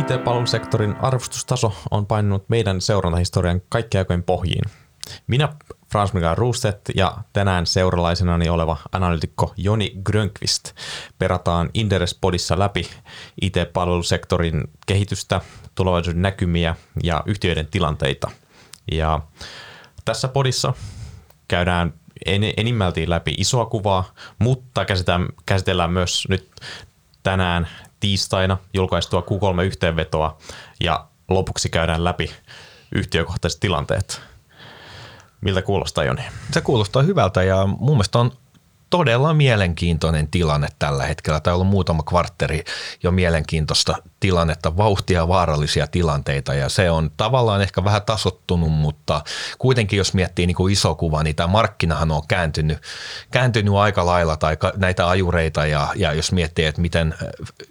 IT-palvelusektorin arvostustaso on painunut meidän seurantahistorian kaikkien aikojen pohjiin. Minä, Frans Mikael Ruustet ja tänään seuralaisenani oleva analytikko Joni Grönqvist perataan Inderes-podissa läpi IT-palvelusektorin kehitystä, tulevaisuuden näkymiä ja yhtiöiden tilanteita. Ja tässä podissa käydään enimmälti läpi isoa kuvaa, mutta käsitellään myös nyt tänään tiistaina julkaistua Q3-yhteenvetoa ja lopuksi käydään läpi yhtiökohtaiset tilanteet. Miltä kuulostaa Joni? Se kuulostaa hyvältä ja mun mielestä on todella mielenkiintoinen tilanne tällä hetkellä. Tämä on ollut muutama kvartteri jo mielenkiintoista tilannetta, vauhtia ja vaarallisia tilanteita ja se on tavallaan ehkä vähän tasottunut, mutta kuitenkin jos miettii niin kuin iso kuva, niin tämä markkinahan on kääntynyt, kääntynyt aika lailla tai näitä ajureita ja, ja jos miettii, että miten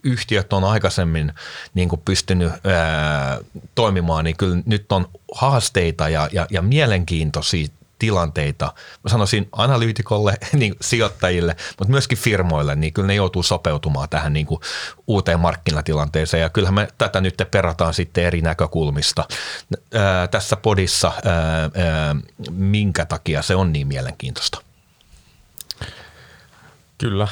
yhtiöt on aikaisemmin niin kuin pystynyt ää, toimimaan, niin kyllä nyt on haasteita ja, ja, ja mielenkiintoisia tilanteita, mä sanoisin analyytikolle, niin sijoittajille, mutta myöskin firmoille, niin kyllä ne joutuu sopeutumaan tähän niin kuin uuteen markkinatilanteeseen ja kyllähän me tätä nyt perataan sitten eri näkökulmista ää, tässä podissa, ää, ää, minkä takia se on niin mielenkiintoista. Kyllä,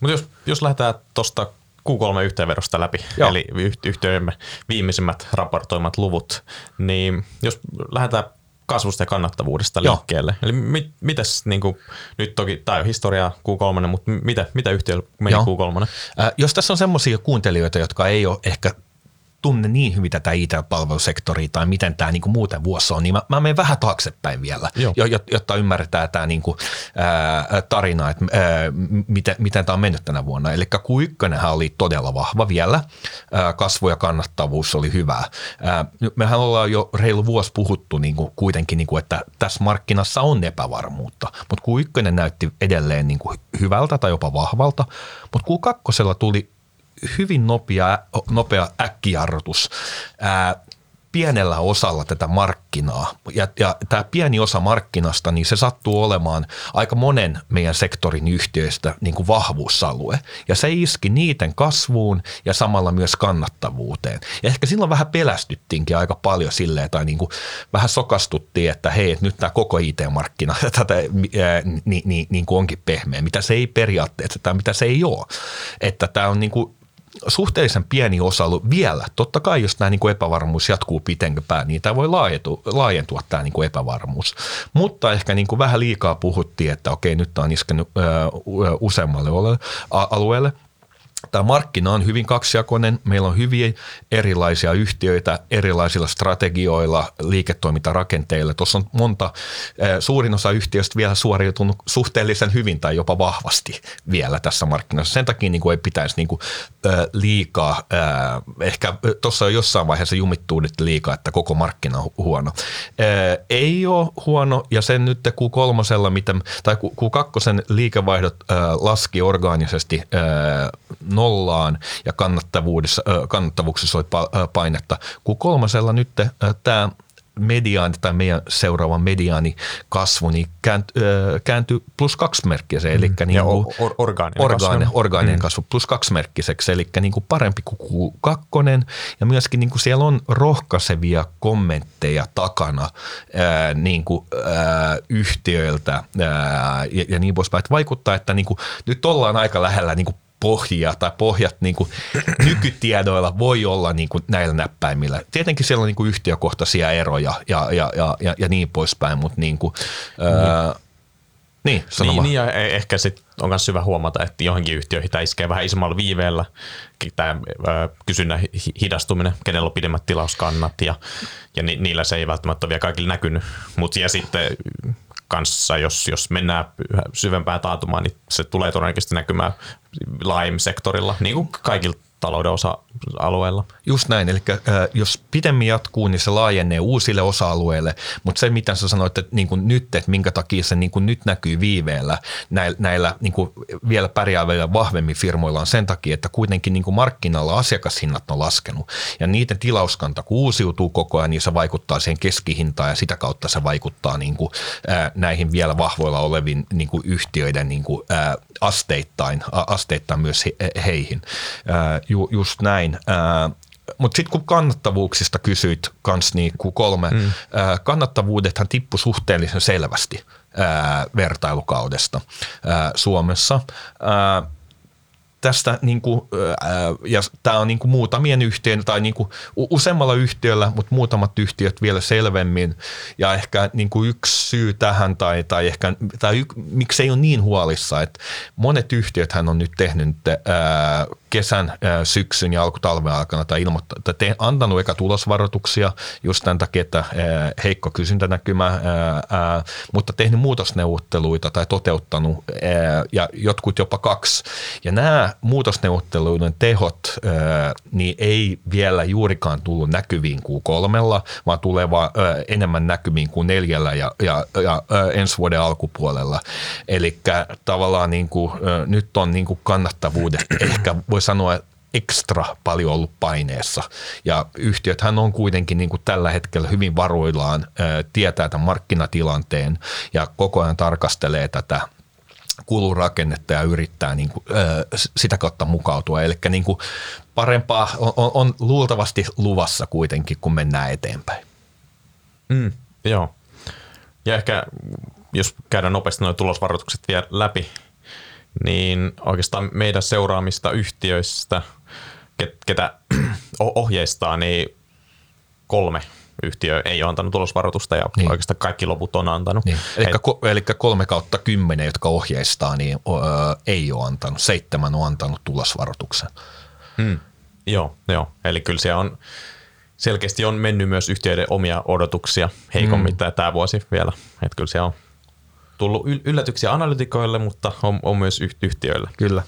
mutta jos, jos lähdetään tuosta Q3-yhteenvedosta läpi, Joo. eli yhtiömme viimeisimmät raportoimat luvut, niin jos lähdetään kasvusta ja kannattavuudesta Joo. liikkeelle. Eli mit, mites, niin kuin, nyt toki tämä on historiaa Q3, mutta mitä, mitä yhtiö meni Joo. Q3? Äh, jos tässä on semmoisia kuuntelijoita, jotka ei ole ehkä tunne niin hyvin tätä IT-palvelusektoria tai miten tämä niinku muuten vuosi on, niin mä, mä menen vähän taaksepäin vielä, Joo. jotta ymmärretään tämä niinku, ää, tarina, että ää, miten, miten tämä on mennyt tänä vuonna. Eli Q1 oli todella vahva vielä, ää, kasvu ja kannattavuus oli hyvää. Ää, mehän ollaan jo reilu vuosi puhuttu niinku, kuitenkin, niinku, että tässä markkinassa on epävarmuutta, mutta Q1 näytti edelleen niinku, hyvältä tai jopa vahvalta, mutta Q2 tuli hyvin nopea, nopea äkkijarrutus ää, pienellä osalla tätä markkinaa. Ja, ja tämä pieni osa markkinasta, niin se sattuu olemaan aika monen meidän sektorin yhtiöistä niin kuin vahvuusalue. Ja se iski niiden kasvuun ja samalla myös kannattavuuteen. Ja ehkä silloin vähän pelästyttiinkin aika paljon silleen, tai niin kuin vähän sokastuttiin, että hei, nyt tämä koko IT-markkina tätä, niin, niin, niin kuin onkin pehmeä, mitä se ei periaatteessa, tai mitä se ei ole. Että tämä on niin kuin suhteellisen pieni osa vielä. Totta kai, jos tämä niin kuin epävarmuus jatkuu pitempään, niin tämä voi laajentua, laajentua tämä niin kuin epävarmuus. Mutta ehkä niin kuin vähän liikaa puhuttiin, että okei, nyt tämä on iskenyt useammalle alueelle – Tämä markkina on hyvin kaksijakoinen. Meillä on hyviä erilaisia yhtiöitä erilaisilla strategioilla, liiketoimintarakenteilla. Tuossa on monta, suurin osa yhtiöistä vielä suoriutunut suhteellisen hyvin tai jopa vahvasti vielä tässä markkinassa. Sen takia niin kuin ei pitäisi niin kuin, liikaa, ehkä tuossa jossain vaiheessa jumittuudit liikaa, että koko markkina on huono. Ei ole huono ja sen nyt Q3, miten, tai Q2 liikevaihdot laski orgaanisesti nollaan ja kannattavuudessa, kannattavuuksessa oli painetta. Kun kolmasella nyt tämä mediaani tai meidän seuraava mediaani kasvu niin käänty, kääntyi plus kaksimerkkiseksi, eli mm. niin kuin or, orgaaninen, orgaaninen, kasvu. orgaaninen mm. kasvu plus kaksimerkkiseksi, eli niin kuin parempi kuin kakkonen ja myöskin niin kuin siellä on rohkaisevia kommentteja takana ää, niin kuin, ää, yhtiöiltä ää, ja, ja niin poispäin, että vaikuttaa, että niin kuin, nyt ollaan aika lähellä niin kuin pohjia tai pohjat niin kuin nykytiedoilla voi olla niin kuin näillä näppäimillä. Tietenkin siellä on niin kuin yhtiökohtaisia eroja ja, ja, ja, ja, ja niin poispäin, mutta niin kuin, niin. Ää, niin, niin, niin, ja e- ehkä sit on myös hyvä huomata, että johonkin yhtiöihin tämä iskee vähän isommalla viiveellä, tämä kysynnän hidastuminen, kenellä on pidemmät tilauskannat, ja, ja ni, niillä se ei välttämättä ole vielä kaikille näkynyt. Mutta ja sitten kanssa, jos, jos mennään syvempään taantumaan, niin se tulee todennäköisesti näkymään laajemmin sektorilla, niin kuin kaikilla talouden osa-alueilla. Just näin, eli äh, jos pidemmin jatkuu, niin se laajenee uusille osa-alueille, mutta se mitä sä sanoit että niin kuin nyt, että minkä takia se niin kuin nyt näkyy viiveellä näillä, näillä niin kuin vielä pärjäävillä vahvemmin firmoilla on sen takia, että kuitenkin niin kuin markkinalla asiakashinnat on laskenut ja niiden tilauskanta kun uusiutuu koko ajan, niin se vaikuttaa siihen keskihintaan ja sitä kautta se vaikuttaa niin kuin, äh, näihin vielä vahvoilla oleviin niin kuin yhtiöiden niin kuin, äh, asteittain, asteittain myös he, heihin. Äh, ju, just näin. Mutta sitten kun kannattavuuksista kysyit kans niin kuin kolme, mm. ää, kannattavuudethan tippui suhteellisen selvästi ää, vertailukaudesta ää, Suomessa. Ää, tästä, niin kuin, ja tämä on niin kuin muutamien yhtiöiden tai niin kuin useammalla yhtiöllä, mutta muutamat yhtiöt vielä selvemmin. Ja ehkä niin kuin yksi syy tähän tai, tai ehkä, tai y, ei ole niin huolissa, että monet yhtiöthän on nyt tehnyt ää, kesän, syksyn ja alkutalven aikana tai ilmoittaa, että te, antanut eka tulosvaroituksia just tämän takia, että heikko kysyntänäkymä, mutta tehnyt muutosneuvotteluita tai toteuttanut ja jotkut jopa kaksi. Ja nämä muutosneuvotteluiden tehot niin ei vielä juurikaan tullut näkyviin kuin kolmella, vaan tulee vaan enemmän näkyviin kuin neljällä ja, ja, ja ensi vuoden alkupuolella. Eli tavallaan niin kuin, nyt on niin kuin kannattavuudet ehkä voi sanoa, ekstra paljon ollut paineessa. Ja yhtiöthän on kuitenkin niin kuin tällä hetkellä hyvin varuillaan, tietää tämän markkinatilanteen ja koko ajan tarkastelee tätä kulurakennetta ja yrittää niin kuin, sitä kautta mukautua. Eli niin kuin parempaa on, on, on luultavasti luvassa kuitenkin, kun mennään eteenpäin. Mm, joo. Ja ehkä jos käydään nopeasti nuo tulosvaroitukset vielä läpi, niin oikeastaan meidän seuraamista yhtiöistä, ketä ohjeistaa, niin kolme yhtiö ei ole antanut tulosvaroitusta ja niin. oikeastaan kaikki loput on antanut. Niin. Eli, ko- eli kolme kautta kymmenen, jotka ohjeistaa, niin ö, ei ole antanut. Seitsemän on antanut tulosvaroituksen. Hmm. Joo, joo, eli kyllä siellä on selkeästi on mennyt myös yhtiöiden omia odotuksia heikommin hmm. tämä vuosi vielä. Että kyllä siellä on tullut yllätyksiä analytikoille, mutta on, on myös yhtiöille. Kyllä.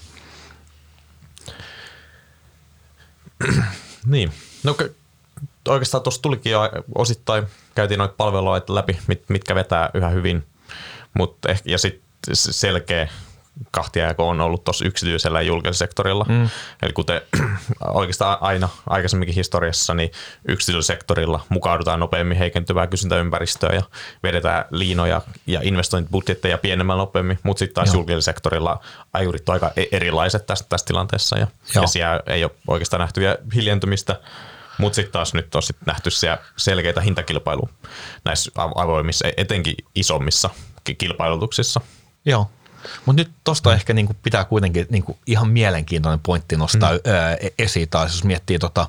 niin. No oikeastaan tuossa tulikin jo osittain, käytiin noita palveluja läpi, mit, mitkä vetää yhä hyvin, mutta ehkä, ja sitten selkeä kahtiajako on ollut tuossa yksityisellä ja julkisella sektorilla. Mm. Eli kuten oikeastaan aina aikaisemminkin historiassa, niin yksityisellä sektorilla mukaudutaan nopeammin heikentyvää kysyntäympäristöä ja vedetään liinoja ja investointibudjetteja pienemmän nopeammin, mutta sitten taas Joo. julkisella sektorilla ajurit on aika e- erilaiset tästä, tästä tilanteessa ja, ja siellä ei ole oikeastaan nähty vielä hiljentymistä. Mutta sitten taas nyt on sit nähty siellä selkeitä hintakilpailuja näissä avoimissa, etenkin isommissa kilpailutuksissa. Joo, mutta nyt tuosta ehkä niinku pitää kuitenkin niinku ihan mielenkiintoinen pointti nostaa mm. ää, esiin taas, jos miettii tota,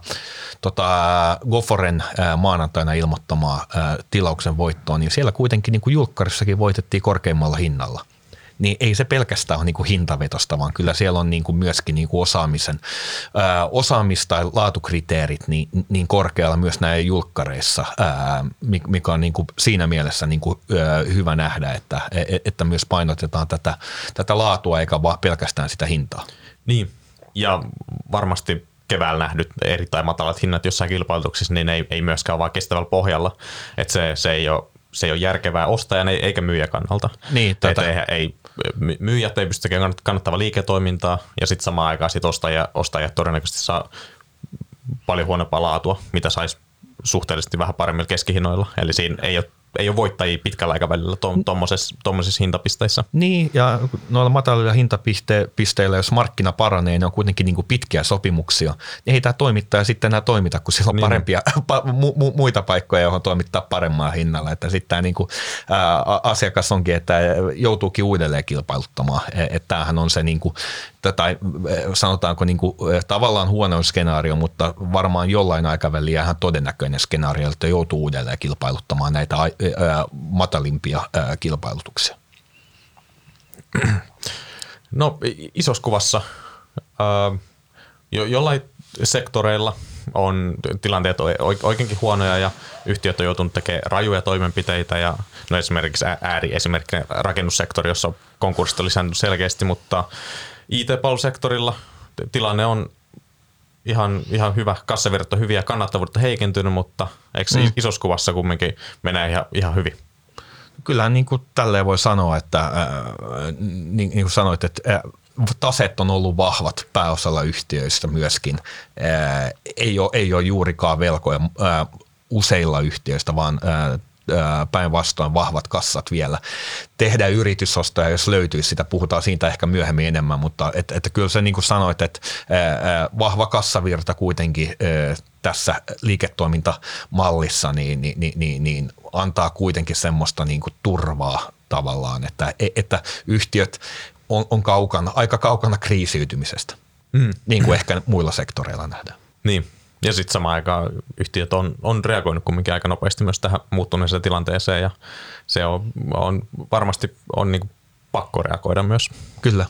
tota Goforen ää, maanantaina ilmoittamaa ää, tilauksen voittoa, niin siellä kuitenkin niinku julkkarissakin voitettiin korkeimmalla hinnalla – niin ei se pelkästään ole niin kuin hintavetosta, vaan kyllä siellä on niin kuin myöskin niin kuin osaamisen, ää, osaamista ja laatukriteerit niin, niin korkealla myös näin julkkareissa, ää, mikä on niin kuin siinä mielessä niin kuin, ää, hyvä nähdä, että, e, e, että myös painotetaan tätä, tätä laatua eikä vaan pelkästään sitä hintaa. Niin, ja varmasti keväällä nähnyt erittäin matalat hinnat jossain kilpailutuksissa, niin ei, ei myöskään ole vaan kestävällä pohjalla. Että se, se ei ole se ei ole järkevää ostajan eikä myyjän kannalta. Niin, tota. ei, ei, myyjät ei pysty tekemään kannattavaa liiketoimintaa ja sitten samaan aikaan sit ostaja, ostajat todennäköisesti saa paljon huonompaa laatua, mitä saisi suhteellisesti vähän paremmilla keskihinnoilla. Eli siinä ei ole ei ole voittajia pitkällä aikavälillä tuommoisissa hintapisteissä. Niin, ja noilla matalilla hintapisteillä, jos markkina paranee, ne on kuitenkin niin kuin pitkiä sopimuksia. Niin ei tämä toimittaja sitten enää toimita, kun sillä on niin. parempia pa, mu, mu, muita paikkoja, johon toimittaa paremmalla hinnalla. Että sitten tämä niin kuin, ää, asiakas onkin, että joutuukin uudelleen kilpailuttamaan. E, että tämähän on se niin kuin, tai sanotaanko niin kuin, tavallaan huono skenaario, mutta varmaan jollain aikavälillä ihan todennäköinen skenaario, että joutuu uudelleen kilpailuttamaan näitä matalimpia kilpailutuksia? No isossa kuvassa jo, jollain sektoreilla on tilanteet oikeinkin huonoja ja yhtiöt on joutunut tekemään rajuja toimenpiteitä ja no esimerkiksi ääri esimerkiksi rakennussektori, jossa konkurssit on lisännyt selkeästi, mutta IT-palvelusektorilla tilanne on ihan, ihan hyvä, kassavirta on hyviä, kannattavuutta heikentynyt, mutta eikö mm. isossa kuvassa kumminkin menee ihan, ihan hyvin? Kyllä niin kuin tälleen voi sanoa, että äh, niin, niin kuin sanoit, että äh, taset on ollut vahvat pääosalla yhtiöistä myöskin. Ei, ole, ei ole juurikaan velkoja useilla yhtiöistä, vaan päinvastoin vahvat kassat vielä. Tehdä yritysostoja, jos löytyisi sitä, puhutaan siitä ehkä myöhemmin enemmän, mutta että, että kyllä se niin kuin sanoit, että vahva kassavirta kuitenkin tässä liiketoimintamallissa niin, niin, niin, niin, niin antaa kuitenkin semmoista niin kuin turvaa tavallaan, että, että yhtiöt on, on kaukana, aika kaukana kriisiytymisestä, mm. niin kuin ehkä muilla sektoreilla nähdään. Niin, ja sitten samaan aikaan yhtiöt on, on reagoinut kumminkin aika nopeasti myös tähän muuttuneeseen tilanteeseen ja se on, on varmasti on niin pakko reagoida myös. Kyllä.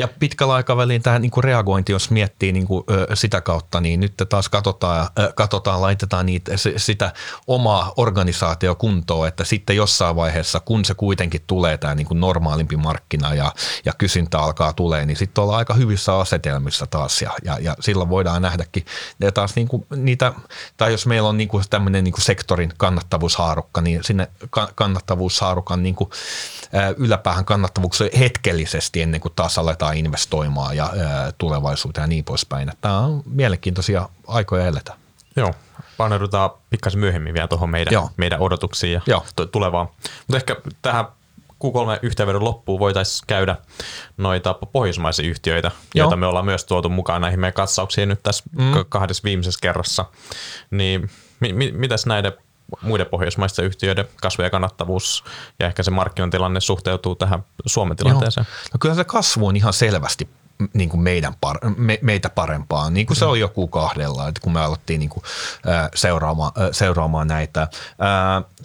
Ja pitkällä aikavälin tämä niin kuin reagointi, jos miettii niin kuin, sitä kautta, niin nyt taas katsotaan, katsotaan laitetaan niitä, sitä omaa organisaatio kuntoon, että sitten jossain vaiheessa, kun se kuitenkin tulee tämä niin kuin normaalimpi markkina ja, ja kysyntä alkaa tulee, niin sitten ollaan aika hyvissä asetelmissa taas ja, ja, ja silloin voidaan nähdäkin. Ja taas niin kuin niitä, tai jos meillä on niin kuin tämmöinen niin kuin sektorin kannattavuushaarukka, niin sinne kannattavuushaarukan niin kuin, yläpäähän kannattavuuksia hetkellisesti ennen kuin taas aletaan investoimaan ja tulevaisuuteen ja niin poispäin. Tämä on mielenkiintoisia aikoja eletä. Joo, paneudutaan pikkasen myöhemmin vielä tuohon meidän, Joo. meidän odotuksiin ja Joo. tulevaan. Mutta ehkä tähän Q3-yhteenvedon loppuun voitaisiin käydä noita pohjoismaisia yhtiöitä, Joo. joita me ollaan myös tuotu mukaan näihin meidän katsauksiin nyt tässä mm. kahdessa viimeisessä kerrassa. Niin mi- mi- mitäs näiden muiden pohjoismaisten yhtiöiden kasvu ja kannattavuus ja ehkä se markkinatilanne suhteutuu tähän Suomen tilanteeseen? Joo. No kyllä se kasvu on ihan selvästi niin kuin meidän par, me, meitä parempaa, niin kuin se on joku kahdella, että kun me alettiin niin kuin, äh, seuraamaan, äh, seuraamaan näitä. Äh,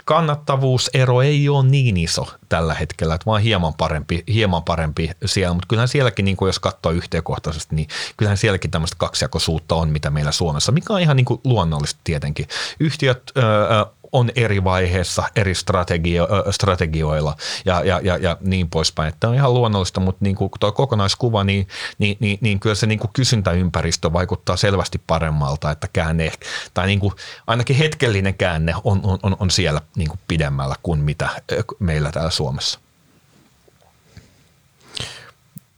kannattavuusero ei ole niin iso tällä hetkellä, että vaan hieman parempi, hieman parempi siellä, mutta kyllähän sielläkin, niin kuin jos katsoo yhteenkohtaisesti, niin kyllähän sielläkin tämmöistä kaksijakoisuutta on, mitä meillä Suomessa, mikä on ihan niin kuin luonnollista tietenkin. Yhtiöt äh, on eri vaiheessa eri strategio, strategioilla ja, ja, ja, ja niin poispäin. Tämä on ihan luonnollista, mutta niin kuin tuo kokonaiskuva, niin, niin, niin, niin kyllä se niin kuin kysyntäympäristö vaikuttaa selvästi paremmalta, että käänne, tai niin kuin ainakin hetkellinen käänne on, on, on siellä niin kuin pidemmällä kuin mitä meillä täällä Suomessa.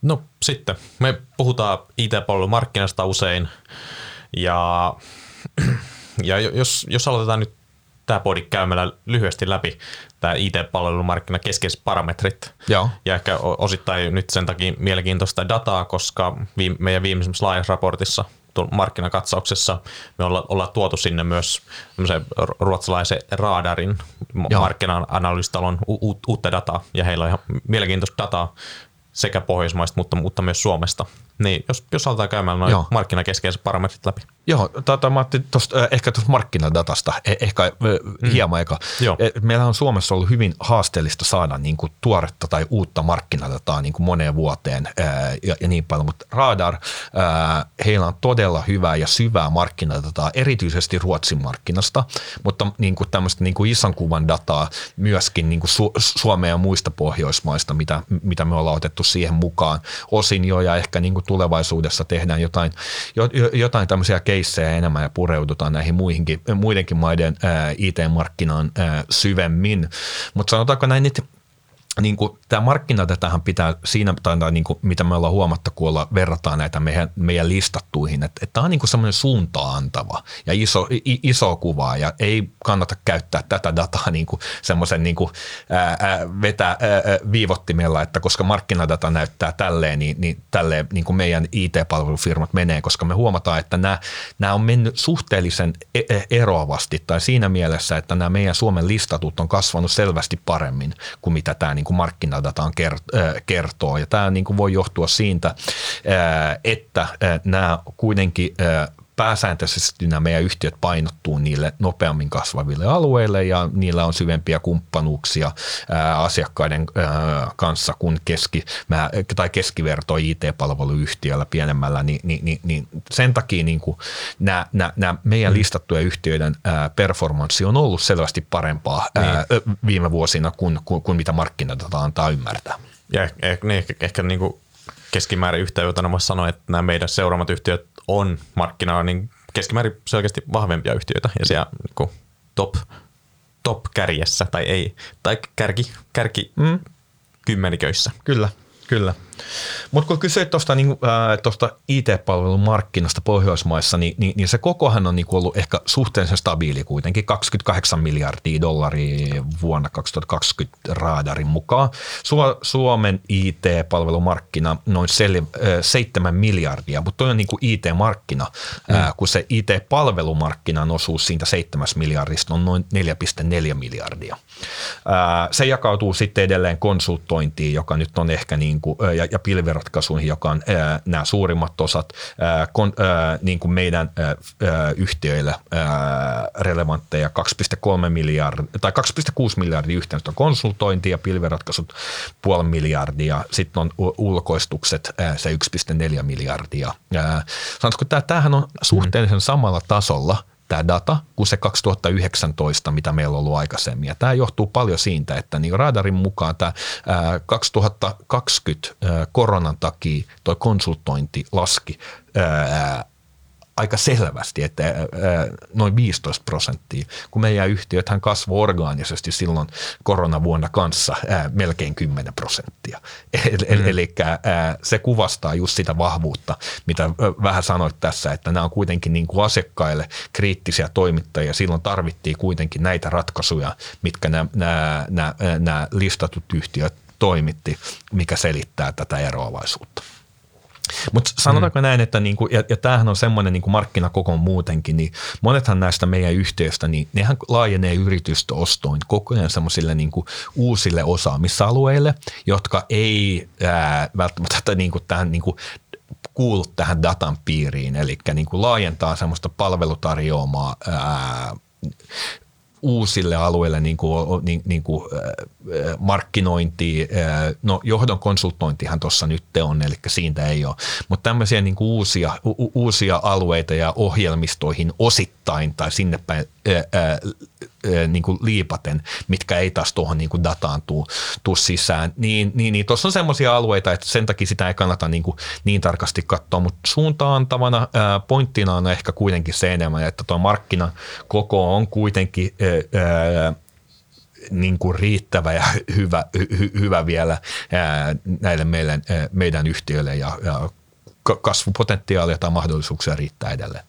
No sitten, me puhutaan IT-palvelumarkkinasta usein ja, ja jos, jos aloitetaan nyt tämä podi käymällä lyhyesti läpi tämä IT-palvelumarkkina keskeiset parametrit. Joo. Ja ehkä osittain nyt sen takia mielenkiintoista dataa, koska viime, meidän viimeisimmässä laajassa raportissa markkinakatsauksessa me olla, ollaan tuotu sinne myös ruotsalaisen Raadarin markkina-analyystalon u- uutta dataa, ja heillä on ihan mielenkiintoista dataa sekä Pohjoismaista, mutta, mutta myös Suomesta. Niin, jos, jos aletaan käymään noin markkinakeskeiset parametrit läpi. Joo, tota, mä tosta, äh, ehkä tuosta markkinadatasta, eh, ehkä mm. hieman eka. Eh, meillä on Suomessa ollut hyvin haasteellista saada niin kuin, tuoretta tai uutta markkinadataa niin kuin moneen vuoteen ää, ja, ja niin paljon, mutta Radar, ää, heillä on todella hyvää ja syvää markkinadataa, erityisesti Ruotsin markkinasta, mutta niin kuin tämmöistä niin kuin ison kuvan dataa myöskin niin kuin Su- Suomea ja muista Pohjoismaista, mitä, mitä me ollaan otettu siihen mukaan osin jo ja ehkä niin kuin tulevaisuudessa tehdään jotain, jotain tämmöisiä keissejä enemmän ja pureudutaan näihin muihinkin, muidenkin maiden IT-markkinaan syvemmin. Mutta sanotaanko näin, että niin kuin, tämä markkinadatahan pitää siinä, tai niin kuin, mitä me ollaan huomattu, kun olla, verrataan näitä meidän, meidän listattuihin, että, että tämä on niin kuin semmoinen suuntaa antava ja iso, i, iso kuva ja ei kannata käyttää tätä dataa niin kuin semmoisen niin kuin, ää, ää, vetää ää, viivottimella, että koska markkinadata näyttää tälleen, niin, niin tälleen niin kuin meidän IT-palvelufirmat menee, koska me huomataan, että nämä, nämä on mennyt suhteellisen e, e, eroavasti tai siinä mielessä, että nämä meidän Suomen listatut on kasvanut selvästi paremmin kuin mitä tämä niin kuin markkinadataan kertoo. Ja tämä niin kuin voi johtua siitä, että nämä kuitenkin pääsääntöisesti nämä meidän yhtiöt painottuu niille nopeammin kasvaville alueille ja niillä on syvempiä kumppanuuksia ää, asiakkaiden ää, kanssa kuin keski, mä, tai keskiverto IT-palveluyhtiöllä pienemmällä, niin, niin, niin, niin sen takia niin kuin nämä, nämä, nämä meidän mm. listattujen yhtiöiden ää, performanssi on ollut selvästi parempaa ää, niin. viime vuosina kuin, kuin, kuin mitä markkinadata antaa ymmärtää. Ja ehkä, niin, ehkä, ehkä niin kuin keskimäärin yhteenvetona voisi sanoa, että nämä meidän seuraamat yhtiöt on markkinaa niin keskimäärin selkeästi vahvempia yhtiöitä ja siellä niin top, top kärjessä tai ei, tai kärki, kärki mm. kymmeniköissä. Kyllä, kyllä. Mutta kun kysyit tuosta niin, äh, IT-palvelun markkinasta Pohjoismaissa, niin, niin, niin se kokohan on niin ollut ehkä suhteellisen stabiili kuitenkin, 28 miljardia dollaria vuonna 2020 raadarin mukaan. Su- Suomen IT-palvelumarkkina noin sel- äh, 7 miljardia, mutta toi on niin kuin IT-markkina, mm. äh, kun se IT-palvelumarkkinan osuus siitä 7 miljardista on noin 4,4 miljardia. Äh, se jakautuu sitten edelleen konsultointiin, joka nyt on ehkä niin kuin, ja, ja pilviratkaisuihin, joka on ää, nämä suurimmat osat ää, kon, ää, niin kuin meidän ää, yhtiöille relevantteja 2,3 miljardia tai 2,6 miljardia yhteensä konsultointi ja pilviratkaisut puoli miljardia. Sitten on ulkoistukset ää, se 1,4 miljardia. Ää, sanotko, tämä, tämähän on suhteellisen samalla tasolla – tämä data kuin se 2019, mitä meillä on ollut aikaisemmin. Ja tämä johtuu paljon siitä, että niin radarin mukaan tämä 2020 koronan takia tuo konsultointi laski aika selvästi, että noin 15 prosenttia, kun meidän yhtiöthän kasvoi orgaanisesti silloin koronavuonna kanssa melkein 10 prosenttia. Mm. Eli se kuvastaa just sitä vahvuutta, mitä vähän sanoit tässä, että nämä on kuitenkin niin kuin asiakkaille kriittisiä toimittajia. Silloin tarvittiin kuitenkin näitä ratkaisuja, mitkä nämä, nämä, nämä, nämä listatut yhtiöt toimitti, mikä selittää tätä eroavaisuutta. Mutta sanotaanko mm. näin, että niinku, ja, ja tämähän on semmoinen niinku markkinakoko muutenkin, niin monethan näistä meidän yhteistä, niin nehän laajenee yritystä ostoin koko ajan semmoisille niinku uusille osaamisalueille, jotka ei ää, välttämättä niinku tähän niinku, kuulu tähän datan piiriin, eli niinku laajentaa semmoista palvelutarjoamaa ää, uusille alueille niin kuin, niin, niin kuin markkinointi, no johdon konsultointihan tuossa nyt on, eli siitä ei ole, mutta tämmöisiä niin kuin uusia, u, uusia alueita ja ohjelmistoihin osittain tai sinne päin ää, niin kuin liipaten, mitkä ei taas tuohon niin kuin dataan tuu, tuu sisään, niin, niin, niin tuossa on semmoisia alueita, että sen takia sitä ei kannata niin, kuin niin tarkasti katsoa, mutta suuntaantavana ää, pointtina on ehkä kuitenkin se enemmän, että tuo markkina koko on kuitenkin ää, niin kuin riittävä ja hyvä, hy, hyvä vielä ää, näille meidän, meidän yhtiöille ja, ja kasvupotentiaalia tai mahdollisuuksia riittää edelleen.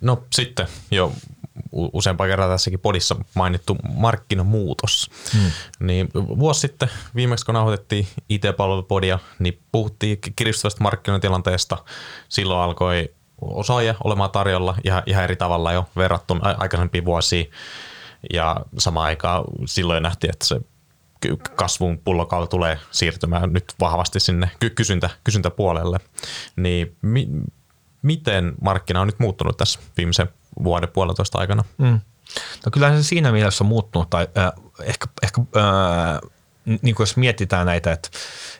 No sitten jo useampaa kertaa tässäkin podissa mainittu markkinamuutos. Hmm. Niin vuosi sitten viimeksi kun nauhoitettiin IT-palvelupodia, niin puhuttiin kiristyvästä markkinatilanteesta. Silloin alkoi osaajia olemaan tarjolla ihan, ihan eri tavalla jo verrattuna aikaisempiin vuosiin. Ja samaan aikaan silloin nähtiin, että se kasvun pullokaula tulee siirtymään nyt vahvasti sinne kysyntä, kysyntäpuolelle. Niin mi, miten markkina on nyt muuttunut tässä viimeisen vuoden puolitoista aikana? Mm. No kyllähän se siinä mielessä on muuttunut, tai äh, ehkä, ehkä äh, niin jos mietitään näitä, että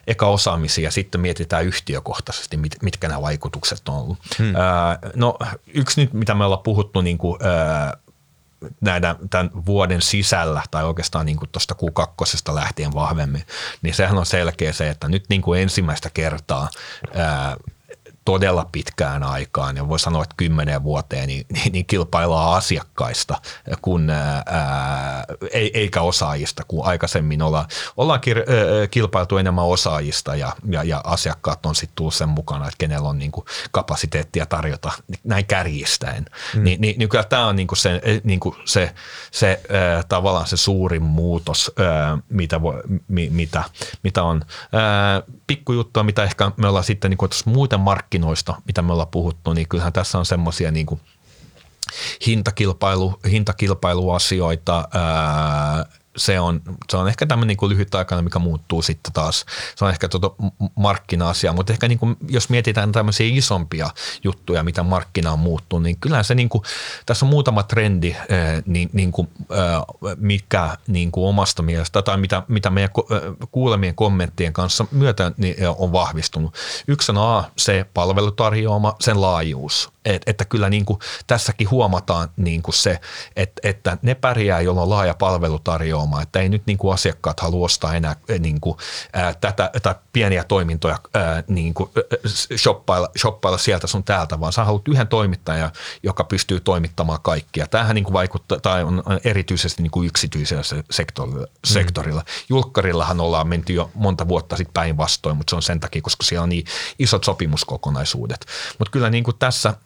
eka osaamisia ja sitten mietitään yhtiökohtaisesti, mit, mitkä nämä vaikutukset on ollut. Hmm. Äh, no yksi nyt, mitä me ollaan puhuttu niin kuin, äh, näiden, tämän vuoden sisällä tai oikeastaan niin tuosta Q2 lähtien vahvemmin, niin sehän on selkeä se, että nyt niin kuin ensimmäistä kertaa ää, todella pitkään aikaan, ja voi sanoa, että kymmenen vuoteen, niin, niin, niin kilpaillaan asiakkaista, kun, ää, eikä osaajista, kun aikaisemmin olla, ollaan kir, ää, kilpailtu enemmän osaajista, ja, ja, ja asiakkaat on sitten tullut sen mukana, että kenellä on niin kuin kapasiteettia tarjota näin kärjistäen. Mm. Ni, niin, niin kyllä tämä on niin kuin se, niin kuin se, se ää, tavallaan se suurin muutos, ää, mitä, voi, mi, mitä, mitä on. Ää, pikkujuttua, mitä ehkä me ollaan sitten niin kuin muuten markkinoilla, markkinoista, mitä me ollaan puhuttu, niin kyllähän tässä on semmoisia niin hintakilpailu, hintakilpailuasioita, ää, se on, se on ehkä tämmöinen niin lyhytaikainen, mikä muuttuu sitten taas. Se on ehkä tuota markkina-asia, mutta ehkä niin kuin, jos mietitään tämmöisiä isompia juttuja, mitä markkina on muuttunut, niin kyllähän se niin kuin, tässä on muutama trendi, niin, niin kuin, mikä niin kuin omasta mielestä tai mitä, mitä meidän kuulemien kommenttien kanssa myötä niin on vahvistunut. Yksi on A, se palvelutarjoama, sen laajuus Et, että kyllä niin kuin tässäkin huomataan niin kuin se, että, että ne pärjää, joilla on laaja palvelutarjoama, että ei nyt niin kuin asiakkaat halua ostaa enää niin kuin, ää, tätä, tai pieniä toimintoja ää, niin kuin, shoppailla, shoppailla sieltä sun täältä, vaan sä haluat yhden toimittajan, joka pystyy toimittamaan kaikkia. Tämähän niin kuin vaikuttaa, tai on erityisesti niin kuin yksityisellä sektorilla. Mm. sektorilla. Julkkarillahan ollaan menty jo monta vuotta sitten päinvastoin, mutta se on sen takia, koska siellä on niin isot sopimuskokonaisuudet. Mutta kyllä niin kuin tässä –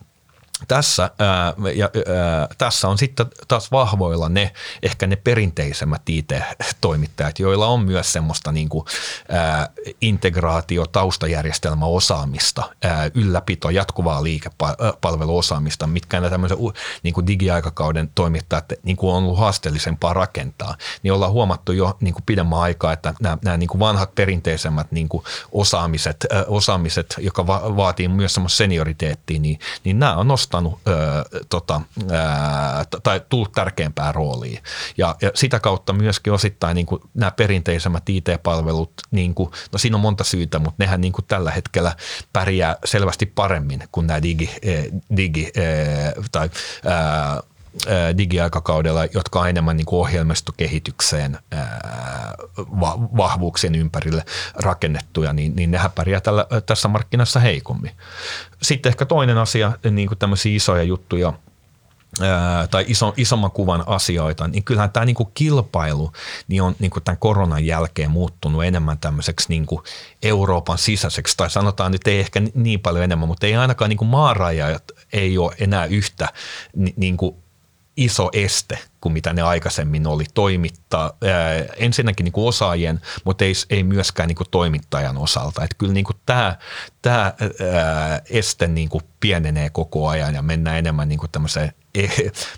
tässä, ää, ja, ää, tässä on sitten taas vahvoilla ne ehkä ne perinteisemmät IT-toimittajat, joilla on myös semmoista niin kuin, ää, integraatio, taustajärjestelmäosaamista, ää, ylläpito, jatkuvaa liikepalveluosaamista, mitkä nämä tämmöisen niin kuin digiaikakauden toimittajat niin kuin on ollut haasteellisempaa rakentaa, niin ollaan huomattu jo niin kuin pidemmän aikaa, että nämä, nämä niin kuin vanhat perinteisemmät niin kuin osaamiset, ää, osaamiset, joka va- vaatii myös semmoista senioriteettia, niin, niin nämä on nostettu nostanut ö, tota, ö, tai tullut tärkeämpään rooliin. Ja, ja sitä kautta myöskin osittain niin kuin nämä perinteisemmät IT-palvelut, niin kuin, no siinä on monta syytä, mutta nehän niin kuin tällä hetkellä pärjää selvästi paremmin kuin nämä digi, digi tai digiaikakaudella, jotka on enemmän niin kuin ohjelmistokehitykseen vahvuuksien ympärille rakennettuja, niin, niin nehän pärjää tällä, tässä markkinassa heikommin. Sitten ehkä toinen asia, niin kuin tämmöisiä isoja juttuja, tai iso, isomman kuvan asioita, niin kyllähän tämä niinku kilpailu niin on niinku tämän koronan jälkeen muuttunut enemmän tämmöiseksi niinku Euroopan sisäiseksi, tai sanotaan nyt ei ehkä niin paljon enemmän, mutta ei ainakaan niinku maarajat ei ole enää yhtä niinku iso este kuin mitä ne aikaisemmin oli toimittaa. Ensinnäkin niin kuin osaajien, mutta ei, ei myöskään niin kuin toimittajan osalta. Että kyllä niin kuin tämä, tämä ää, este niin kuin pienenee koko ajan ja mennään enemmän niin kuin tämmöiseen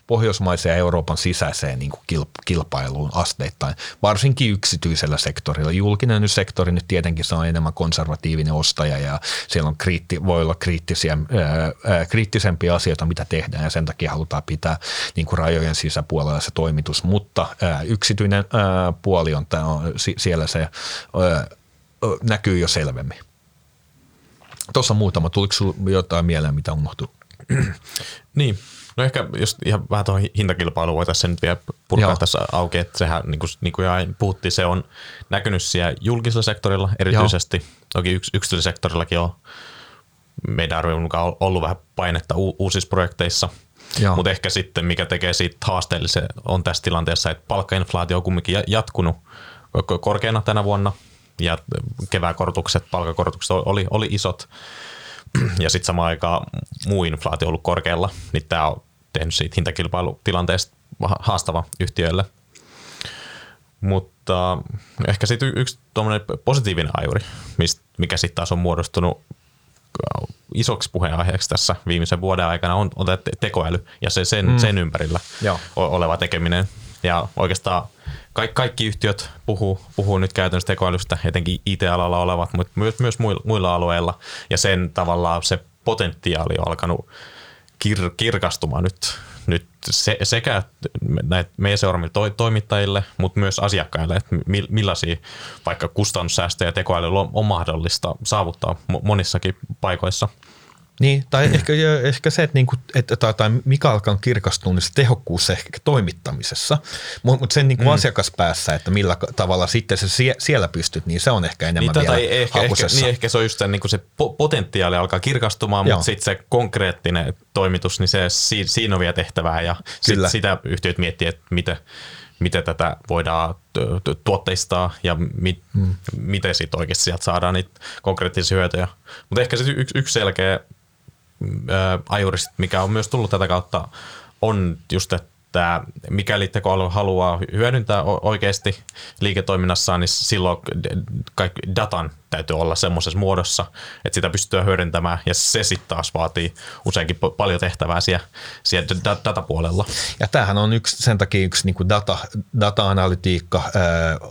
pohjoismaiseen ja Euroopan sisäiseen niin kuin kilpailuun asteittain, varsinkin yksityisellä sektorilla. Julkinen sektori nyt tietenkin saa enemmän konservatiivinen ostaja ja siellä on kriitti, voi olla kriittisiä, ää, kriittisempiä asioita, mitä tehdään ja sen takia halutaan pitää niin kuin rajojen sisäpuolella se toimitus, mutta ää, yksityinen ää, puoli on, tää on siellä se ää, näkyy jo selvemmin. Tuossa muutama, tuliko sinulla jotain mieleen, mitä unohtui? niin, No ehkä jos ihan vähän tuohon hintakilpailuun voitaisiin nyt vielä purkaa Joo. tässä auki, että sehän niin kuin, niin kuin puhuttiin, se on näkynyt siellä julkisella sektorilla erityisesti. Joo. Toki yks, yksityisellä sektorillakin on meidän arvion mukaan ollut vähän painetta u- uusissa projekteissa. Mutta ehkä sitten mikä tekee siitä haasteellisen on tässä tilanteessa, että palkkainflaatio on kumminkin jatkunut korkeana tänä vuonna ja kevään korotukset, palkakorotukset oli, oli isot ja sitten samaan aikaan muu inflaatio on ollut korkealla, niin tämä on tehnyt siitä hintakilpailutilanteesta haastava yhtiöille. Mutta ehkä sitten yksi positiivinen ajuri, mikä sitten taas on muodostunut isoksi puheenaiheeksi tässä viimeisen vuoden aikana on, on tekoäly ja se, sen, mm. sen ympärillä Joo. oleva tekeminen. Ja oikeastaan kaikki, kaikki yhtiöt puhuu, puhuu nyt käytännössä tekoälystä, etenkin IT-alalla olevat, mutta myös, myös muilla, muilla alueilla. Ja sen tavallaan se potentiaali on alkanut kir, kirkastumaan nyt, nyt se, sekä näitä meidän seuraamille to, toimittajille, mutta myös asiakkaille, että millaisia vaikka kustannussäästöjä tekoälyllä on, on mahdollista saavuttaa monissakin paikoissa – niin, tai ehkä, ehkä se, että, niinku, että tai, tai mikä alkaa kirkastua, niin se tehokkuus ehkä toimittamisessa, mutta mut sen niinku mm. asiakaspäässä, että millä tavalla sitten se sie, siellä pystyt, niin se on ehkä enemmän niin, vielä tai ehkä, ehkä, niin ehkä se on just niin kuin se potentiaali alkaa kirkastumaan, mutta sitten se konkreettinen toimitus, niin se, siinä on vielä tehtävää ja sit sitä yhtiöt miettii, että miten, miten tätä voidaan tuotteistaa ja mi, hmm. miten sitten oikeasti sieltä saadaan niitä konkreettisia hyötyjä. Mutta ehkä se yksi, yksi selkeä ajurit, mikä on myös tullut tätä kautta, on just, että että mikäli tekoäly haluaa hyödyntää oikeasti liiketoiminnassaan, niin silloin kaikki datan täytyy olla semmoisessa muodossa, että sitä pystyy hyödyntämään ja se sitten taas vaatii useinkin paljon tehtävää siellä, siellä datapuolella. Ja tämähän on yksi, sen takia yksi niin data, data-analytiikka, ää,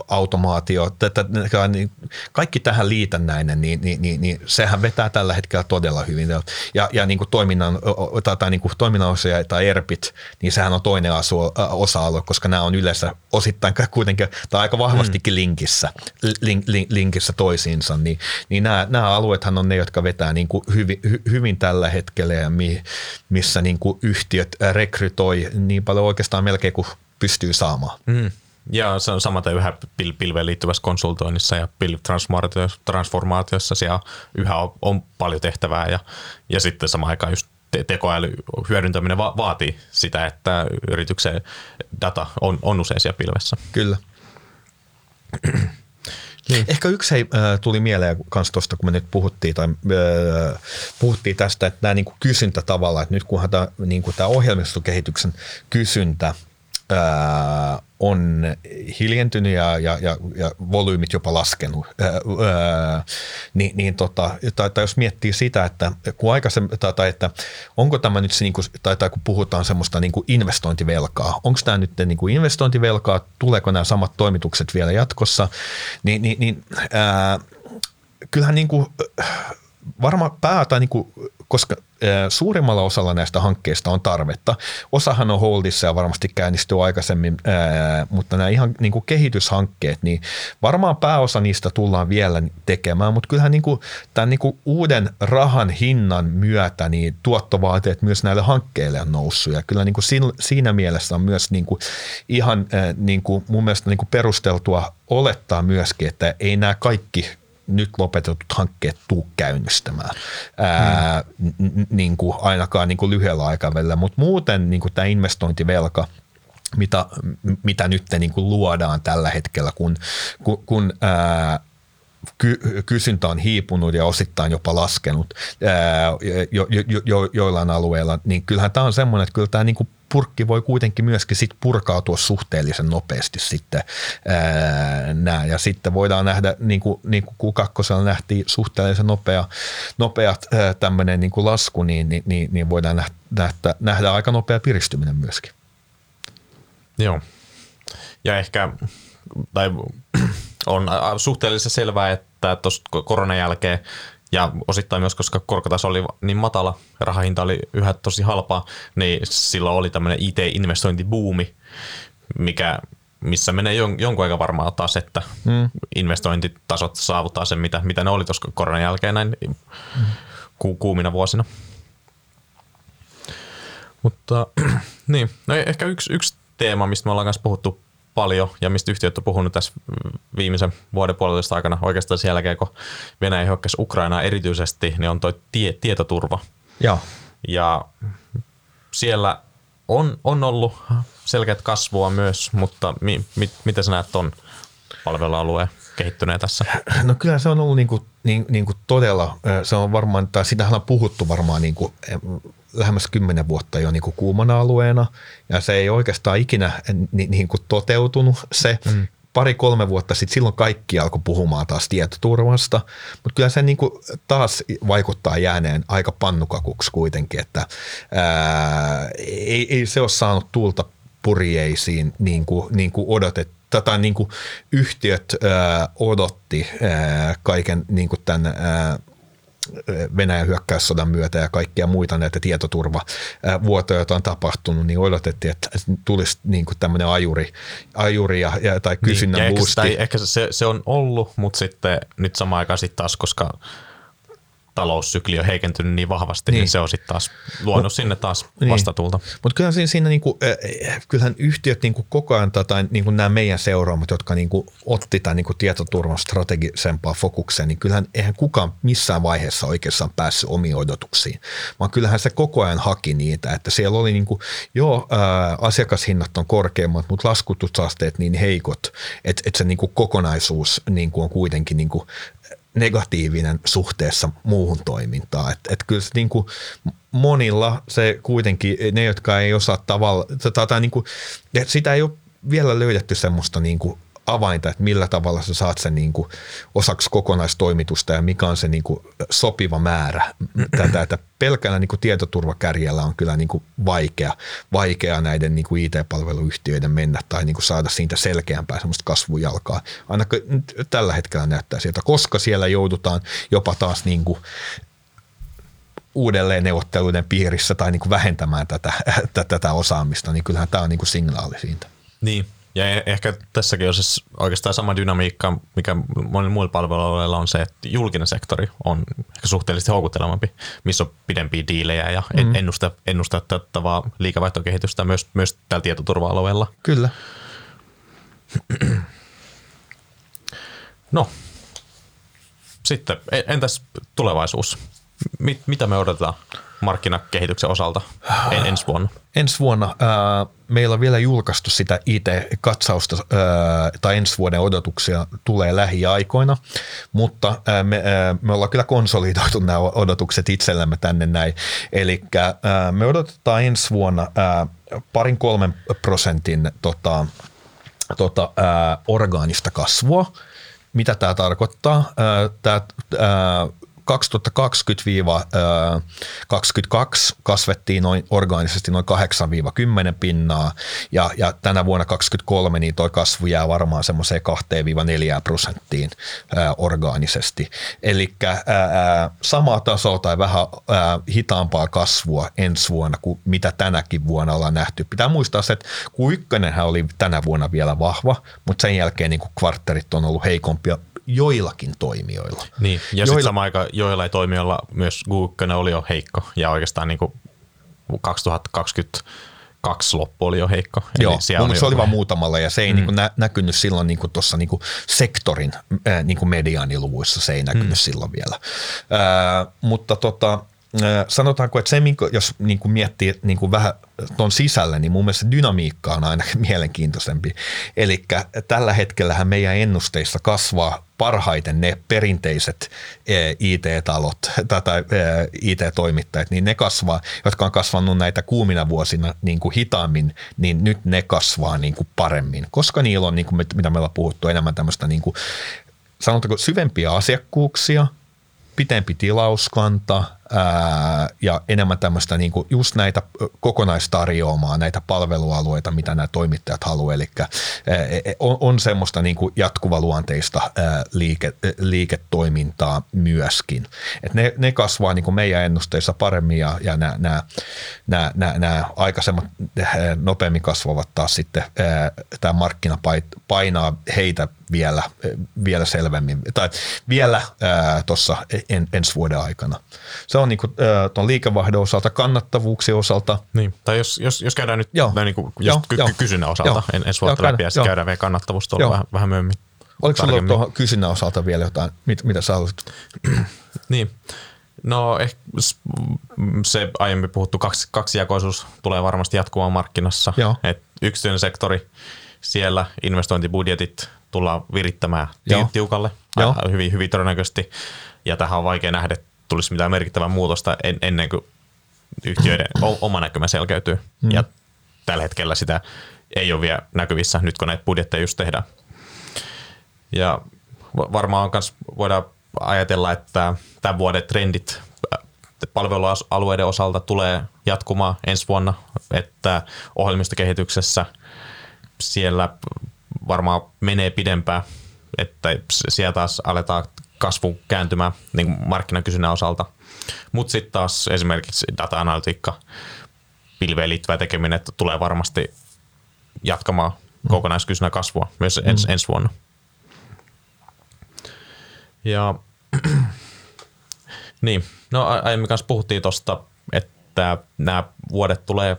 automaatio, tätä, niin kaikki tähän liitännäinen, niin, niin, niin, niin, sehän vetää tällä hetkellä todella hyvin. Ja, ja niin kuin toiminnan, tai, tai niin kuin toiminnanosia tai ERPit, niin sehän on toinen asu, osa-alue, koska nämä on yleensä osittain kuitenkin, tai aika vahvastikin mm. linkissä, link, link, linkissä toisiinsa toisensa, niin, niin nämä, nämä alueethan on ne, jotka vetää niin kuin hyvin, hy, hyvin tällä hetkellä ja mi, missä niin kuin yhtiöt rekrytoi niin paljon oikeastaan melkein kuin pystyy saamaan. Mm. Ja se on samaten yhä pil- pilveen liittyvässä konsultoinnissa ja pilvitransformaatiossa siellä yhä on, on paljon tehtävää ja, ja sitten samaan aikaan just te- tekoäly hyödyntäminen va- vaatii sitä, että yrityksen data on, on usein siellä pilvessä. Kyllä. Niin. Ehkä yksi hei, tuli mieleen myös tuosta, kun me nyt puhuttiin, tai, äh, puhuttiin tästä, että nämä niin kuin kysyntä tavallaan, että nyt kunhan tämä, niin kuin tämä ohjelmistokehityksen kysyntä ää, on hiljentynyt ja, ja, ja, ja volyymit jopa laskenut, ää, ää, niin, niin tota, tai, tai jos miettii sitä, että kun aikaisemmin, tai, tai että onko tämä nyt se, niin kuin, tai, tai kun puhutaan semmoista niin kuin investointivelkaa, onko tämä nyt niin kuin investointivelkaa, tuleeko nämä samat toimitukset vielä jatkossa, niin, niin, niin ää, kyllähän niin kuin, varmaan pää tai niin kuin, koska suurimmalla osalla näistä hankkeista on tarvetta. Osahan on holdissa ja varmasti käynnistyy aikaisemmin, mutta nämä ihan niin kuin kehityshankkeet, niin varmaan pääosa niistä tullaan vielä tekemään, mutta kyllähän niin kuin, tämän niin kuin uuden rahan hinnan myötä niin tuottovaateet myös näille hankkeille on noussut ja kyllä niin kuin siinä mielessä on myös niin kuin ihan niin kuin mun mielestä niin kuin perusteltua olettaa myöskin, että ei nämä kaikki nyt lopetetut hankkeet tuu käynnistämään, ää, n- niin kuin ainakaan niin kuin lyhyellä aikavälillä, mutta muuten niin kuin tämä investointivelka, mitä, mitä nyt niin kuin luodaan tällä hetkellä, kun, kun, kun ää, ky- kysyntä on hiipunut ja osittain jopa laskenut ää, jo, jo, jo, joillain alueilla, niin kyllähän tämä on semmoinen, että kyllä tämä niin kuin purkki voi kuitenkin myöskin sit purkautua suhteellisen nopeasti sitten ää, nää. ja sitten voidaan nähdä, niin kuin, niin kuin Q2 nähtiin suhteellisen nopea, nopeat tämmöinen niin kuin lasku, niin, niin, niin, niin voidaan nähdä, nähdä, nähdä aika nopea piristyminen myöskin. Joo. Ja ehkä, tai on suhteellisen selvää, että tuossa koronan jälkeen ja osittain myös, koska korkotaso oli niin matala ja rahahinta oli yhä tosi halpaa, niin silloin oli tämmöinen IT-investointibuumi, mikä, missä menee jon, jonkun aika varmaan taas, että mm. investointitasot saavuttaa sen, mitä, mitä ne oli tuossa koronan jälkeen näin mm. ku, kuumina vuosina. Mutta niin, no ehkä yksi, yksi teema, mistä me ollaan kanssa puhuttu paljon ja mistä yhtiöt on puhunut tässä viimeisen vuoden puolesta aikana oikeastaan sen jälkeen, kun Venäjä hyökkäsi Ukrainaa erityisesti, niin on toi tie, tietoturva. Ja. Ja siellä on, on ollut selkeät kasvua myös, mutta mi, mi, miten sä näet ton palvelualueen kehittyneen tässä? No kyllä se on ollut niin kuin, niin, niin kuin todella, se on varmaan, tai sitähän on puhuttu varmaan niin kuin lähemmäs kymmenen vuotta jo niin kuin kuumana alueena ja se ei oikeastaan ikinä niin, niin kuin toteutunut se. Mm. Pari-kolme vuotta sitten silloin kaikki alkoi puhumaan taas tietoturvasta, mutta kyllä se niin kuin taas vaikuttaa jääneen aika pannukakuksi kuitenkin, että ää, ei, ei se ole saanut tulta purjeisiin niin kuin, niin kuin odotettu tätä niin kuin yhtiöt ää, odotti ää, kaiken niin kuin tämän ää, Venäjän hyökkäyssodan myötä ja kaikkia muita näitä tietoturvavuotoja, joita on tapahtunut, niin odotettiin, että tulisi niin kuin tämmöinen ajuri, ajuri ja, ja, tai kysynnän niin, boosti. Ehkä, ehkä se, se on ollut, mutta sitten nyt samaan aikaan sitten taas, koska taloussykli on heikentynyt niin vahvasti, niin, niin se on sitten taas luonut Mut, sinne taas niin. vastatulta. Mutta kyllähän siinä, siinä niinku, äh, kyllähän yhtiöt niinku koko ajan, tai niinku nämä meidän seuraamat, jotka niinku otti tämän niinku tietoturvan strategisempaa fokukseen, niin kyllähän eihän kukaan missään vaiheessa oikeastaan päässyt omiin odotuksiin, vaan kyllähän se koko ajan haki niitä, että siellä oli niinku, joo, äh, asiakashinnat on korkeammat, mutta laskutusasteet niin heikot, että et se niinku kokonaisuus niinku on kuitenkin niinku negatiivinen suhteessa muuhun toimintaan. Että et kyllä se niin kuin monilla se kuitenkin, ne jotka ei osaa tavalla, tai niin kuin, sitä ei ole vielä löydetty semmoista niin kuin avainta, että millä tavalla sä saat sen niin kuin osaksi kokonaistoimitusta ja mikä on se niin kuin sopiva määrä tätä, että pelkällä niin kuin tietoturvakärjellä on kyllä niin kuin vaikea, vaikea näiden niin kuin IT-palveluyhtiöiden mennä tai niin kuin saada siitä selkeämpää semmoista kasvujalkaa. Ainakin tällä hetkellä näyttää sieltä, koska siellä joudutaan jopa taas niin kuin uudelleen neuvotteluiden piirissä tai niin kuin vähentämään tätä, tätä osaamista, niin kyllähän tämä on niin kuin signaali siitä. Niin, Ja e- ehkä tässäkin on siis oikeastaan sama dynamiikka, mikä monilla muilla palveluilla on se, että julkinen sektori on ehkä suhteellisesti houkuttelevampi, missä on pidempiä diilejä ja mm. ennusta, ennustettavaa liikevaihtokehitystä myös, myös tällä tietoturva-alueella. Kyllä. No, sitten entäs tulevaisuus? Mit, mitä me odotetaan markkinakehityksen osalta en, ensi vuonna? Ensi vuonna ää, meillä on vielä julkaistu sitä IT-katsausta ää, tai ensi vuoden odotuksia tulee lähiaikoina, mutta ää, me, ää, me ollaan kyllä konsolidoitu nämä odotukset itsellämme tänne näin. Eli me odotetaan ensi vuonna ää, parin kolmen prosentin tota, tota, ää, orgaanista kasvua. Mitä tämä tarkoittaa? Tämä 2020-2022 kasvettiin noin orgaanisesti noin 8-10 pinnaa ja, ja tänä vuonna 2023 niin toi kasvu jää varmaan semmoiseen 2-4 prosenttiin ää, orgaanisesti. Eli samaa tasoa tai vähän ää, hitaampaa kasvua ensi vuonna kuin mitä tänäkin vuonna ollaan nähty. Pitää muistaa se, että Q1 oli tänä vuonna vielä vahva, mutta sen jälkeen niin kvartterit on ollut heikompia joillakin toimijoilla. Niin, ja joilla... sitten samaan aikaan joilla toimijoilla myös Google oli jo heikko ja oikeastaan niin kuin 2022 loppu oli jo heikko. Joo, Eli se oli vain muutamalla ja se ei mm. niin kuin nä- näkynyt silloin niin kuin tuossa niin kuin sektorin äh, niin kuin mediaaniluvuissa, se ei näkynyt mm. silloin vielä. Äh, mutta tota, sanotaanko, että se, jos niin kuin miettii niin kuin vähän tuon sisällä, niin mun mielestä dynamiikka on aina mielenkiintoisempi. Eli tällä hetkellä meidän ennusteissa kasvaa parhaiten ne perinteiset IT-talot tai IT-toimittajat, niin ne kasvaa, jotka on kasvanut näitä kuumina vuosina niin kuin hitaammin, niin nyt ne kasvaa niin kuin paremmin, koska niillä on, niin kuin mitä me ollaan puhuttu, enemmän tämmöistä niin kuin, sanotaanko syvempiä asiakkuuksia, pitempi tilauskanta – ää, ja enemmän tämmöistä niin kuin just näitä kokonaistarjoamaa, näitä palvelualueita, mitä nämä toimittajat haluaa. Eli ää, on, on semmoista niin kuin jatkuvaluonteista ää, liike, liiketoimintaa myöskin. Et ne, ne kasvaa niin kuin meidän ennusteissa paremmin ja, ja nämä, nämä, nämä, nämä, nämä aikaisemmat nopeammin kasvavat taas sitten tämä markkina painaa heitä vielä, vielä selvemmin tai vielä tuossa en, ensi vuoden aikana. Se on niin kuin, tuon liikevaihdon osalta, kannattavuuksien osalta. Niin. Tai jos, jos, jos käydään nyt joo. näin niin kuin just joo, ky- joo. kysynnän osalta, joo. en, ensi vuotta läpi, ja sitten käydään vielä kannattavuus tuolla vähän, vähän myöhemmin. Oliko sinulla tuohon kysynnän osalta vielä jotain, mit, mitä sä haluaisit? niin. No ehkä se aiemmin puhuttu kaksi, kaksijakoisuus tulee varmasti jatkumaan markkinassa. Joo. Et yksityinen sektori, siellä investointibudjetit tullaan virittämään Joo. tiukalle Joo. hyvin, hyvin todennäköisesti. Ja tähän on vaikea nähdä, tulisi mitään merkittävää muutosta en, ennen kuin yhtiöiden oma näkymä selkeytyy. Mm. Ja tällä hetkellä sitä ei ole vielä näkyvissä, nyt kun näitä budjetteja just tehdään. Ja varmaan myös voidaan ajatella, että tämän vuoden trendit äh, palvelualueiden osalta tulee jatkumaan ensi vuonna, että ohjelmistokehityksessä siellä varmaan menee pidempään, että siellä taas aletaan kasvu kääntymään niin markkinakysynnän osalta. Mutta sitten taas esimerkiksi data-analytiikka, pilveen liittyvä tekeminen että tulee varmasti jatkamaan mm. kokonaiskysynnän kasvua myös mm. ens, ensi vuonna. Ja niin, no aiemmin kanssa puhuttiin tuosta, että nämä vuodet tulee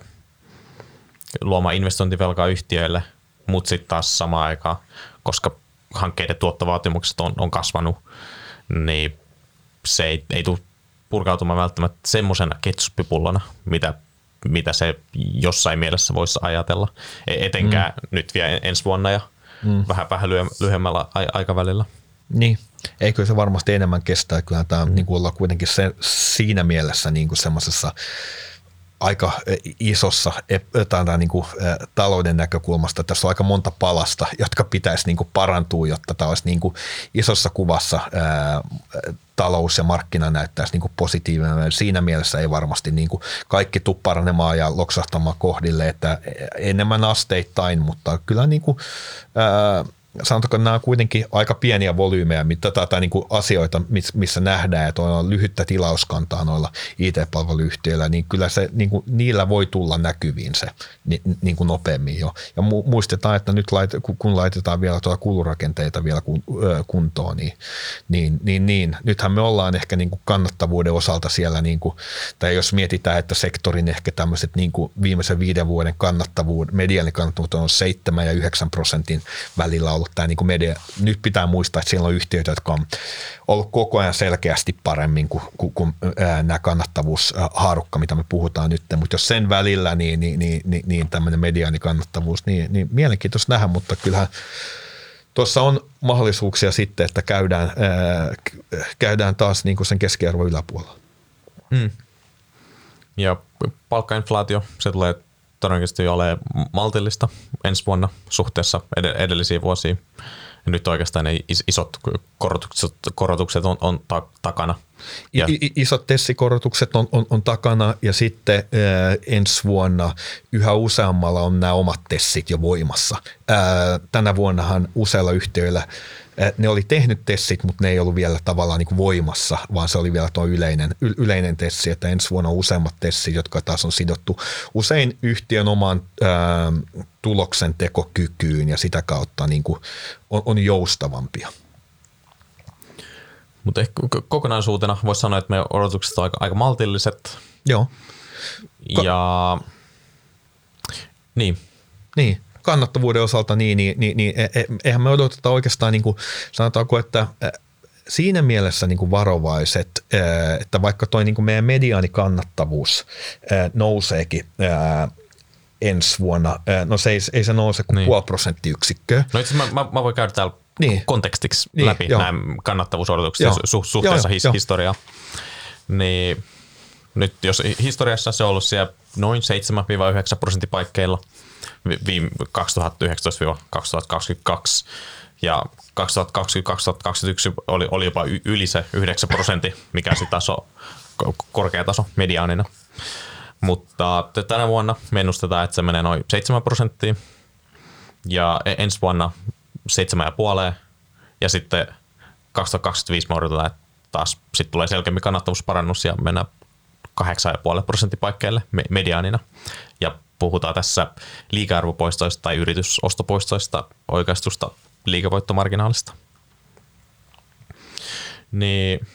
luomaan investointivelkaa yhtiöille, mutta sitten taas samaan aikaan, koska hankkeiden tuottovaatimukset on, on kasvanut, niin se ei, ei tule purkautumaan välttämättä semmoisena ketsuppipullona, mitä, mitä se jossain mielessä voisi ajatella. E, etenkään mm. nyt vielä ensi vuonna ja mm. vähän, vähän lyhyemmällä aikavälillä. Niin, eikö se varmasti enemmän kestää. Kyllähän tämä mm. niin kuin ollaan kuitenkin se, siinä mielessä niin kuin semmoisessa aika isossa tai niin kuin, talouden näkökulmasta. Tässä on aika monta palasta, jotka pitäisi niin kuin parantua, jotta tämä olisi niin kuin isossa kuvassa ää, talous ja markkina näyttäisi niin kuin positiivinen. Siinä mielessä ei varmasti niin kuin kaikki tuu paranemaan ja loksahtamaan kohdille, että enemmän asteittain, mutta kyllä niin kuin, ää, sanotaanko nämä on kuitenkin aika pieniä volyymeja, mitä tai niin kuin asioita, missä nähdään, että on lyhyttä tilauskantaa noilla IT-palveluyhtiöillä, niin kyllä se, niin kuin, niillä voi tulla näkyviin se niin kuin nopeammin jo. Ja muistetaan, että nyt lait, kun laitetaan vielä tuota kulurakenteita vielä kuntoon, niin, niin, niin, niin nythän me ollaan ehkä niin kuin kannattavuuden osalta siellä, niin kuin, tai jos mietitään, että sektorin ehkä tämmöiset niin kuin viimeisen viiden vuoden kannattavuuden, mediaanikannattavuus on 7 ja 9 prosentin välillä ollut tämä niin kuin media. Nyt pitää muistaa, että siellä on yhtiöitä, jotka on ollut koko ajan selkeästi paremmin kuin, kuin, kuin nämä kannattavuushaarukka, mitä me puhutaan nyt. Mutta jos sen välillä, niin, niin, niin, niin, niin tämmöinen mediaanikannattavuus, niin, niin mielenkiintoista nähdä, mutta kyllähän tuossa on mahdollisuuksia sitten, että käydään, ää, käydään taas niin kuin sen keskiarvo yläpuolella. Mm. Ja palkkainflaatio, se tulee todennäköisesti ole maltillista ensi vuonna suhteessa edellisiin vuosiin. Ja nyt oikeastaan ne isot korotukset, korotukset on, on ta- takana. Ja. Isot tessikorotukset on, on, on takana ja sitten ää, ensi vuonna yhä useammalla on nämä omat tessit jo voimassa. Ää, tänä vuonnahan useilla yhtiöillä – ne oli tehnyt tessit, mutta ne ei ollut vielä tavallaan niin kuin voimassa, vaan se oli vielä tuo yleinen, yleinen tessi, että ensi vuonna on useammat tessit, jotka taas on sidottu usein yhtiön omaan ää, tuloksen tekokykyyn ja sitä kautta niin kuin on, on joustavampia. Mutta ehkä kokonaisuutena voisi sanoa, että meidän odotukset ovat aika, aika maltilliset. Joo. Ko- ja niin. Niin kannattavuuden osalta, niin, niin, niin, niin e, e, eihän me odoteta oikeastaan, niin kuin, sanotaanko, että siinä mielessä niin kuin varovaiset, että vaikka toi niin kuin meidän mediaanikannattavuus nouseekin ensi vuonna, no se ei, ei se nouse kuin niin. puoli prosenttiyksikköä. No itse mä, mä, mä voin käydä täällä niin. kontekstiksi niin, läpi joo. nämä kannattavuusodotukset joo. Su- suhteessa joo, his- joo. historiaan. Niin nyt jos historiassa se on ollut siellä noin 7-9 prosenttipaikkeilla – 2019-2022 ja 2020-2021 oli, oli jopa yli se 9 prosentti, mikä sitten taas on korkea taso mediaanina. Mutta tänä vuonna me ennustetaan, että se menee noin 7 prosenttia ja e-, ensi vuonna 7,5 ja sitten 2025 me odotetaan, että taas sitten tulee selkeämmin kannattavuusparannus ja mennään 8,5 prosenttipaikkeille mediaanina. Ja puhutaan tässä liikearvopoistoista tai yritysostopoistoista oikeastusta liikevoittomarginaalista. Niin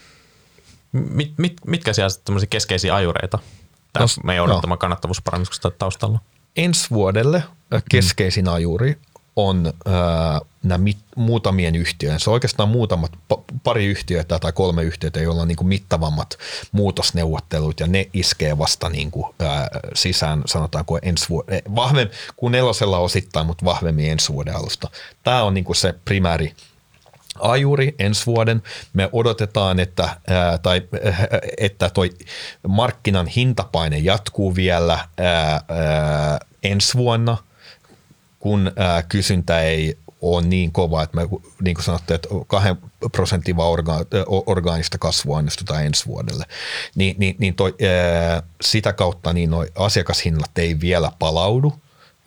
mit, mit, mitkä siellä tämmöisiä keskeisiä ajureita tässä no, meidän odottama no. kannattavuusparannuksesta taustalla? Ensi vuodelle keskeisin ajuri on äh, nämä mit, muutamien yhtiöiden, se on oikeastaan muutamat, pa, pari yhtiötä tai kolme yhtiötä, joilla on niin kuin mittavammat muutosneuvottelut ja ne iskee vasta niin kuin, äh, sisään, sanotaanko ensi vuoden, eh, vahvemmin kuin nelosella osittain, mutta vahvemmin ensi vuoden alusta. Tämä on niin kuin se primääri ajuri ensi vuoden. Me odotetaan, että, ää, tai, että toi markkinan hintapaine jatkuu vielä ää, ää, ensi vuonna – kun ää, kysyntä ei ole niin kova, että me niin kuin sanottu, että kahden prosentin vaan orga, orgaanista kasvua ennustetaan ensi vuodelle, niin, niin, niin toi, ää, sitä kautta niin noi asiakashinnat ei vielä palaudu,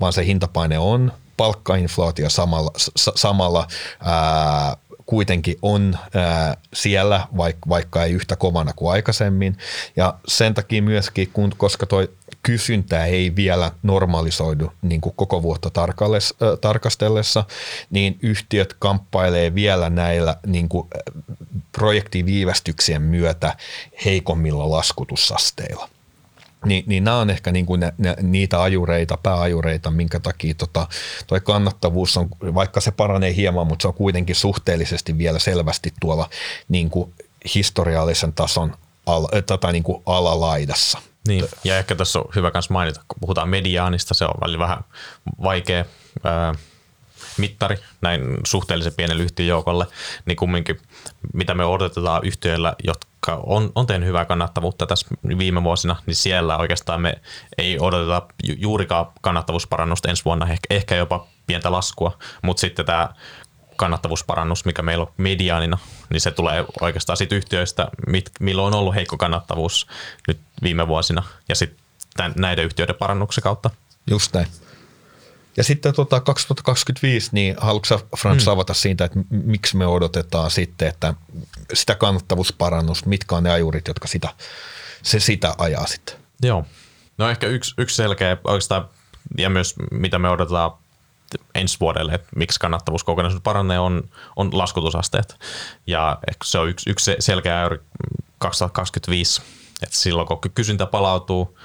vaan se hintapaine on palkkainflaatio samalla, samalla ää, kuitenkin on ää, siellä, vaikka, vaikka ei yhtä kovana kuin aikaisemmin. Ja sen takia myöskin, kun, koska toi kysyntä ei vielä normalisoidu niin kuin koko vuotta tarkastellessa, niin yhtiöt kamppailee vielä näillä niin kuin projektiviivästyksien myötä heikommilla laskutusasteilla. Niin, niin nämä on ehkä niin kuin ne, ne, niitä ajureita, pääajureita, minkä takia tota, toi kannattavuus on, vaikka se paranee hieman, mutta se on kuitenkin suhteellisesti vielä selvästi tuolla niin kuin historiallisen tason al, tota, niin kuin alalaidassa. Niin, ja ehkä tässä on hyvä myös mainita, kun puhutaan mediaanista, se on välillä vähän vaikea ää, mittari näin suhteellisen pienelle yhtiöjoukolle, niin kumminkin mitä me odotetaan yhtiöillä, jotka on, on tehnyt hyvää kannattavuutta tässä viime vuosina, niin siellä oikeastaan me ei odoteta juurikaan kannattavuusparannusta ensi vuonna, ehkä, ehkä jopa pientä laskua, mutta sitten tämä kannattavuusparannus, mikä meillä on mediaanina, niin se tulee oikeastaan siitä yhtiöistä, mit, milloin on ollut heikko kannattavuus nyt viime vuosina ja sitten näiden yhtiöiden parannuksen kautta. Just näin. Ja sitten tota 2025, niin haluatko Frans mm. avata siitä, että miksi me odotetaan sitten, että sitä kannattavuusparannusta, mitkä on ne ajurit, jotka sitä, se sitä ajaa sitten? Joo. No ehkä yksi, yksi selkeä oikeastaan, ja myös mitä me odotetaan ensi vuodelle, että miksi kannattavuus kokonaisuus paranee, on, on laskutusasteet. Ja ehkä se on yksi, yksi selkeä ajuri 2025, että silloin kun kysyntä palautuu,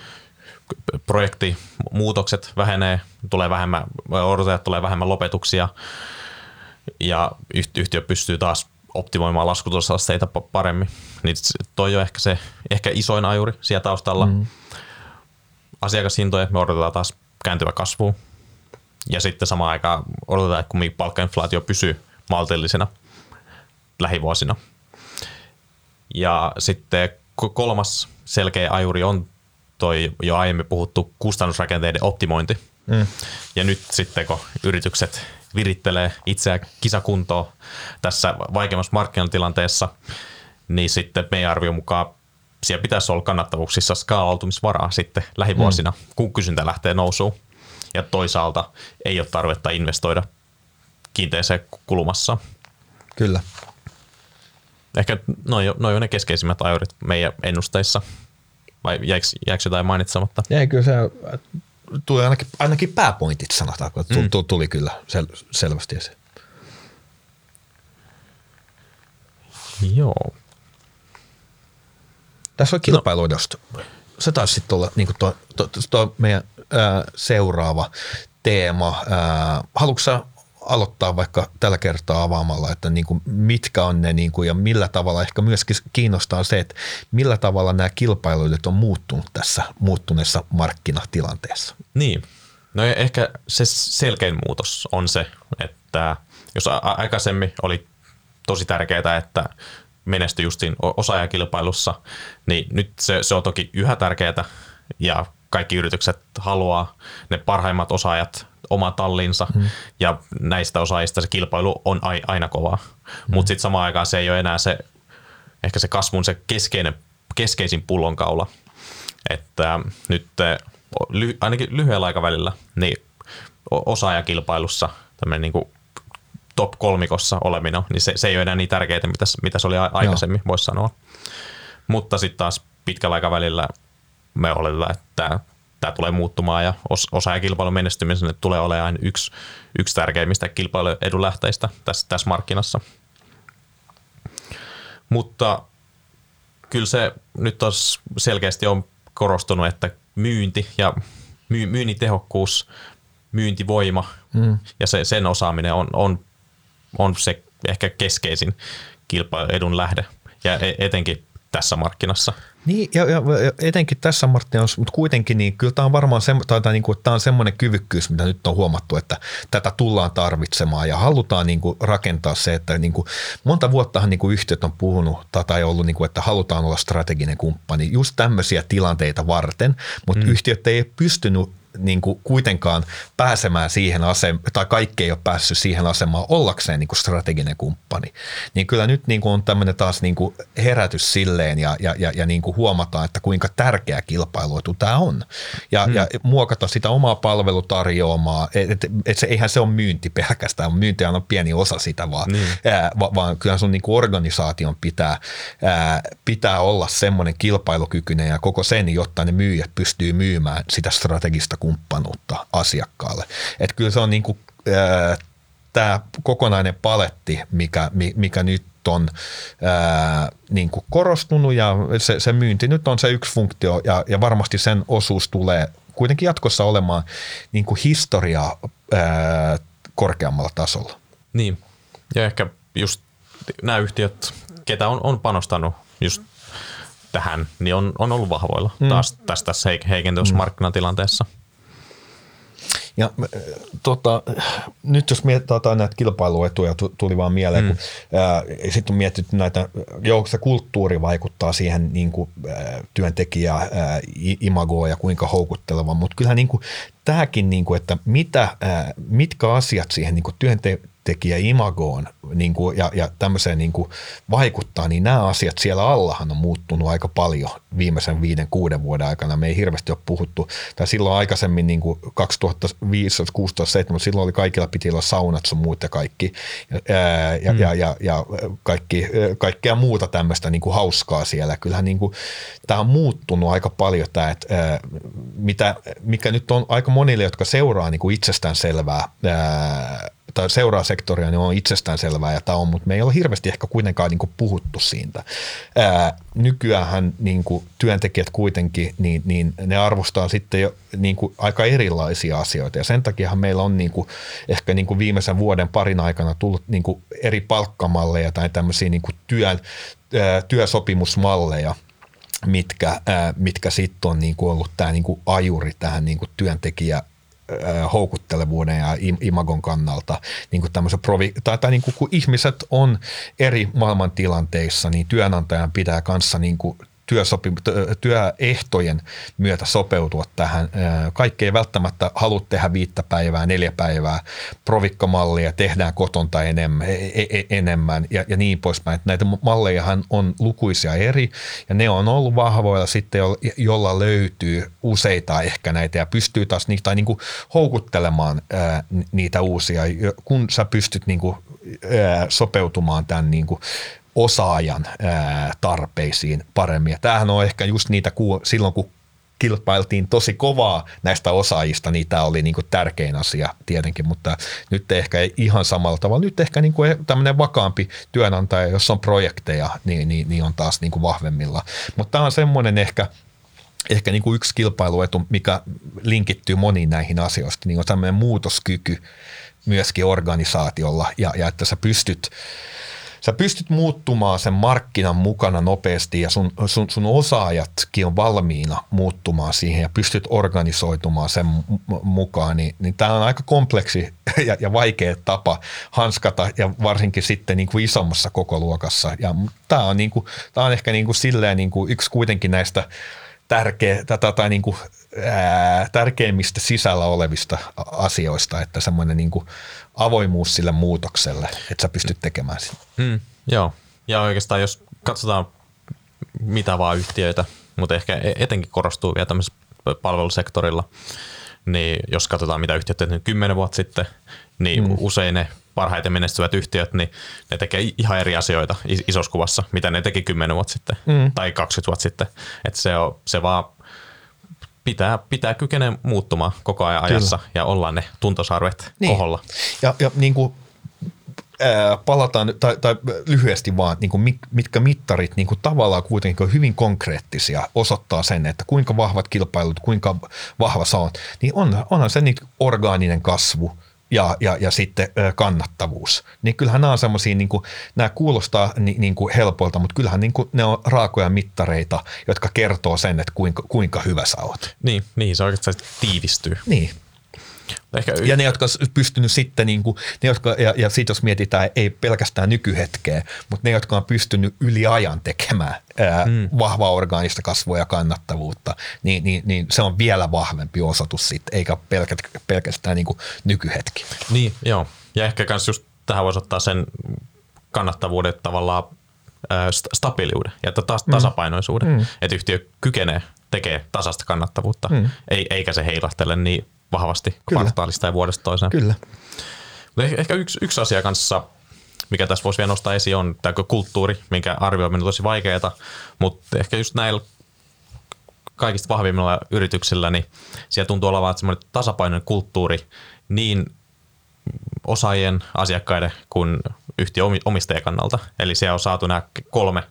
projektimuutokset vähenee, tulee vähemmän, odotetaan, tulee vähemmän lopetuksia ja yhtiö pystyy taas optimoimaan laskutusasteita paremmin. Niin toi on ehkä se ehkä isoin ajuri siellä taustalla. Mm. Asiakashintoja me odotetaan taas kääntyvä kasvu. Ja sitten samaan aikaan odotetaan, että kun palkkainflaatio pysyy maltillisena lähivuosina. Ja sitten kolmas selkeä ajuri on toi jo aiemmin puhuttu kustannusrakenteiden optimointi. Mm. Ja nyt sitten kun yritykset virittelee itseään kisakuntoon tässä vaikeammassa markkinatilanteessa, niin sitten meidän arvion mukaan siellä pitäisi olla kannattavuuksissa skaalautumisvaraa sitten lähivuosina, mm. kun kysyntä lähtee nousuun. Ja toisaalta ei ole tarvetta investoida kiinteeseen kulmassa. Kyllä. Ehkä noin noi on ne keskeisimmät ajurit meidän ennusteissa – vai jäikö, jäikö jotain mainitsematta? Ei, kyllä se tuli ainakin, ainakin pääpointit sanotaanko, tuli, mm. tuli kyllä sel, selvästi esiin. Joo. Tässä on kilpailuidosta. No. Se taisi sitten olla niin tuo, tuo, tuo meidän ää, seuraava teema. Ää, haluatko aloittaa vaikka tällä kertaa avaamalla, että niin kuin mitkä on ne niin kuin ja millä tavalla, ehkä myöskin kiinnostaa se, että millä tavalla nämä kilpailuidet on muuttunut tässä muuttuneessa markkinatilanteessa. Niin, no ehkä se selkein muutos on se, että jos aikaisemmin oli tosi tärkeää, että menesty justiin osaajakilpailussa, niin nyt se, se on toki yhä tärkeää ja kaikki yritykset haluaa ne parhaimmat osaajat oma tallinsa mm. ja näistä osaajista se kilpailu on aina kovaa. Mm. Mutta sitten samaan aikaan se ei ole enää se, ehkä se kasvun se keskeinen, keskeisin pullonkaula. Että nyt ly, ainakin lyhyellä aikavälillä niin osaajakilpailussa tämmöinen niin kuin top kolmikossa oleminen, niin se, se ei ole enää niin tärkeää, mitä, mitä se oli aikaisemmin, voisi sanoa. Mutta sitten taas pitkällä aikavälillä me oletetaan, että tämä tulee muuttumaan ja osa ja kilpailun menestymisen tulee olemaan aina yksi, yksi tärkeimmistä kilpailuedun lähteistä tässä, tässä markkinassa. Mutta kyllä se nyt on selkeästi on korostunut, että myynti ja myy, myynnin tehokkuus, myyntivoima mm. ja se, sen osaaminen on, on, on se ehkä keskeisin kilpailuedun lähde ja e, etenkin tässä markkinassa. Niin, ja, ja, etenkin tässä markkinassa, mutta kuitenkin niin kyllä tämä on varmaan se, tai, tai niin kuin, tämä on semmoinen kyvykkyys, mitä nyt on huomattu, että tätä tullaan tarvitsemaan ja halutaan niin kuin, rakentaa se, että niin kuin, monta vuottahan niin kuin yhtiöt on puhunut tai ollut, niin kuin, että halutaan olla strateginen kumppani just tämmöisiä tilanteita varten, mutta mm. yhtiöt ei pystynyt niin kuin kuitenkaan pääsemään siihen asemaan, tai kaikki ei ole päässyt siihen asemaan ollakseen niin kuin strateginen kumppani. Niin kyllä nyt niin kuin on tämmöinen taas niin kuin herätys silleen ja, ja, ja, ja niin kuin huomataan, että kuinka tärkeä kilpailuetu tämä on. Ja, hmm. ja muokata sitä omaa palvelutarjoamaa, että et se, eihän se ole myynti pelkästään, myynti on pieni osa sitä, vaan, hmm. ää, va, vaan kyllä sun niin kuin organisaation pitää, ää, pitää olla semmoinen kilpailukykyinen ja koko sen, jotta ne myyjät pystyy myymään sitä strategista kumppanuutta asiakkaalle. Että kyllä se on niin kuin, tämä kokonainen paletti, mikä, mikä nyt on ää, niin kuin korostunut ja se, se myynti nyt on se yksi funktio ja, ja varmasti sen osuus tulee kuitenkin jatkossa olemaan niin kuin historiaa ää, korkeammalla tasolla. Niin, ja ehkä just nämä yhtiöt, ketä on, on panostanut just tähän, niin on, on ollut vahvoilla mm. taas tässä, tässä heikentyvässä mm. markkinatilanteessa. Ja äh, tota, nyt jos mietitään näitä kilpailuetuja, tuli vaan mieleen, mm. kun äh, sitten on mietitty näitä, joo, se kulttuuri vaikuttaa siihen niin kuin, äh, työntekijä äh, imagoa ja kuinka houkutteleva, mutta kyllähän niin kuin, tämäkin, niin kuin, että mitä, äh, mitkä asiat siihen niin kuin työnte- työntekijä imagoon niin kuin, ja, ja tämmöiseen niin kuin vaikuttaa, niin nämä asiat siellä allahan on muuttunut aika paljon viimeisen viiden, kuuden vuoden aikana. Me ei hirveästi ole puhuttu, tai silloin aikaisemmin niin kuin 2005, 16, 17, silloin oli kaikilla piti olla saunat sun muut ja kaikki, ää, ja, mm. ja, ja, ja kaikki, kaikkea muuta tämmöistä niin kuin hauskaa siellä. Kyllähän niin kuin, tämä on muuttunut aika paljon tämä, että ää, mitä, mikä nyt on aika monille, jotka seuraa niin kuin itsestään selvää ää, tai seuraa sektoria, niin on itsestään selvää ja tämä on, mutta me ei ole hirveästi ehkä kuitenkaan niin kuin puhuttu siitä. Ää, nykyään niin kuin työntekijät kuitenkin, niin, niin ne arvostaa sitten jo niin kuin aika erilaisia asioita ja sen takia meillä on niin kuin ehkä niin kuin viimeisen vuoden parin aikana tullut niin kuin eri palkkamalleja tai tämmöisiä niin kuin työn, ää, työsopimusmalleja, mitkä, mitkä sitten on niin kuin ollut tämä niin kuin ajuri tähän niin kuin työntekijä houkuttelevuuden ja imagon kannalta niin kuin provi, tai, tai niin kuin, kun ihmiset on eri maailmantilanteissa, niin työnantajan pitää kanssa niin kuin työsopim- työehtojen myötä sopeutua tähän. Kaikki ei välttämättä halua tehdä viittä päivää, neljä päivää, provikkamallia, tehdään kotonta enemmän, e, e, e, enemmän ja, ja niin poispäin. Näitä mallejahan on lukuisia eri ja ne on ollut vahvoilla sitten, jolla löytyy useita ehkä näitä ja pystyy taas niitä tai niin kuin houkuttelemaan niitä uusia, kun sä pystyt niin kuin, sopeutumaan tämän niin kuin osaajan tarpeisiin paremmin. Ja tämähän on ehkä just niitä, silloin kun kilpailtiin tosi kovaa näistä osaajista, niin tämä oli niin tärkein asia tietenkin, mutta nyt ehkä ei ihan samalla tavalla. Nyt ehkä niin kuin tämmöinen vakaampi työnantaja, jos on projekteja, niin, niin, niin on taas niin kuin vahvemmilla. Mutta tämä on semmoinen ehkä, ehkä niin kuin yksi kilpailuetu, mikä linkittyy moniin näihin asioihin, niin on tämmöinen muutoskyky myöskin organisaatiolla ja, ja että sä pystyt sä pystyt muuttumaan sen markkinan mukana nopeasti ja sun, sun, sun osaajatkin on valmiina muuttumaan siihen ja pystyt organisoitumaan sen mukaan, niin, niin tämä on aika kompleksi ja, ja vaikea tapa hanskata ja varsinkin sitten niin kuin isommassa koko luokassa. Ja tämä on, niin kuin, tää on ehkä niin kuin silleen niin kuin yksi kuitenkin näistä tärkeä, tai, tai niin kuin, ää, tärkeimmistä sisällä olevista asioista, että semmoinen niin kuin avoimuus sille muutokselle, että sä pystyt tekemään sitä. Mm, joo, ja oikeastaan jos katsotaan mitä vaan yhtiöitä, mutta ehkä e- etenkin korostuu vielä tämmöisessä palvelusektorilla, niin jos katsotaan mitä yhtiöt tehnyt kymmenen vuotta sitten, niin mm. usein ne parhaiten menestyvät yhtiöt, niin ne tekee ihan eri asioita isossa kuvassa, mitä ne teki kymmenen vuotta sitten mm. tai 20 vuotta sitten. Että se, on, se vaan pitää, pitää kykene muuttumaan koko ajan ajassa Kyllä. ja olla ne tuntosarvet niin. koholla. Ja, ja niin kuin palataan, tai, tai lyhyesti vaan, niin kuin mitkä mittarit niin kuin tavallaan kuitenkin on hyvin konkreettisia, osoittaa sen, että kuinka vahvat kilpailut, kuinka vahva sä oot, niin on, onhan se niin orgaaninen kasvu, ja, ja, ja sitten kannattavuus. Niin kyllähän nämä on semmoisia, niin nämä kuulostaa niin, niin kuin helpoilta, mutta kyllähän niin kuin ne on raakoja mittareita, jotka kertoo sen, että kuinka, kuinka hyvä sä oot. Niin, niin se oikeastaan tiivistyy. Niin. Ehkä y- ja ne, jotka on pystynyt sitten, niin kuin, ne, jotka, ja, ja siitä jos mietitään, ei pelkästään nykyhetkeä, mutta ne, jotka on pystynyt yli ajan tekemään ää, mm. vahvaa orgaanista kasvua ja kannattavuutta, niin, niin, niin se on vielä vahvempi osoitus sitten, eikä pelkä, pelkästään niin kuin nykyhetki. Niin, joo. Ja ehkä myös just tähän voisi ottaa sen kannattavuuden tavallaan stabiiliuden ja tas- mm. tasapainoisuuden, mm. että yhtiö kykenee tekee tasasta kannattavuutta, mm. eikä se heilahtele niin vahvasti kvartaalista ja vuodesta toiseen. Kyllä. Mutta ehkä yksi, yksi asia kanssa, mikä tässä voisi vielä nostaa esiin, on tämä kulttuuri, minkä arvioiminen on tosi vaikeaa, mutta ehkä just näillä kaikista vahvimmilla yrityksillä, niin siellä tuntuu olevan semmoinen tasapainoinen kulttuuri niin osaajien, asiakkaiden kuin yhtiön omistajien kannalta. Eli siellä on saatu nämä kolme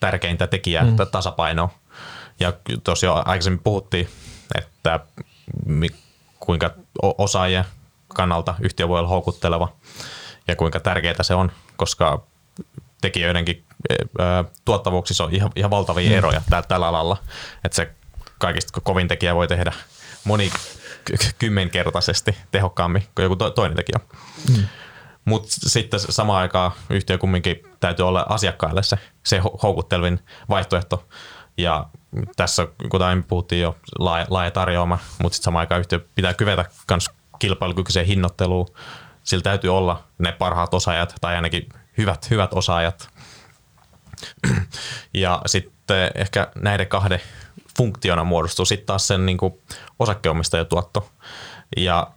tärkeintä tekijää mm. tasapainoa. Ja tosiaan jo aikaisemmin puhuttiin, että kuinka osaajien kannalta yhtiö voi olla houkutteleva ja kuinka tärkeää se on, koska tekijöidenkin tuottavuuksissa on ihan, ihan valtavia mm. eroja tällä, tällä alalla. Että se kaikista kovin tekijä voi tehdä moni kymmenkertaisesti tehokkaammin kuin joku toinen tekijä. Mm. Mutta sitten samaan aikaan yhtiö kumminkin täytyy olla asiakkaille se, se houkuttelevin vaihtoehto. Ja tässä, kuten puhuttiin jo, laaja, laaja tarjoama, mutta sitten samaan aikaan yhtiö pitää kyvetä myös kilpailukykyiseen hinnoitteluun, sillä täytyy olla ne parhaat osaajat tai ainakin hyvät, hyvät osaajat. Ja sitten ehkä näiden kahden funktiona muodostuu sitten taas sen niin kuin osakkeenomistajan Ja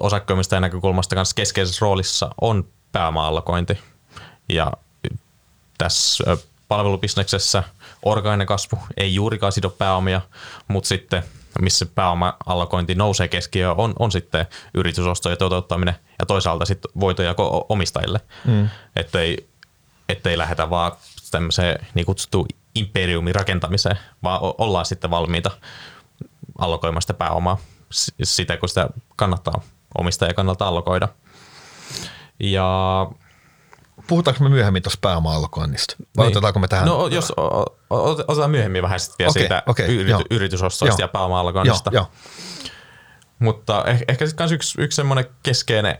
osakkeenomistajan näkökulmasta kanssa keskeisessä roolissa on pääoma-allokointi. Ja tässä palvelubisneksessä orgainen kasvu ei juurikaan sido pääomia, mutta sitten missä pääoma-allokointi nousee keskiöön, on, on sitten yritysostojen toteuttaminen ja toisaalta sitten voitoja omistajille. Mm. Ettei, ettei lähdetä vaan tämmöiseen niin kutsuttuun imperiumin rakentamiseen, vaan ollaan sitten valmiita allokoimaan sitä pääomaa sitä, kun sitä kannattaa omistajan kannalta allokoida. Ja Puhutaanko me myöhemmin tuossa pääoma-allokoinnista? Vai niin. otetaanko me tähän? No jos otetaan myöhemmin vähän sitten vielä okay, siitä okay, yrity, yritysostoista ja pääoma-allokoinnista. Joo, Mutta eh, ehkä sitten yksi, yksi semmoinen keskeinen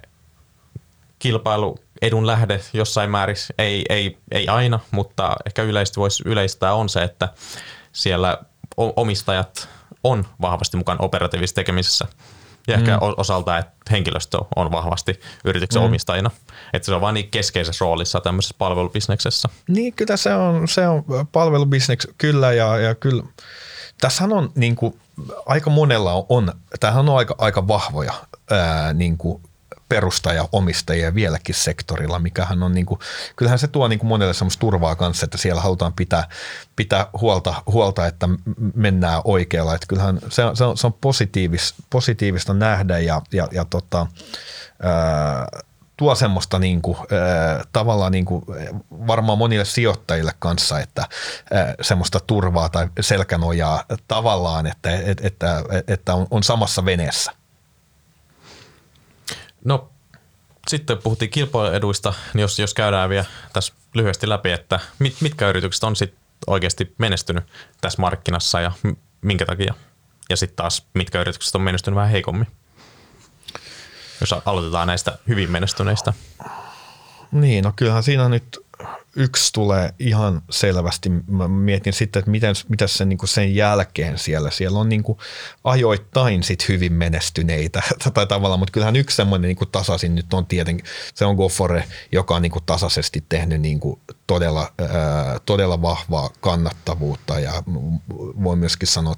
kilpailu edun lähde jossain määrin, ei, ei, ei aina, mutta ehkä yleisesti voisi yleistää on se, että siellä omistajat on vahvasti mukaan operatiivisessa tekemisessä. Ja ehkä mm. osalta, että henkilöstö on vahvasti yrityksen mm. omistajina. Että se on vain niin keskeisessä roolissa tämmöisessä palvelubisneksessä. Niin, kyllä se on, se on palvelubisneks, kyllä. Ja, ja kyllä. Tässähän on niin kuin, aika monella on, on tämähän on aika, aika vahvoja ää, niin kuin perustaja omistajia vieläkin sektorilla, mikähän on niin kuin, kyllähän se tuo niin kuin monelle semmoista turvaa kanssa, että siellä halutaan pitää, pitää huolta, huolta, että mennään oikealla. Että kyllähän se, se on, se on positiivis, positiivista nähdä ja, ja, ja tota, ää, tuo semmoista niin kuin, äh, tavallaan niin kuin, varmaan monille sijoittajille kanssa, että äh, semmoista turvaa tai selkänojaa tavallaan, että, että, että, että on, on samassa veneessä. No sitten puhuttiin kilpailueduista, niin jos, jos käydään vielä tässä lyhyesti läpi, että mit, mitkä yritykset on sitten oikeasti menestynyt tässä markkinassa ja minkä takia. Ja sitten taas mitkä yritykset on menestynyt vähän heikommin. Jos aloitetaan näistä hyvin menestyneistä. Niin, no kyllähän siinä nyt yksi tulee ihan selvästi. Mä mietin sitten, että miten, mitä sen, niin sen jälkeen siellä. Siellä on niin ajoittain sit hyvin menestyneitä tai tavallaan, mutta kyllähän yksi semmoinen niin tasaisin nyt on tietenkin, se on Goffore, joka on niin tasaisesti tehnyt niin todella, ää, todella vahvaa kannattavuutta ja voi myöskin sanoa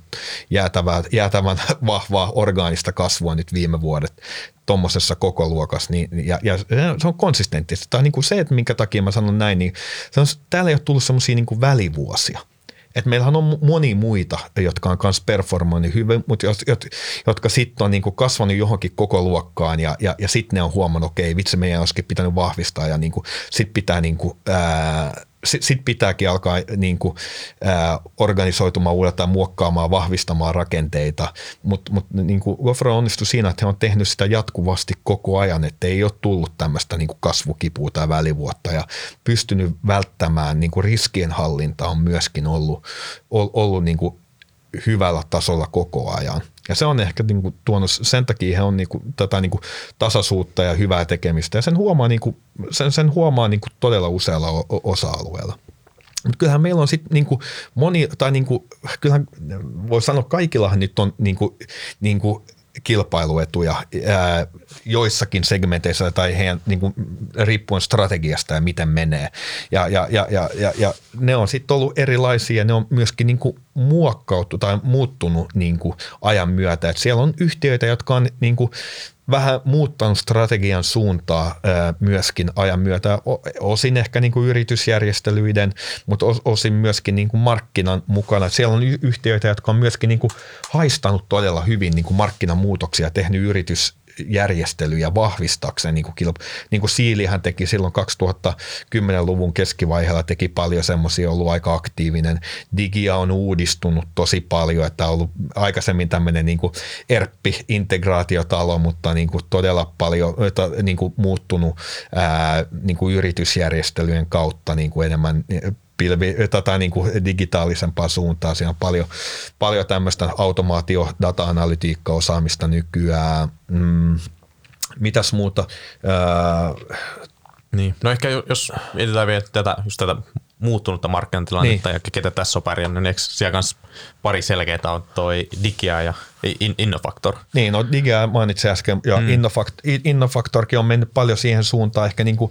jäätävää, jäätävän vahvaa orgaanista kasvua nyt viime vuodet tuommoisessa koko luokassa, niin, ja, ja se on konsistenttista. Tai niin kuin se, että minkä takia mä sanon näin, niin se on, täällä ei ole tullut semmoisia niin välivuosia. Et meillähän on moni muita, jotka on myös performoinut hyvin, mutta jotka, sitten on niinku kasvanut johonkin koko luokkaan ja, ja, ja sitten ne on huomannut, okei, vitsi, meidän olisikin pitänyt vahvistaa ja niinku, sitten pitää niinku, ää, sitten pitääkin alkaa niin kuin, ää, organisoitumaan uudestaan, muokkaamaan, vahvistamaan rakenteita, mutta mut, niin Gofro onnistui siinä, että he on tehnyt sitä jatkuvasti koko ajan, että ei ole tullut tämmöistä niin kasvukipua tai välivuotta ja pystynyt välttämään niin kuin riskienhallinta on myöskin ollut, ollut niin kuin hyvällä tasolla koko ajan. Ja se on ehkä niin kuin tuonut, sen takia he on niin kuin, tätä niin kuin tasaisuutta ja hyvää tekemistä ja sen huomaa, niin kuin, sen, sen huomaa niin kuin todella usealla osa-alueella. Mutta kyllähän meillä on sitten niinku moni, tai niinku, kyllähän voi sanoa kaikillahan nyt on niinku, niinku kilpailuetuja ää, joissakin segmenteissä tai heidän niin kuin, riippuen strategiasta ja miten menee. Ja, ja, ja, ja, ja, ja ne on sitten ollut erilaisia, ne on myöskin niin kuin, muokkauttu tai muuttunut niin kuin, ajan myötä. Et siellä on yhtiöitä, jotka on niin kuin, vähän muuttanut strategian suuntaa myöskin ajan myötä, osin ehkä niin kuin yritysjärjestelyiden, mutta osin myöskin niin kuin markkinan mukana. Siellä on yhtiöitä, jotka on myöskin niin kuin haistanut todella hyvin niin kuin markkinamuutoksia, tehnyt yritys, järjestelyjä vahvistaakseen. Niin kuin, kilp- niin kuin Siilihän teki silloin 2010-luvun keskivaiheella teki paljon semmoisia, ollut aika aktiivinen. Digia on uudistunut tosi paljon, että on ollut aikaisemmin tämmöinen niin kuin ERP-integraatiotalo, mutta niin kuin todella paljon niin kuin muuttunut ää, niin kuin yritysjärjestelyjen kautta niin kuin enemmän pilvi, tätä niin kuin digitaalisempaa suuntaa. Siinä on paljon, paljon tämmöistä automaatio, data-analytiikka-osaamista nykyään. Mm, mitäs muuta? Öö, niin. No ehkä jos mietitään vielä tätä, just tätä muuttunutta markkinatilannetta niin. ja ketä tässä on pärjännyt, niin eikö siellä kanssa pari selkeää on toi Digia ja Innofactor. Niin, no Digia mainitsin äsken, ja mm. Innofactor, Innofactorkin on mennyt paljon siihen suuntaan, ehkä niin kuin,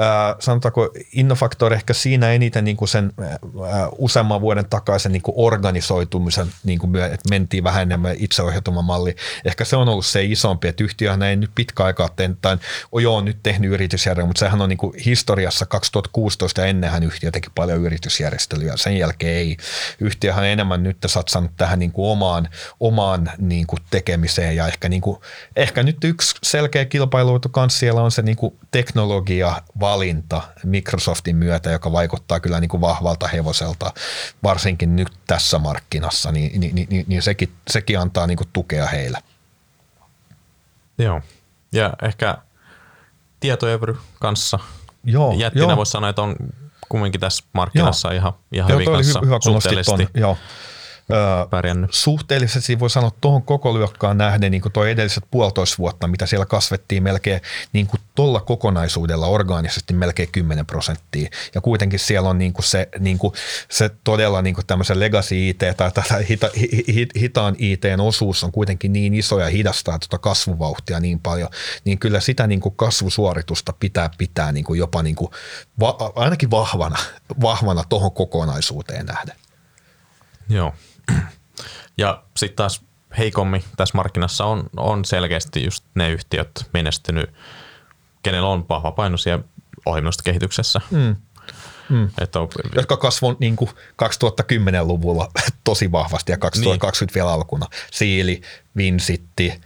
äh, sanotaanko Innofactor ehkä siinä eniten niin kuin sen äh, useamman vuoden takaisen niin kuin organisoitumisen, niin kuin, että mentiin vähän enemmän itseohjautuma malli. Ehkä se on ollut se isompi, että yhtiöhän ei nyt pitkä aikaa tehnyt, tai on joo nyt tehnyt yritysjärjestelyä, mutta sehän on niin kuin historiassa 2016 ja ennenhän yhtiö teki paljon yritysjärjestelyä, sen jälkeen ei. Yhtiöhän enemmän nyt satsannut tähän niin kuin omaan, omaan niin kuin tekemiseen ja ehkä, niin kuin, ehkä nyt yksi selkeä kilpailuetu kanssa siellä on se niin kuin teknologiavalinta Microsoftin myötä, joka vaikuttaa kyllä niin kuin vahvalta hevoselta, varsinkin nyt tässä markkinassa, niin, niin, niin, niin sekin, sekin antaa niin kuin tukea heille. Joo, ja ehkä tietoevry kanssa joo, jättinä joo. voisi sanoa, että on kumminkin tässä markkinassa joo. ihan, ihan joo, hyvin kanssa hyvä, suhteellisesti. Ton, joo pärjännyt. Suhteellisesti voi sanoa tuohon koko lyökkaan nähden, niin kuin tuo edelliset puolitoista vuotta, mitä siellä kasvettiin melkein niin kuin tuolla kokonaisuudella orgaanisesti melkein 10 prosenttia. Ja kuitenkin siellä on niin kuin se, niin kuin, se todella niin kuin tämmöisen legacy IT tai, hita, hit, hitaan ITn osuus on kuitenkin niin iso ja hidastaa tuota kasvuvauhtia niin paljon, niin kyllä sitä niin kuin kasvusuoritusta pitää pitää niin kuin jopa niin kuin, va, ainakin vahvana, vahvana tuohon kokonaisuuteen nähden. Joo. Ja sitten taas heikommin tässä markkinassa on, on selkeästi just ne yhtiöt menestynyt, kenellä on vahva paino siellä ohjelmistokehityksessä. Mm. Mm. Että on, Jotka kasvoivat niin 2010-luvulla tosi vahvasti ja 2020 niin. vielä alkuna. Siili, Vinsitti,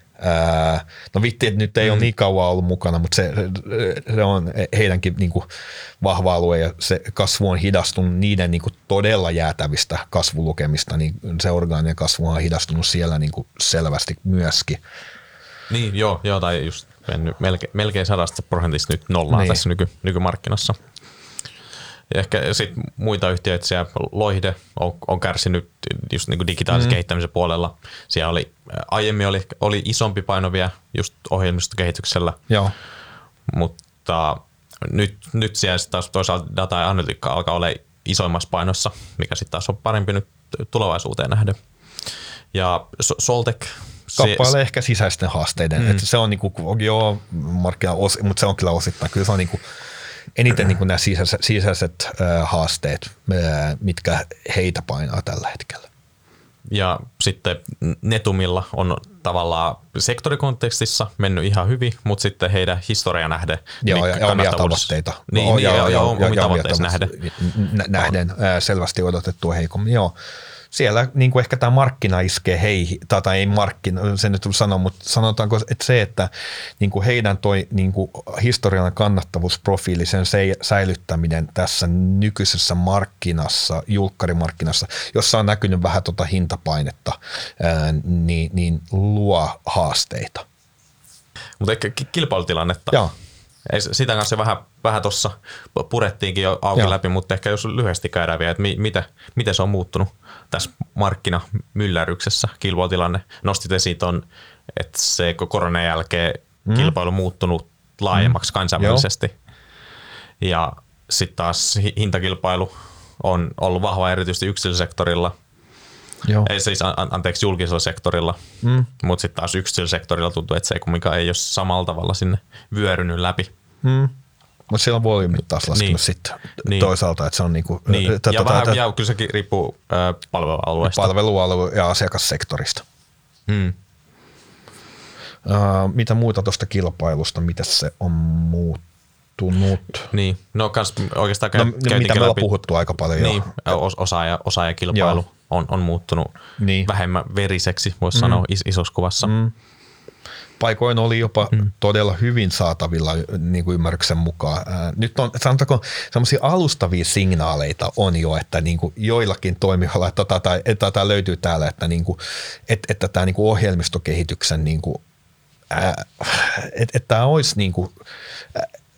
no vitti, että nyt ei mm. ole niin kauan ollut mukana, mutta se, se on heidänkin niin kuin vahva alue ja se kasvu on hidastunut niiden niin kuin todella jäätävistä kasvulukemista, niin se orgaaninen kasvu on hidastunut siellä niin kuin selvästi myöskin. Niin, joo, joo tai just mennyt melkein, melkein sadasta prosentista nyt nollaan niin. tässä nyky, nykymarkkinassa. Ja ehkä sitten muita yhtiöitä siellä, Loihde on, on kärsinyt just niin kuin digitaalisen mm. kehittämisen puolella. Siellä oli, aiemmin oli, oli isompi paino vielä just ohjelmistokehityksellä, Joo. mutta nyt, nyt siellä taas toisaalta data ja analytiikka alkaa olla isoimmassa painossa, mikä sitten taas on parempi nyt tulevaisuuteen nähden. Ja Soltek Kappailee ehkä sisäisten haasteiden. Mm. Että se on niinku, joo, markkina, mutta se on kyllä osittain. Kyllä se on niinku, eniten niin kuin nämä sisäiset, sisäiset äh, haasteet, äh, mitkä heitä painaa tällä hetkellä. Ja sitten Netumilla on tavallaan sektorikontekstissa mennyt ihan hyvin, mutta sitten heidän historia nähden. Joo, ja, ja omia tavoitteita. Niin, no, niin omia tavoitteita nähden. Nähden äh, selvästi odotettua heikommin, joo siellä niin kuin ehkä tämä markkina iskee heihin, tai ei markkina, se nyt sano, mutta sanotaanko, että se, että niin kuin heidän toi niin kuin historiallinen kannattavuusprofiili, sen se, säilyttäminen tässä nykyisessä markkinassa, julkkarimarkkinassa, jossa on näkynyt vähän tuota hintapainetta, ää, niin, niin luo haasteita. Mutta ehkä kilpailutilannetta. Joo. Sitä kanssa vähän, vähän tuossa purettiinkin jo auki Joo. läpi, mutta ehkä jos lyhyesti käydään vielä, että mi, mitä, miten se on muuttunut tässä markkinamylläryksessä kilpailutilanne. Nostit esiin ton, että se koronan jälkeen mm. kilpailu on muuttunut laajemmaksi mm. kansainvälisesti. Joo. Ja sitten taas hintakilpailu on ollut vahva erityisesti yksityissektorilla. Joo. Ei siis anteeksi julkisella sektorilla, mm. mutta sitten taas yksityissektorilla tuntuu, että se ei kumminkaan ei ole samalla tavalla sinne vyörynyt läpi. Mm. Mutta siellä on volyymit taas laskenut niin. sitten niin. toisaalta, että se on niinku, niin. Tätä, ja, vähän, ja kyllä sekin riippuu äh, palvelualueesta. Palvelualue ja asiakassektorista. Hmm. Uh, mitä muuta tuosta kilpailusta, mitä se on muuttunut? Niin, no kans oikeastaan no, mitä me on puhuttu aika paljon niin, jo. Osaaja, osaajakilpailu on, on muuttunut niin. vähemmän veriseksi, voisi mm. sanoa is- isossa kuvassa. Mm paikoin oli jopa mm. todella hyvin saatavilla niin kuin ymmärryksen mukaan. Nyt on, sanotaanko, sellaisia alustavia signaaleita on jo, että niin kuin joillakin toimijoilla, että tätä, että tätä löytyy täällä, että, niin kuin, että, että tämä niin kuin ohjelmistokehityksen niin kuin, että, että tämä olisi niin kuin,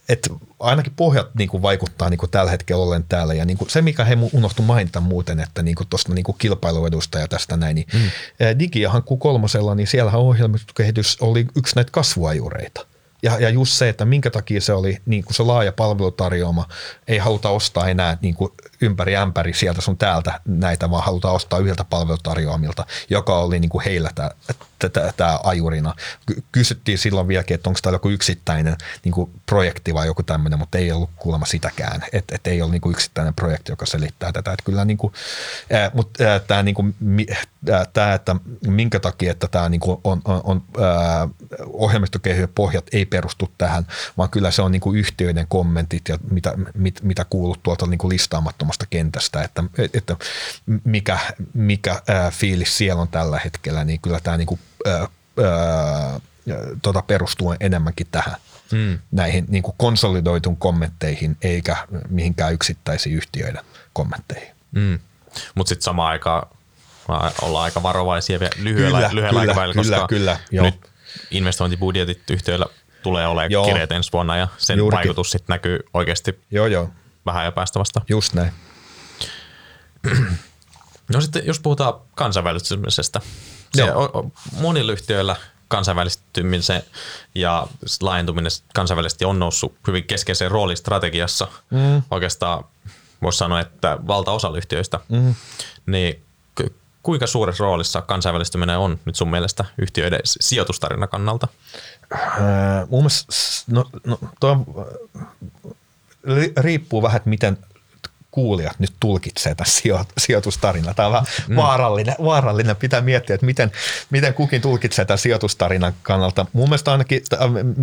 että ainakin pohjat niin kuin vaikuttaa niin kuin tällä hetkellä ollen täällä. Ja niin kuin se, mikä he unohtu mainita muuten, että niin kuin tuosta niin kuin kilpailuedusta ja tästä näin, niin mm. Digiahan Q3, niin siellähän ohjelmistokehitys oli yksi näitä kasvuajureita. Ja, ja just se, että minkä takia se oli niin kuin se laaja palvelutarjoama, ei haluta ostaa enää niin kuin ympäri ämpäri sieltä sun täältä näitä, vaan halutaan ostaa yhdeltä palvelutarjoamilta, joka oli niin kuin heillä tämä ajurina. Kysyttiin silloin vieläkin, että onko tämä joku yksittäinen niin kuin projekti vai joku tämmöinen, mutta ei ollut kuulemma sitäkään. Että et ei ole niin kuin yksittäinen projekti, joka selittää tätä. Että kyllä niin kuin, ää, mutta ää, tämä, niin kuin, tämä, että minkä takia, että tämä niin kuin on, on, on ohjelmistokehien pohjat ei perustu tähän, vaan kyllä se on niin kuin yhtiöiden kommentit ja mitä, mit, mitä kuulut tuolta niin kuin listaamattomasta kentästä, että, että mikä, mikä ää, fiilis siellä on tällä hetkellä, niin kyllä tämä niin kuin, ää, ää, tota perustuu enemmänkin tähän hmm. näihin niin kuin konsolidoitun kommentteihin eikä mihinkään yksittäisiin yhtiöiden kommentteihin. Hmm. Mutta sitten samaan aikaan ollaan aika varovaisia vielä lyhyellä, kyllä, lyhyellä kyllä, aikavälillä, koska kyllä, kyllä, nyt investointibudjetit yhtiöillä tulee olemaan joo. kireet ensi vuonna ja sen Juurikin. vaikutus sitten näkyy oikeasti joo, joo. vähän ja päästä vasta. Just näin. No sitten jos puhutaan kansainvälistymisestä. Se on, monilla yhtiöillä kansainvälistymisen ja laajentuminen kansainvälisesti on noussut hyvin keskeiseen rooliin strategiassa. Mm. Oikeastaan voisi sanoa, että valtaosa yhtiöistä. Mm. Niin kuinka suuressa roolissa kansainvälistyminen on nyt sun mielestä yhtiöiden sijoitustarina kannalta? Äh, mun mielestä, no, no toi riippuu vähän, että miten kuulijat nyt tulkitsee tämän sijoitustarina. Tämä on vähän mm. vaarallinen, vaarallinen. Pitää miettiä, että miten, miten kukin tulkitsee tämän sijoitustarinan kannalta. Mun mielestä ainakin,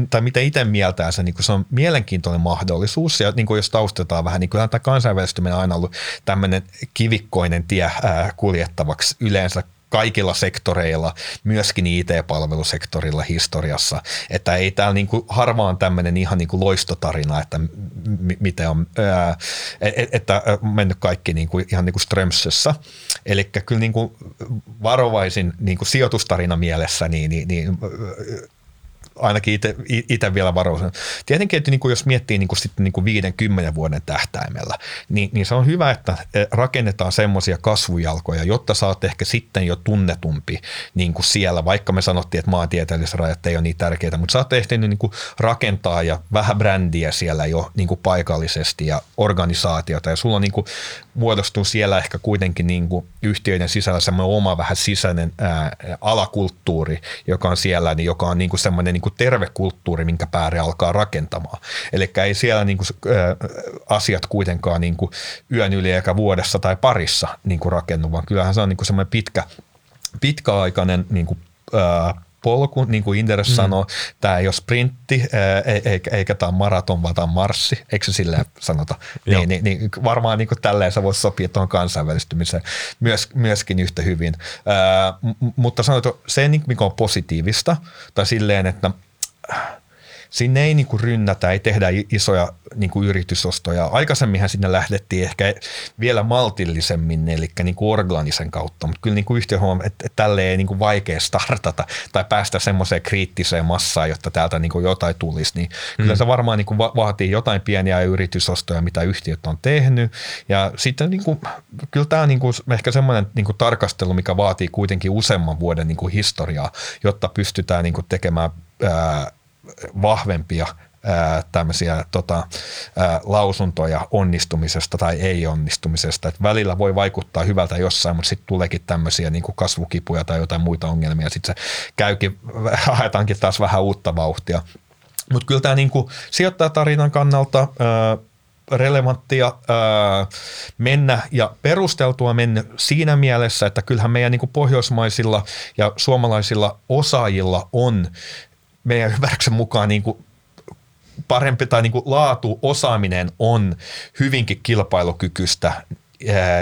tai miten itse mieltää se, niin se on mielenkiintoinen mahdollisuus. Ja niin kuin jos taustetaan vähän, niin kyllä tämä kansainvälistyminen on aina ollut tämmöinen kivikkoinen tie kuljettavaksi yleensä kaikilla sektoreilla, myöskin IT-palvelusektorilla historiassa. Että ei täällä niinku harvaan tämmöinen ihan niinku loistotarina, että m- miten on, ää, e-, e-, että on mennyt kaikki niinku ihan niinku Strömsössä. Eli kyllä niinku varovaisin niinku sijoitustarina mielessä, niin, niin, niin ainakin itse vielä varoisin. Tietenkin, että niin kuin jos miettii niin kuin sitten niin kuin 50 vuoden tähtäimellä, niin, niin se on hyvä, että e, rakennetaan semmoisia kasvujalkoja, jotta saat ehkä sitten jo tunnetumpi niin kuin siellä, vaikka me sanottiin, että maantieteelliset rajat ei ole niin tärkeitä, mutta sä oot ehtinyt niin kuin rakentaa ja vähän brändiä siellä jo niin kuin paikallisesti ja organisaatiota ja sulla on niin kuin muodostuu siellä ehkä kuitenkin niin kuin yhtiöiden sisällä semmoinen oma vähän sisäinen ää, alakulttuuri, joka on siellä, niin joka on niin kuin semmoinen niin kuin terve kulttuuri, minkä päälle alkaa rakentamaan. Eli ei siellä niin kuin, asiat kuitenkaan niin kuin yön yli eikä vuodessa tai parissa niin kuin rakennu, vaan kyllähän se on niin kuin semmoinen pitkä, pitkäaikainen niin kuin, ää, polku, niin kuin Inderes mm. sanoo, tämä ei ole sprintti eikä, eikä tämä maraton, vaan tämä marssi, eikö se silleen sanota? niin, niin, niin, varmaan niin kuin tälleen se voisi sopia tuon kansainvälistymiseen myös, myöskin yhtä hyvin. Ää, mutta sanotaan, se mikä on positiivista, tai silleen, että sinne ei niin kuin rynnätä, ei tehdä isoja niin kuin yritysostoja. Aikaisemminhan sinne lähdettiin ehkä vielä maltillisemmin, eli niin kuin organisen kautta, mutta kyllä niin kuin yhtiö huomaa, että, että tälle ei niin kuin vaikea startata tai päästä semmoiseen kriittiseen massaan, jotta täältä niin kuin jotain tulisi. Niin mm. Kyllä se varmaan niin kuin vaatii jotain pieniä yritysostoja, mitä yhtiöt on tehnyt. Ja sitten niin kuin, kyllä tämä on niin kuin ehkä semmoinen niin kuin tarkastelu, mikä vaatii kuitenkin useamman vuoden niin kuin historiaa, jotta pystytään niin kuin tekemään ää, vahvempia tämmöisiä tota, ää, lausuntoja onnistumisesta tai ei-onnistumisesta. Et välillä voi vaikuttaa hyvältä jossain, mutta sitten tuleekin tämmöisiä niin kasvukipuja tai jotain muita ongelmia. Sitten se käykin, haetaankin taas vähän uutta vauhtia. Mutta kyllä tämä niin sijoittajatarinan kannalta ää, relevanttia ää, mennä ja perusteltua mennä siinä mielessä, että kyllähän meidän niin pohjoismaisilla ja suomalaisilla osaajilla on meidän ymmärryksen mukaan niin kuin parempi tai niin kuin laatu, osaaminen on hyvinkin kilpailukykyistä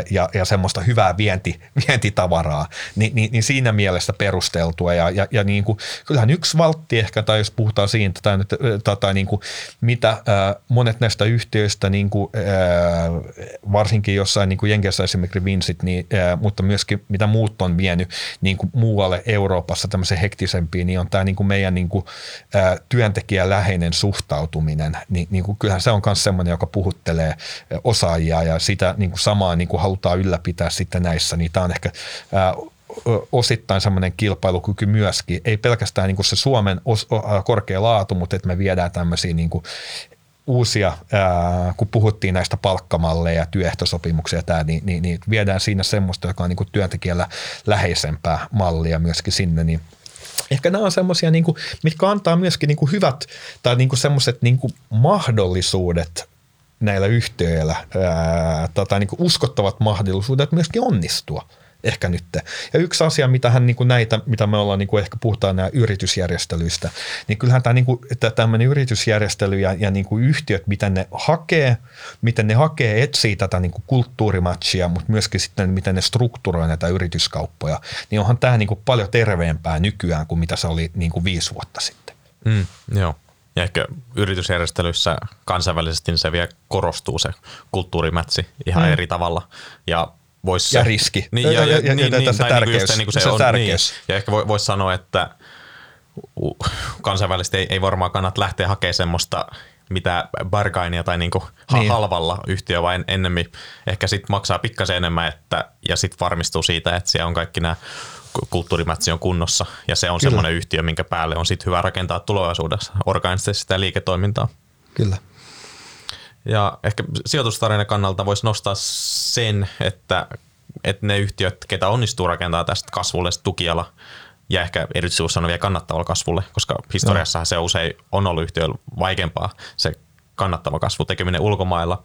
ja, ja semmoista hyvää vienti, vientitavaraa, niin, niin, niin siinä mielessä perusteltua. Ja, ja, ja niin kuin, kyllähän yksi valtti ehkä, tai jos puhutaan siitä, tai, tai, tai niin kuin, mitä ää, monet näistä yhtiöistä, niin kuin, ää, varsinkin jossain niin kuin Jenkeissä esimerkiksi Vinsit, niin, ää, mutta myöskin mitä muut on vienyt niin kuin muualle Euroopassa tämmöisen hektisempiin, niin on tämä niin kuin meidän niin kuin, ää, työntekijäläheinen suhtautuminen. Niin, niin kuin, kyllähän se on myös semmoinen, joka puhuttelee osaajia ja sitä niin kuin samaa samaa niin kuin halutaan ylläpitää sitten näissä, niin tämä on ehkä ää, osittain semmoinen kilpailukyky myöskin. Ei pelkästään niin kuin se Suomen os, korkea laatu, mutta että me viedään tämmöisiä niin kuin uusia, ää, kun puhuttiin näistä palkkamalleja ja työehtosopimuksia, tää, niin, niin, niin viedään siinä semmoista, joka on niin kuin työntekijällä läheisempää mallia myöskin sinne, niin Ehkä nämä on semmoisia, niin mitkä antaa myöskin niin kuin hyvät tai niin semmoiset niin mahdollisuudet näillä yhtiöillä, ää, tai niin kuin uskottavat mahdollisuudet myöskin onnistua – ehkä nyt. Ja yksi asia, mitä hän niin kuin näitä, mitä me ollaan, niin kuin ehkä puhutaan nämä yritysjärjestelyistä, niin kyllähän tämä, niin kuin, että tämmöinen yritysjärjestely ja, ja niin kuin yhtiöt, miten ne hakee, miten ne hakee, etsii tätä niin kuin kulttuurimatchia, mutta myöskin sitten miten ne strukturoi näitä yrityskauppoja, niin onhan tämä niin kuin paljon terveempää nykyään kuin mitä se oli niin kuin viisi vuotta sitten. Mm, joo. Ja ehkä yritysjärjestelyissä kansainvälisesti niin se vielä korostuu se kulttuurimätsi ihan mm. eri tavalla. Ja vois ja riski. Niin, ja, ja, ja, niin, niin, niin, se tärkeys. Niin, se, se, on, tärkeys. Niin, ja ehkä voisi sanoa, että kansainvälisesti ei, ei varmaan kannata lähteä hakemaan semmoista mitä bargainia tai niinku niin. halvalla yhtiö, vaan ennemmin ehkä sit maksaa pikkasen enemmän että, ja sitten varmistuu siitä, että siellä on kaikki nämä kulttuurimätsi on kunnossa ja se on semmoinen yhtiö, minkä päälle on sitten hyvä rakentaa tulevaisuudessa organisesti sitä liiketoimintaa. Kyllä. Ja ehkä sijoitustarinan kannalta voisi nostaa sen, että, että ne yhtiöt, ketä onnistuu rakentamaan tästä kasvulle tukiala, ja ehkä erityisesti sanoa vielä kannattavalla kasvulle, koska historiassa se usein on ollut yhtiöllä vaikeampaa se kannattava kasvu tekeminen ulkomailla,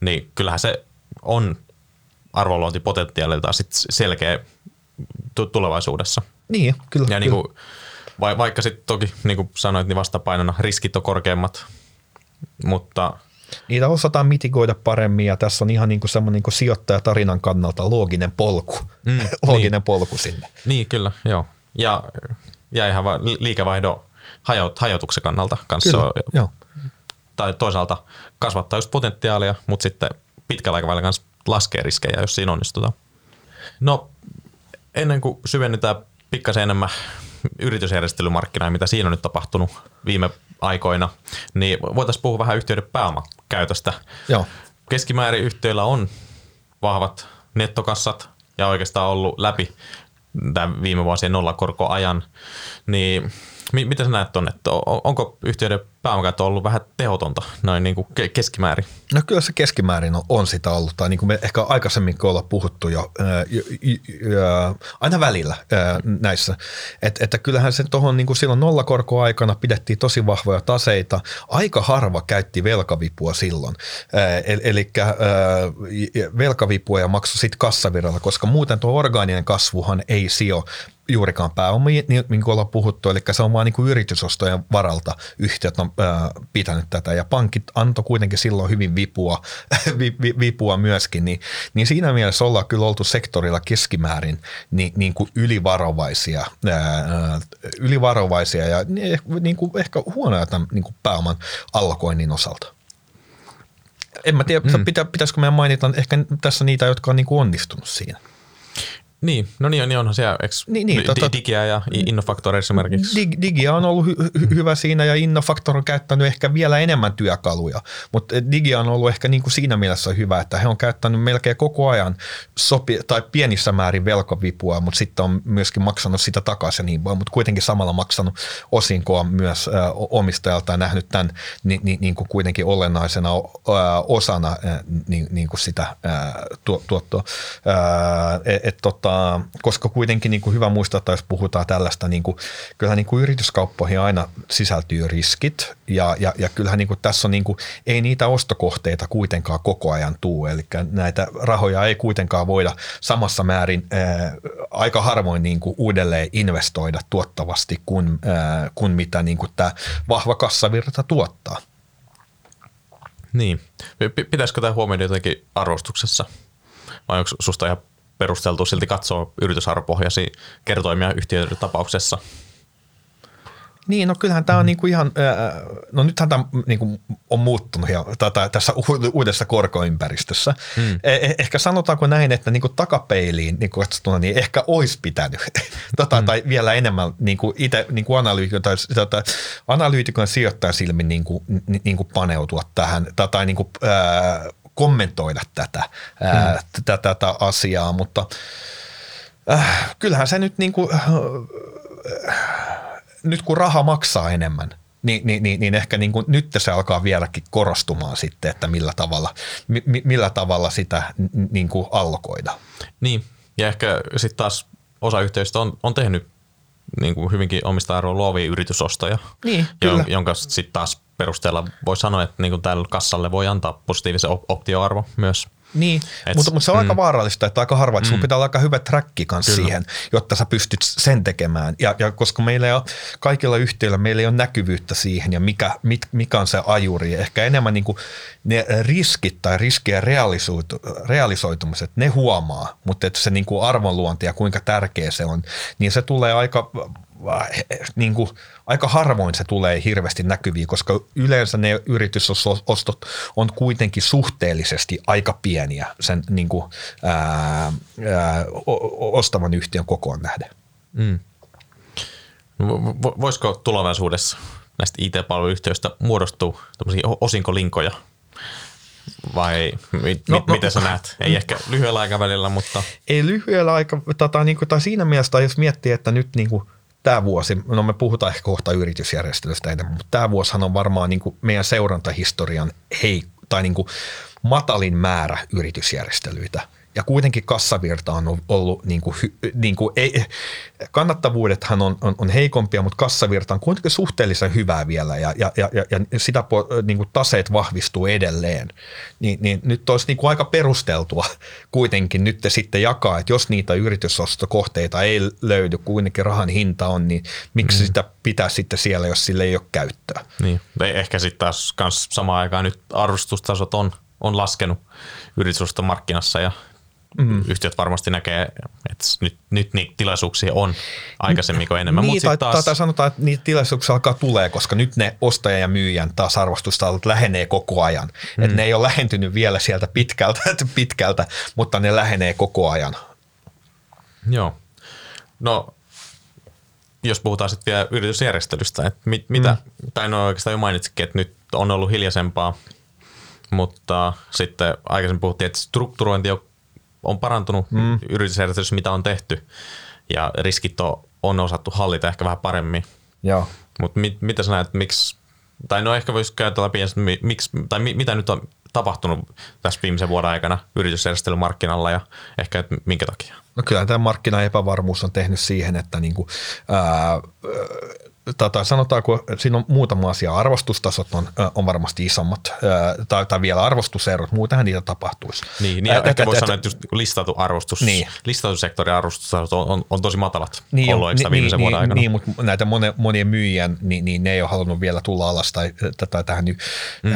niin kyllähän se on arvonluontipotentiaalilta sit selkeä tulevaisuudessa. Niin, kyllä. Ja niin kuin, va, vaikka sitten toki, niin kuin sanoit, niin vastapainona riskit on korkeammat, mutta – Niitä osataan mitigoida paremmin ja tässä on ihan niin kuin semmoinen niin sijoittajatarinan kannalta looginen polku, mm, looginen niin. polku sinne. Niin, kyllä, joo. Ja, ja ihan liikevaihdon hajout, hajotuksen kannalta kanssa. Kyllä, joo. Tai toisaalta kasvattaa just potentiaalia, mutta sitten pitkällä aikavälillä kanssa laskee riskejä, jos siinä onnistutaan. No, ennen kuin syvennytään pikkasen enemmän yritysjärjestelymarkkinaa, mitä siinä on nyt tapahtunut viime aikoina, niin voitaisiin puhua vähän yhtiöiden pääomakäytöstä. Joo. Keskimäärin yhtiöillä on vahvat nettokassat ja oikeastaan ollut läpi tämän viime vuosien nollakorkoajan, niin Miten sä näet tuonne, onko yhtiöiden pääomakäyttö ollut vähän tehotonta noin niin kuin keskimäärin? No kyllä se keskimäärin on, on sitä ollut, tai niin kuin me ehkä aikaisemmin ollaan puhuttu jo, ää, ää, aina välillä ää, näissä, Et, että kyllähän se tuohon niin kuin silloin nollakorkoaikana pidettiin tosi vahvoja taseita, aika harva käytti velkavipua silloin, ää, eli ää, velkavipua ja maksoi sitten kassavirralla, koska muuten tuo orgaaninen kasvuhan ei sijo juurikaan pääomia, niin, niin kuin ollaan puhuttu, eli se on vain niin yritysostojen varalta yhtiöt on ää, pitänyt tätä, ja pankit antoi kuitenkin silloin hyvin vipua, vi, vi, vipua myöskin, niin, niin siinä mielessä ollaan kyllä oltu sektorilla keskimäärin niin, niin kuin ylivarovaisia, ää, ylivarovaisia ja niin, niin kuin ehkä huonoja tämän niin kuin pääoman allokoinnin osalta. En mä tiedä, mm. pitä, pitäisikö meidän mainita ehkä tässä niitä, jotka on niin kuin onnistunut siinä. Niin, no niin, niin onhan siellä, eikö niin, niin, tota, Digia ja Innofactor esimerkiksi? Dig, Digia on ollut hy, hy, hyvä siinä ja Innofactor on käyttänyt ehkä vielä enemmän työkaluja, mutta Digia on ollut ehkä niin kuin siinä mielessä hyvä, että he on käyttänyt melkein koko ajan sopi, tai pienissä määrin velkavipua, mutta sitten on myöskin maksanut sitä takaisin niin mutta kuitenkin samalla maksanut osinkoa myös äh, omistajalta ja nähnyt tämän niin, niin, niin kuin kuitenkin olennaisena äh, osana äh, niin, niin kuin sitä äh, tuottoa. Äh, et, et, tota, koska kuitenkin niin kuin hyvä muistaa, että jos puhutaan tällaista, niin kuin, kyllähän niin kuin yrityskauppoihin aina sisältyy riskit ja, ja, ja kyllähän niin kuin tässä on niin kuin, ei niitä ostokohteita kuitenkaan koko ajan tuu, eli näitä rahoja ei kuitenkaan voida samassa määrin ää, aika harvoin niin kuin uudelleen investoida tuottavasti kuin, ää, kuin mitä niin kuin tämä vahva kassavirta tuottaa. Niin. Pitäisikö tämä huomioida jotenkin arvostuksessa? Vai onko susta ihan perusteltu silti katsoa yritysarvopohjaisia kertoimia yhtiöiden tapauksessa. Niin, no kyllähän tämä on niinku ihan, no nythän tämä niinku on muuttunut ja tätä, tässä uudessa korkoympäristössä. Hmm. E, e- ehkä sanotaanko näin, että niinku takapeiliin niinku katsottuna, niin ehkä olisi pitänyt, tota, hmm. tai vielä enemmän niinku itse niinku analyytikon tai tota, analyytikon sijoittajan silmin niinku, niinku paneutua tähän, tai, tai niinku, ää, kommentoida tätä, mm. ää, tätä, tätä asiaa, mutta Äh, kyllähän se nyt niin kuin, äh, nyt kun raha maksaa enemmän, niin, niin, niin, niin ehkä niin kuin nyt se alkaa vieläkin korostumaan sitten, että millä tavalla, mi, millä tavalla sitä niin kuin allokoida. Niin, ja ehkä sitten taas osa yhteisöistä on, on tehnyt niin kuin hyvinkin omistajaarvoa luovia yritysostoja, niin, kyllä. jonka sitten taas perusteella voi sanoa, että niin kuin tällä kassalle voi antaa positiivisen optioarvo myös. Niin, Et, mutta, mutta se on mm. aika vaarallista, että aika harva, että mm. pitää olla aika hyvä tracki kanssa siihen, jotta sä pystyt sen tekemään. Ja, ja koska meillä ei ole, kaikilla yhtiöillä meillä ei ole näkyvyyttä siihen ja mikä, mit, mikä on se ajuri. Ehkä enemmän niin kuin ne riskit tai riskien realisoitu, realisoitumiset, ne huomaa, mutta että se niin kuin arvonluonti ja kuinka tärkeä se on, niin se tulee aika niin kuin, aika harvoin se tulee hirveästi näkyviin, koska yleensä ne yritysostot on kuitenkin suhteellisesti aika pieniä sen niin kuin, ää, ää, ostavan yhtiön kokoon nähden. Mm. Voisiko tulevaisuudessa näistä IT-palveluyhtiöistä muodostua osinkolinkoja vai mi- no, no, miten sä näet? Ei ehkä lyhyellä aikavälillä, mutta... Ei lyhyellä aikavälillä, tota, niin kuin, tai siinä mielessä, jos miettii, että nyt niin kuin, tämä vuosi, no me puhutaan ehkä kohta yritysjärjestelystä enemmän, mutta tämä vuosihan on varmaan niin kuin meidän seurantahistorian hei, tai niin kuin matalin määrä yritysjärjestelyitä – ja kuitenkin kassavirta on ollut, niin kuin, niin kuin, ei, kannattavuudethan on, on, on heikompia, mutta kassavirta on kuitenkin suhteellisen hyvää vielä ja, ja, ja, ja sitä niin kuin taseet vahvistuu edelleen. Niin, niin nyt olisi niin kuin aika perusteltua kuitenkin nyt sitten jakaa, että jos niitä yritysostokohteita ei löydy, kuitenkin rahan hinta on, niin miksi mm. sitä pitää sitten siellä, jos sille ei ole käyttöä. Niin, ehkä sitten taas kans samaan aikaan nyt arvostustasot on, on laskenut yritysostomarkkinassa ja mm. yhtiöt varmasti näkee, että nyt, nyt niitä tilaisuuksia on aikaisemmin kuin enemmän. Niin, tai, taas... tai sanotaan, että niitä tilaisuuksia alkaa tulee, koska nyt ne ostajan ja myyjän taas arvostustalot lähenee koko ajan. Mm. Että ne ei ole lähentynyt vielä sieltä pitkältä, pitkältä, mutta ne lähenee koko ajan. Joo. No, jos puhutaan sitten vielä yritysjärjestelystä, että mit, mitä, mm. tai no oikeastaan jo mainitsikin, että nyt on ollut hiljaisempaa, mutta sitten aikaisemmin puhuttiin, että strukturointi on on parantunut mm. yritysjärjestelyssä, mitä on tehty, ja riskit on, on osattu hallita ehkä vähän paremmin. Joo. Mutta mit, mitä sä näet, miksi, tai no ehkä voisi käydä läpi, miksi, tai mitä nyt on tapahtunut tässä viimeisen vuoden aikana yritysjärjestelymarkkinalla ja ehkä että minkä takia? No kyllä tämä markkinaepävarmuus on tehnyt siihen, että niinku, ää, tai sanotaanko, siinä on muutama asia. Arvostustasot on, on varmasti isommat, tai, tai vielä arvostuserot, muutenhan niitä tapahtuisi. Niin, niin ehkä voisi sanoa, että just listautu arvostus, niin. listautusektorin arvostustasot on, on, on, tosi matalat niin, ollut, eikö niin, viimeisen niin, vuoden aikana? Niin, mutta näitä monen, monien myyjien, niin, niin ne ei ole halunnut vielä tulla alas tai, tai tähän nyt, mm.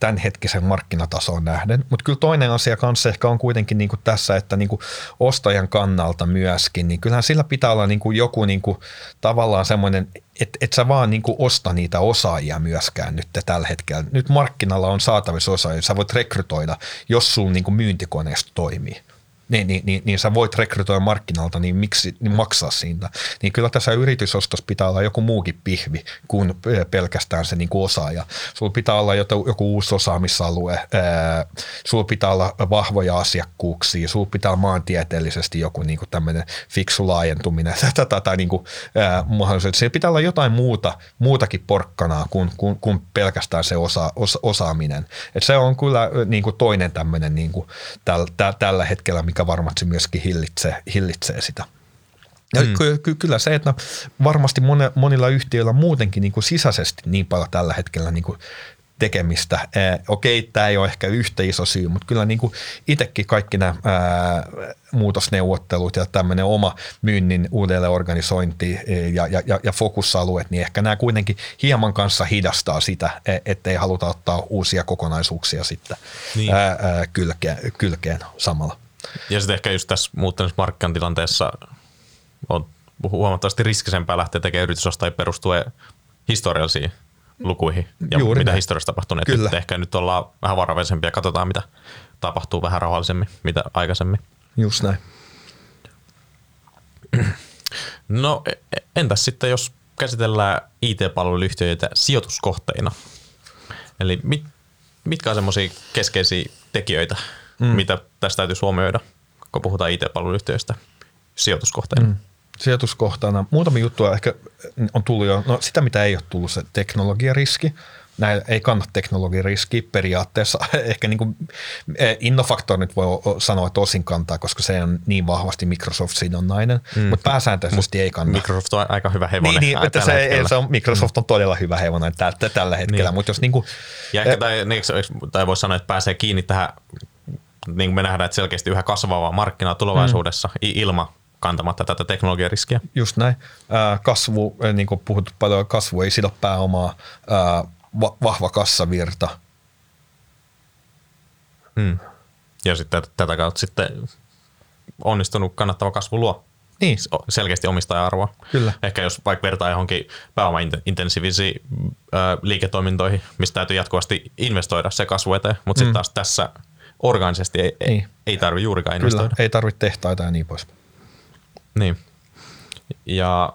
tämänhetkisen markkinatasoon nähden. Mutta kyllä toinen asia kanssa ehkä on kuitenkin niin kuin tässä, että niin kuin ostajan kannalta myöskin, niin kyllähän sillä pitää olla niin kuin joku niin kuin, tavallaan semmoinen, että et sä vaan niin osta niitä osaajia myöskään nyt tällä hetkellä. Nyt markkinalla on saatavissa osaajia, sä voit rekrytoida, jos sun niin myyntikoneisto toimii niin, niin, niin, niin sä voit rekrytoida markkinalta, niin miksi niin maksaa siitä. Niin kyllä tässä yritysostossa pitää olla joku muukin pihvi kuin pelkästään se niin kuin osaaja. Sulla pitää olla joku, uusi osaamisalue, sulla pitää olla vahvoja asiakkuuksia, sulla pitää olla maantieteellisesti joku niin kuin tämmöinen fiksu laajentuminen tai, tai niin kuin, ää, mahdollisuus. Siellä pitää olla jotain muuta, muutakin porkkanaa kuin, kuin, kuin pelkästään se osa, osa, osaaminen. Et se on kyllä niin kuin toinen tämmöinen niin kuin täl, täl, tällä hetkellä, mikä varmasti myöskin hillitsee, hillitsee sitä. Ja mm. ky- ky- kyllä se, että varmasti monilla yhtiöillä muutenkin niin kuin sisäisesti niin paljon tällä hetkellä niin kuin tekemistä. Ee, okei, tämä ei ole ehkä yhtä iso syy, mutta kyllä niin kuin itsekin kaikki nämä ää, muutosneuvottelut ja tämmöinen oma myynnin uudelleenorganisointi ja, ja, ja, ja fokusalueet, niin ehkä nämä kuitenkin hieman kanssa hidastaa sitä, e, ettei haluta ottaa uusia kokonaisuuksia sitten niin. ää, ää, kylkeen, kylkeen samalla. Ja sitten ehkä just tässä muuttuneessa markkinatilanteessa on huomattavasti riskisempää lähteä tekemään yritysosta perustuen historiallisiin lukuihin ja Juuri mitä näin. historiassa tapahtuu. Kyllä. Nyt ehkä nyt ollaan vähän varovaisempia ja katsotaan, mitä tapahtuu vähän rauhallisemmin, mitä aikaisemmin. Just näin. No e- e- entäs sitten, jos käsitellään IT-palveluyhtiöitä sijoituskohteina? Eli mit, mitkä on semmoisia keskeisiä tekijöitä, mm. mitä tästä täytyy huomioida, kun puhutaan IT-palveluyhtiöistä sijoituskohteena? Mm. Sijoituskohtana muutamia juttuja ehkä on tullut jo, no sitä mitä ei ole tullut se teknologiariski, näin ei kanna teknologiriski periaatteessa. Ehkä niin kuin e, Innofactor nyt voi sanoa, että osin kantaa, koska se on niin vahvasti Microsoft-sidonnainen, mm. mutta pääsääntöisesti ei kanna. Microsoft on aika hyvä hevonen. Niin, niin että se, se on, Microsoft on todella hyvä hevonen tällä, tällä hetkellä. Niin. Mutta jos niin kuin, ja ehkä, tai, niin, tai voisi sanoa, että pääsee kiinni tähän, niin kuin me nähdään, että selkeästi yhä kasvavaa markkinaa tulevaisuudessa mm. ilman kantamatta tätä teknologiariskiä. Just näin. Kasvu, niin kuin puhuttu paljon, kasvu ei sido pääomaa va- vahva kassavirta. Hmm. Ja sitten tätä kautta sitten onnistunut kannattava kasvu luo niin. selkeästi omistaja-arvoa. Kyllä. Ehkä jos vaikka vertaa johonkin pääomaintensiivisiin liiketoimintoihin, mistä täytyy jatkuvasti investoida se kasvu eteen, mutta mm. sitten taas tässä orgaanisesti ei, niin. ei tarvitse juurikaan investoida. Kyllä, ei tarvitse tehtaita ja niin pois. Niin. Ja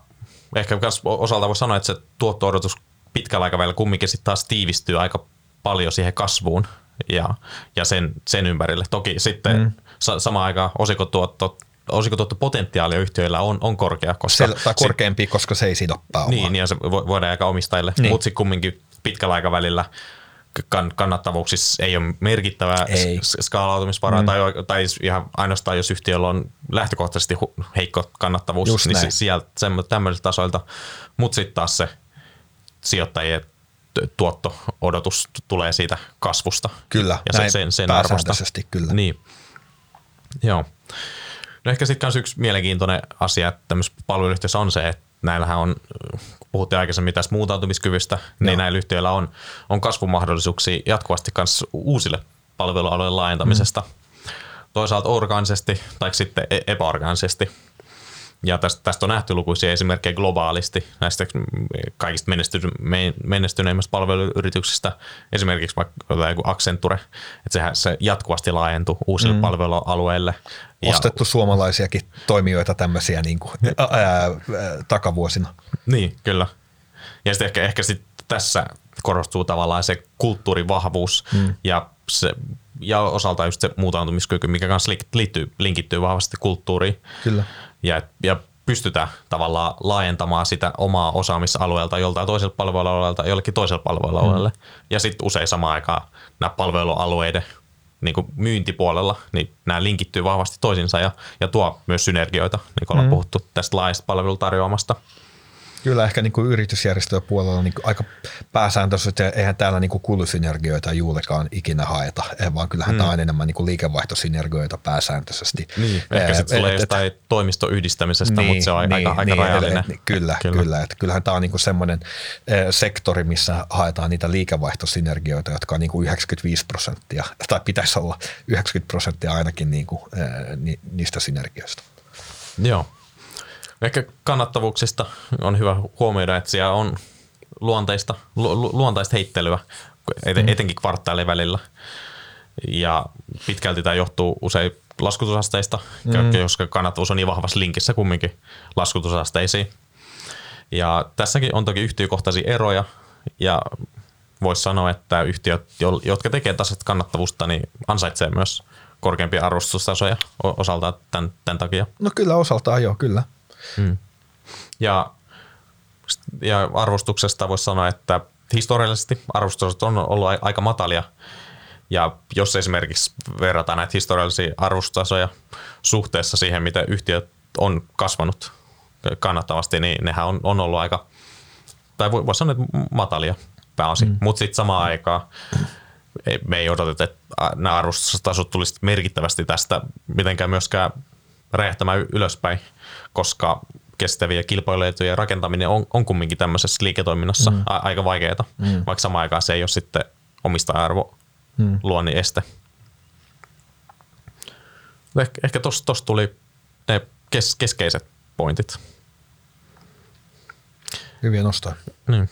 ehkä osalta voi sanoa, että se tuotto-odotus pitkällä aikavälillä kumminkin sitten taas tiivistyy aika paljon siihen kasvuun ja, ja sen, sen ympärille. Toki sitten mm. sa, samaan aikaan osikotuotto osinkotuottopotentiaalia yhtiöillä on, on korkea. Koska se, tai korkeampi, se, koska se ei sido pääomaa. Niin, ja se voidaan aika omistajille, niin. mutta sitten kumminkin pitkällä aikavälillä kannattavuuksissa ei ole merkittävää ei. skaalautumisvaraa, mm. tai, tai ihan ainoastaan jos yhtiöllä on lähtökohtaisesti heikko kannattavuus, Just niin näin. sieltä tämmöisiltä tasoilta, mutta sitten taas se sijoittajien tuotto-odotus tulee siitä kasvusta. Kyllä, ja näin sen, sen arvosta. kyllä. Niin. Joo. No ehkä sitten yksi mielenkiintoinen asia, että tämmöisessä palveluyhtiössä on se, että näillähän on, kun puhuttiin aikaisemmin tästä muutautumiskyvystä, niin Joo. niin näillä yhtiöillä on, on kasvumahdollisuuksia jatkuvasti myös uusille palvelualueiden laajentamisesta. Mm. Toisaalta orgaanisesti tai sitten e-, epäorgaanisesti. Ja tästä, tästä on nähty lukuisia esimerkkejä globaalisti näistä kaikista menestyneimmistä palveluyrityksistä. Esimerkiksi vaikka joku Accenture, että sehän se jatkuvasti laajentuu uusille mm. palvelualueille. Ostettu ja, suomalaisiakin toimijoita tämmöisiä niin kuin, ää, ää, takavuosina. Niin, kyllä. Ja sitten ehkä, ehkä sit tässä korostuu tavallaan se kulttuurivahvuus mm. ja, se, ja osalta just se muutautumiskyky, mikä kanssa liittyy, linkittyy vahvasti kulttuuriin. Kyllä ja, ja pystytään tavallaan laajentamaan sitä omaa osaamisalueelta joltain toiselta palvelualueelta jollekin toiselle palvelualueelle. Mm. Ja sitten usein samaan aikaan nämä palvelualueiden niin kuin myyntipuolella, niin nämä linkittyy vahvasti toisinsa ja, ja tuo myös synergioita, niin kuin ollaan mm. puhuttu tästä laajasta palvelutarjoamasta. Kyllä ehkä niin kuin puolella niin aika pääsääntöisesti, eihän täällä niin kuin kulusynergioita juurikaan ikinä haeta, eh, vaan kyllähän mm. tämä on enemmän niin kuin liikevaihtosynergioita pääsääntöisesti. Niin, ehkä sitten tulee jostain toimistoyhdistämisestä, niin, mutta se on niin, aika, aika niin, rajallinen. Niin, kyllä, kyllä. kyllä että kyllähän tämä on niin kuin semmoinen sektori, missä haetaan niitä liikevaihtosynergioita, jotka on niin kuin 95 prosenttia, tai pitäisi olla 90 prosenttia ainakin niin kuin, niistä synergioista. Joo. Ehkä kannattavuuksista on hyvä huomioida, että siellä on luonteista, lu, luontaista heittelyä, mm. etenkin kvartaalien välillä. Ja pitkälti tämä johtuu usein laskutusasteista, mm. koska kannattavuus on niin vahvassa linkissä kumminkin laskutusasteisiin. Ja tässäkin on toki yhtiökohtaisia eroja, ja voisi sanoa, että yhtiöt, jotka tekevät tasaista kannattavuutta, niin ansaitsee myös korkeampia arvostustasoja osaltaan tämän, tämän takia. No kyllä osaltaan joo, kyllä. Mm. Ja, ja arvostuksesta voisi sanoa, että historiallisesti arvostukset on ollut aika matalia. Ja jos esimerkiksi verrataan näitä historiallisia arvostustasoja suhteessa siihen, miten yhtiöt on kasvanut kannattavasti, niin nehän on, on ollut aika, tai voisi sanoa, että matalia pääosin. Mm. Mutta sitten samaan aikaan me ei odoteta, että nämä arvostustasot tulisivat merkittävästi tästä mitenkään myöskään räjähtämään ylöspäin, koska kestäviä kilpailuetuja rakentaminen on, on kumminkin tämmöisessä liiketoiminnassa mm. a, aika vaikeaa, mm. vaikka samaan aikaan se ei ole sitten omista-arvo mm. luonnin este. Ehkä, ehkä tuossa tuli ne kes, keskeiset pointit. Hyviä nostaa. Niin.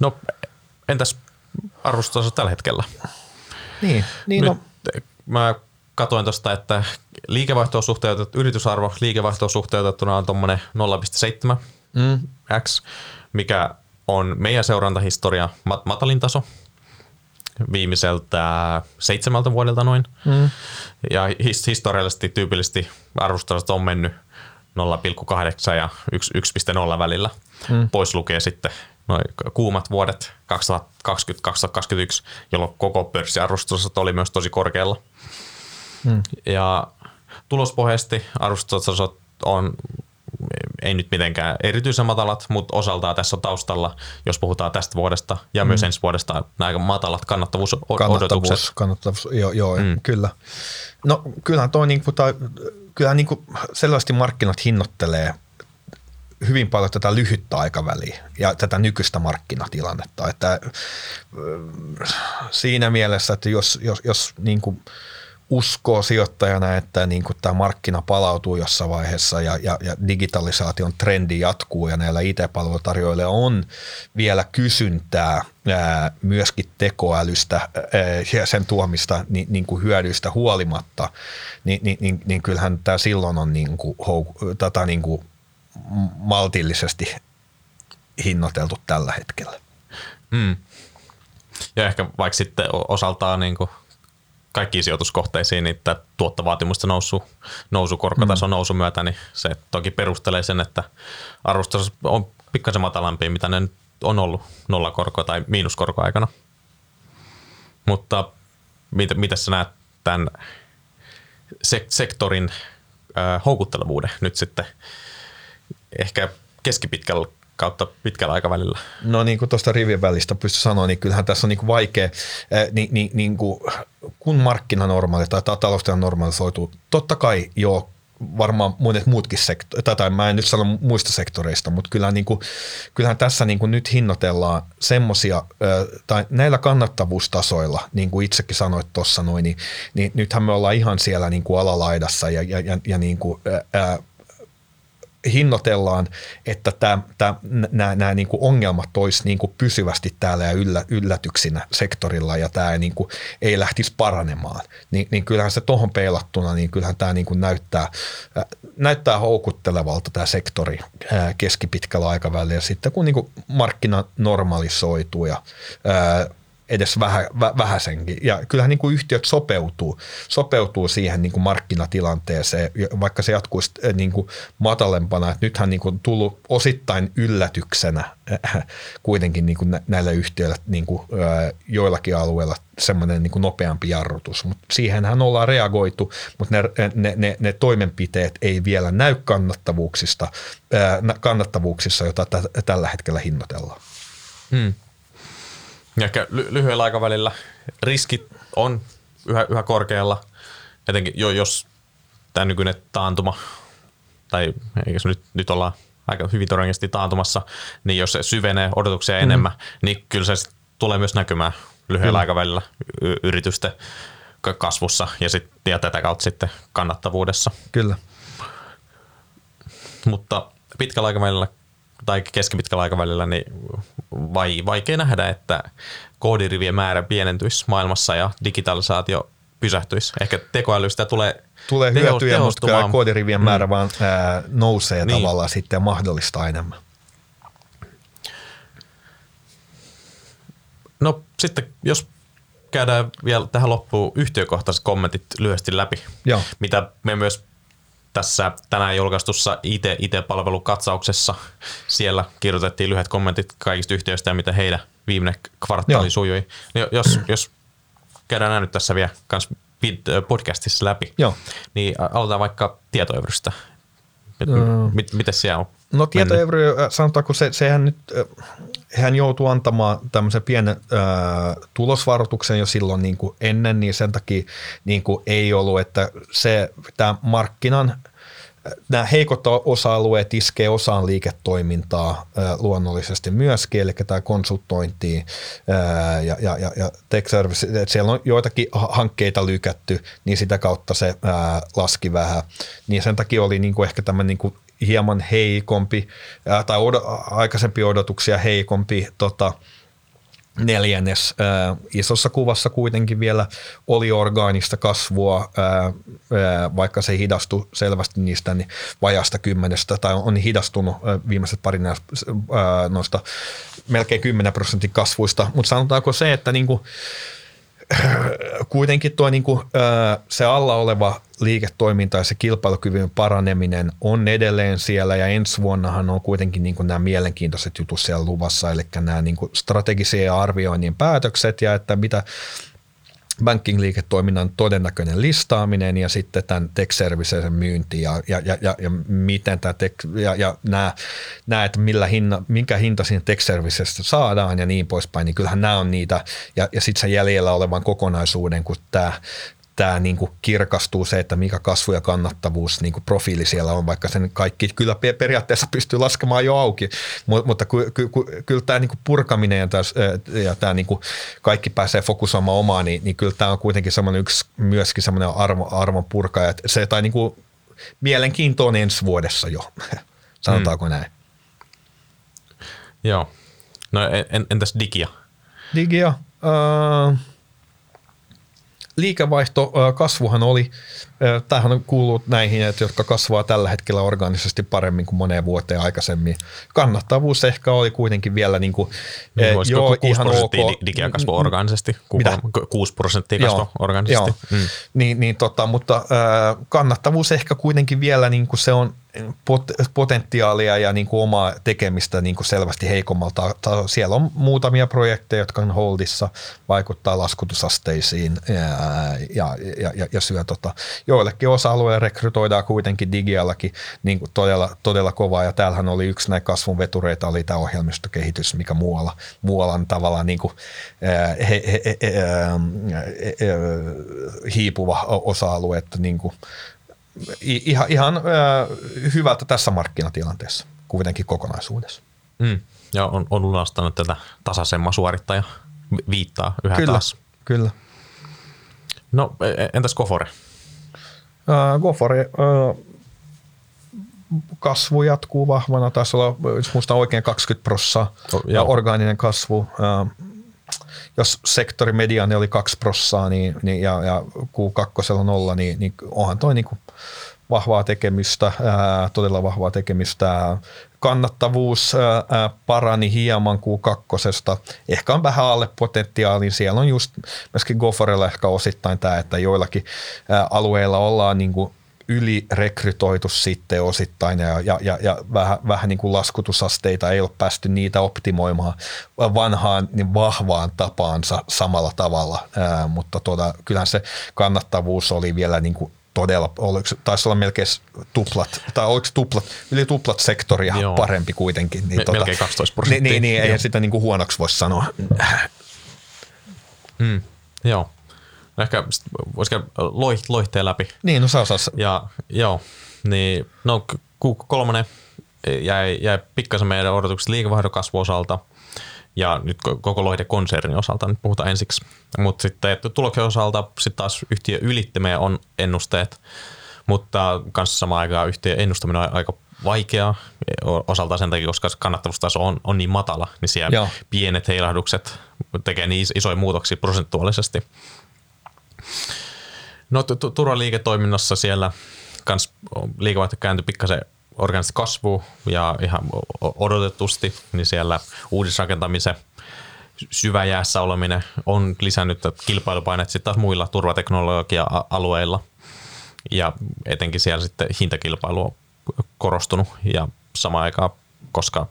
No entäs arvostus tällä hetkellä? Niin, niin Nyt no. mä katoin tuosta, että liikevaihtoon suhteutettu, yritysarvo liikevaihtoon suhteutettuna on tuommoinen 0,7 mm. x, mikä on meidän seurantahistoria mat- matalin taso. viimeiseltä seitsemältä vuodelta noin. Mm. Ja his- historiallisesti tyypillisesti arvostustasot on mennyt 0,8 ja 1,0 välillä. Mm. Pois lukee sitten noin kuumat vuodet 2020-2021, jolloin koko pörssiarvostustasot oli myös tosi korkealla. Mm. Ja tulospohjaisesti arvostustasot on ei nyt mitenkään erityisen matalat, mutta osaltaan tässä on taustalla, jos puhutaan tästä vuodesta ja mm. myös ensi vuodesta, nämä matalat kannattavuusodotukset. Kannattavuus, kannattavuus joo, joo mm. kyllä. No kyllähän toi niinku, tai, kyllähän niinku selvästi markkinat hinnoittelee hyvin paljon tätä lyhyttä aikaväliä ja tätä nykyistä markkinatilannetta. Että, siinä mielessä, että jos, jos, jos niin kuin uskoo sijoittajana, että niin kuin tämä markkina palautuu jossain vaiheessa ja, ja, ja digitalisaation trendi jatkuu ja näillä IT-palvelutarjoilla on vielä kysyntää ää, myöskin tekoälystä ää, ja sen tuomista niin, niin kuin hyödyistä huolimatta, niin, niin, niin, niin kyllähän tämä silloin on niin kuin, tätä niin kuin maltillisesti hinnoiteltu tällä hetkellä. Mm. Ja ehkä vaikka sitten osaltaan niin kuin kaikkiin sijoituskohteisiin niin tämä tuottovaatimusten nousu, nousu korkotason mm. nousu myötä, niin se toki perustelee sen, että arvostus on pikkasen matalampi, mitä ne on ollut nollakorko tai miinuskorko aikana. Mutta mitä, mitä sä näet tämän sektorin äh, houkuttelevuuden nyt sitten ehkä keskipitkällä kautta pitkällä aikavälillä? No niin kuin tuosta rivien välistä pysty sanoa, niin kyllähän tässä on niin kuin vaikea, niin, niin, niin kuin, kun markkina normaali tai taloustilan normalisoituu, totta kai joo, varmaan monet muutkin sektorit, tai mä en nyt sano muista sektoreista, mutta kyllähän, niin kuin, kyllähän tässä niin kuin nyt hinnoitellaan semmoisia, tai näillä kannattavuustasoilla, niin kuin itsekin sanoit tuossa noin, niin, niin nythän me ollaan ihan siellä niin kuin alalaidassa ja, ja, ja, ja niin kuin, ää, hinnoitellaan, että nämä niin ongelmat olisi niin kuin pysyvästi täällä ja yllä, yllätyksinä sektorilla ja tämä niin kuin ei lähtisi paranemaan, niin, niin kyllähän se tuohon peilattuna, niin kyllähän tämä niin kuin näyttää, äh, näyttää houkuttelevalta tämä sektori äh, keskipitkällä aikavälillä. Sitten kun niin kuin markkina normalisoituu ja ää, edes vähä, vä, vähäsenkin. Ja kyllähän niin kuin yhtiöt sopeutuu, sopeutuu siihen niin kuin markkinatilanteeseen, vaikka se jatkuisi eh, niin kuin matalempana. Että nythän niin kuin tullut osittain yllätyksenä äh, kuitenkin niin kuin näillä yhtiöillä niin kuin, äh, joillakin alueilla semmoinen niin kuin nopeampi jarrutus. Mutta siihenhän ollaan reagoitu, mutta ne, ne, ne, ne toimenpiteet ei vielä näy kannattavuuksista, kannattavuuksissa, jota tällä hetkellä hinnoitellaan. Hmm. Ja ehkä ly- lyhyellä aikavälillä riskit on yhä, yhä korkealla, etenkin jo, jos tämä nykyinen taantuma, tai eikö nyt, nyt ollaan aika hyvin todennäköisesti taantumassa, niin jos se syvenee odotuksia mm. enemmän, niin kyllä se tulee myös näkymään lyhyellä mm. aikavälillä y- yritysten kasvussa ja, sit, ja tätä kautta sitten kannattavuudessa. Kyllä. Mutta pitkällä aikavälillä tai keskipitkällä aikavälillä, niin vai, vaikea nähdä, että koodirivien määrä pienentyisi maailmassa ja digitalisaatio pysähtyisi. Ehkä tekoälystä tulee Tulee hyötyjä, mutta koodirivien mm. määrä vaan ää, nousee niin. tavallaan sitten ja mahdollistaa enemmän. No sitten, jos käydään vielä tähän loppuun yhtiökohtaiset kommentit lyhyesti läpi, Joo. mitä me myös tässä tänään julkaistussa IT, IT-palvelukatsauksessa. Siellä kirjoitettiin lyhyet kommentit kaikista yhtiöistä ja mitä heidän viimeinen kvartaali Joo. sujui. Niin jos, jos käydään nämä nyt tässä vielä kans podcastissa läpi, Joo. niin aloitetaan vaikka tietoevrystä. Mit, miten siellä on No tietoevry, sanotaanko se, sehän nyt, hän joutuu antamaan tämmöisen pienen äh, tulosvaroituksen jo silloin niin kuin ennen, niin sen takia niin kuin ei ollut, että se tämä markkinan Nämä heikot osa-alueet iskee osaan liiketoimintaa ää, luonnollisesti myöskin, eli tämä konsultointi ää, ja, ja, ja, ja tech service, että siellä on joitakin hankkeita lykätty, niin sitä kautta se laski vähän. Niin sen takia oli niin kuin ehkä tämmöinen niin kuin hieman heikompi ää, tai od- aikaisempi odotuksia heikompi tota, neljännes. Ää, isossa kuvassa kuitenkin vielä oli orgaanista kasvua, ää, ää, vaikka se hidastui selvästi niistä niin vajasta kymmenestä tai on hidastunut ää, viimeiset pari näistä, ää, noista melkein 10 prosentin kasvuista, mutta sanotaanko se, että niinku, kuitenkin tuo niin kuin, se alla oleva liiketoiminta ja se kilpailukyvyn paraneminen on edelleen siellä ja ensi vuonnahan on kuitenkin niin kuin nämä mielenkiintoiset jutut siellä luvassa, eli nämä niin kuin strategisia arvioinnin päätökset ja että mitä banking-liiketoiminnan todennäköinen listaaminen ja sitten tämän tech servicesen myynti ja, ja, ja, ja, ja miten tämä tech, ja, ja nämä, nämä, että millä hinna, minkä hinta siinä tech servicestä saadaan ja niin poispäin, niin kyllähän nämä on niitä. Ja, ja sitten sen jäljellä olevan kokonaisuuden, kun tämä tämä niin kuin kirkastuu se, että mikä kasvu ja kannattavuus niin kuin profiili siellä on, vaikka sen kaikki kyllä periaatteessa pystyy laskemaan jo auki, mutta ky, ky, ky, kyllä tämä niin kuin purkaminen ja tämä, ja tämä niin kuin kaikki pääsee fokusoimaan omaan, niin, niin kyllä tämä on kuitenkin semmoinen yksi myöskin semmoinen arvo, arvon purkaja, että se tai niin kuin mielenkiinto on ensi vuodessa jo, sanotaanko mm. näin. Joo. No entäs digia? Digia? Uh, liikevaihto kasvuhan oli, tämähän kuuluu näihin, että jotka kasvaa tällä hetkellä organisesti paremmin kuin moneen vuoteen aikaisemmin. Kannattavuus ehkä oli kuitenkin vielä niin kuin, niin, joo, 6 ihan ok. digiä kasvoi organisesti. Mitä? 6 prosenttia kasvoi organisesti. Joo. Mm. Niin, niin tota, mutta kannattavuus ehkä kuitenkin vielä niin kuin se on pot- potentiaalia ja niin kuin omaa tekemistä niin kuin selvästi heikommalta. Siellä on muutamia projekteja, jotka on holdissa, vaikuttaa laskutusasteisiin ja, ja, ja, ja, ja syö tota. Joillekin osa-alueille rekrytoidaan kuitenkin digiallakin niin kuin todella, todella kovaa ja täällähän oli yksi näitä kasvun vetureita, oli tämä ohjelmistokehitys, mikä muualla, muualla on tavallaan niin kuin, he, he, he, he, he, hiipuva osa-alue, että niin kuin, ihan, ihan hyvältä tässä markkinatilanteessa kuitenkin kokonaisuudessa. Mm. Ja on, on lunastanut tätä tasaisemman suorittaja viittaa yhä kyllä, taas. Kyllä. No e, e, entäs Gofore? Äh, Gofore äh, kasvu jatkuu vahvana. Taisi olla, jos muistan oikein, 20 prosenttia ja orgaaninen kasvu. Äh, jos sektori mediaani oli 2 prossaa niin, niin, ja, ja Q2 on nolla, niin, niin onhan toi niin kuin vahvaa tekemistä, ää, todella vahvaa tekemistä. Kannattavuus parani hieman Q2. Ehkä on vähän alle potentiaalin. Siellä on just myöskin Goforella ehkä osittain tämä, että joillakin alueilla ollaan niin kuin ylirekrytoitu sitten osittain ja, ja, ja, ja vähän, vähän niin kuin laskutusasteita ei ole päästy niitä optimoimaan vanhaan niin vahvaan tapaansa samalla tavalla, ää, mutta tuota, kyllähän se kannattavuus oli vielä niin kuin todella, oliko, taisi olla melkein tuplat, tai oliko tuplat, yli tuplat sektoria Joo. parempi kuitenkin. Niin Me, tota, melkein 12 prosenttia. Niin, niin, niin ei sitä niin kuin huonoksi voi sanoa. Mm, joo. Ehkä voisi loih, loihteen läpi. Niin, no saa saa. Ja joo, niin no Q3 jäi, jäi pikkasen meidän odotukset liikevaihdon kasvuosalta ja nyt koko Loihde konsernin osalta nyt puhutaan ensiksi. Mutta sitten tuloksen osalta sitten taas yhtiö ylitti meidän on ennusteet, mutta kanssa samaan aikaan yhtiön ennustaminen on aika vaikeaa osalta sen takia, koska kannattavuustaso on, on niin matala, niin siellä Joo. pienet heilahdukset tekee niin isoja muutoksia prosentuaalisesti. No turvaliiketoiminnassa siellä kans liikevaihto kääntyi pikkasen organisesta kasvu ja ihan odotetusti, niin siellä uudisrakentamisen syväjäässä oleminen on lisännyt kilpailupaineet sitten taas muilla turvateknologia-alueilla ja etenkin siellä sitten hintakilpailu on korostunut ja samaan aikaan, koska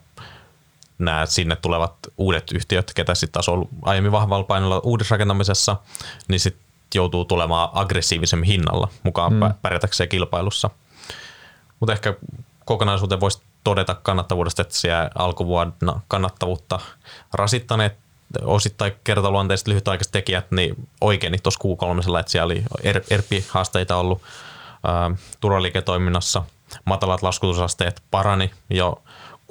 nämä sinne tulevat uudet yhtiöt, ketä sitten taas on ollut aiemmin vahvalla painolla uudisrakentamisessa, niin sitten joutuu tulemaan aggressiivisemmin hinnalla mukaan mm. pärjätäkseen kilpailussa. Mutta ehkä kokonaisuuteen voisi todeta kannattavuudesta, että siellä alkuvuonna kannattavuutta rasittaneet osittain kertaluonteiset lyhytaikaiset tekijät, niin oikein tuossa Q3, että siellä oli ERP-haasteita ollut ää, turvaliiketoiminnassa, matalat laskutusasteet parani jo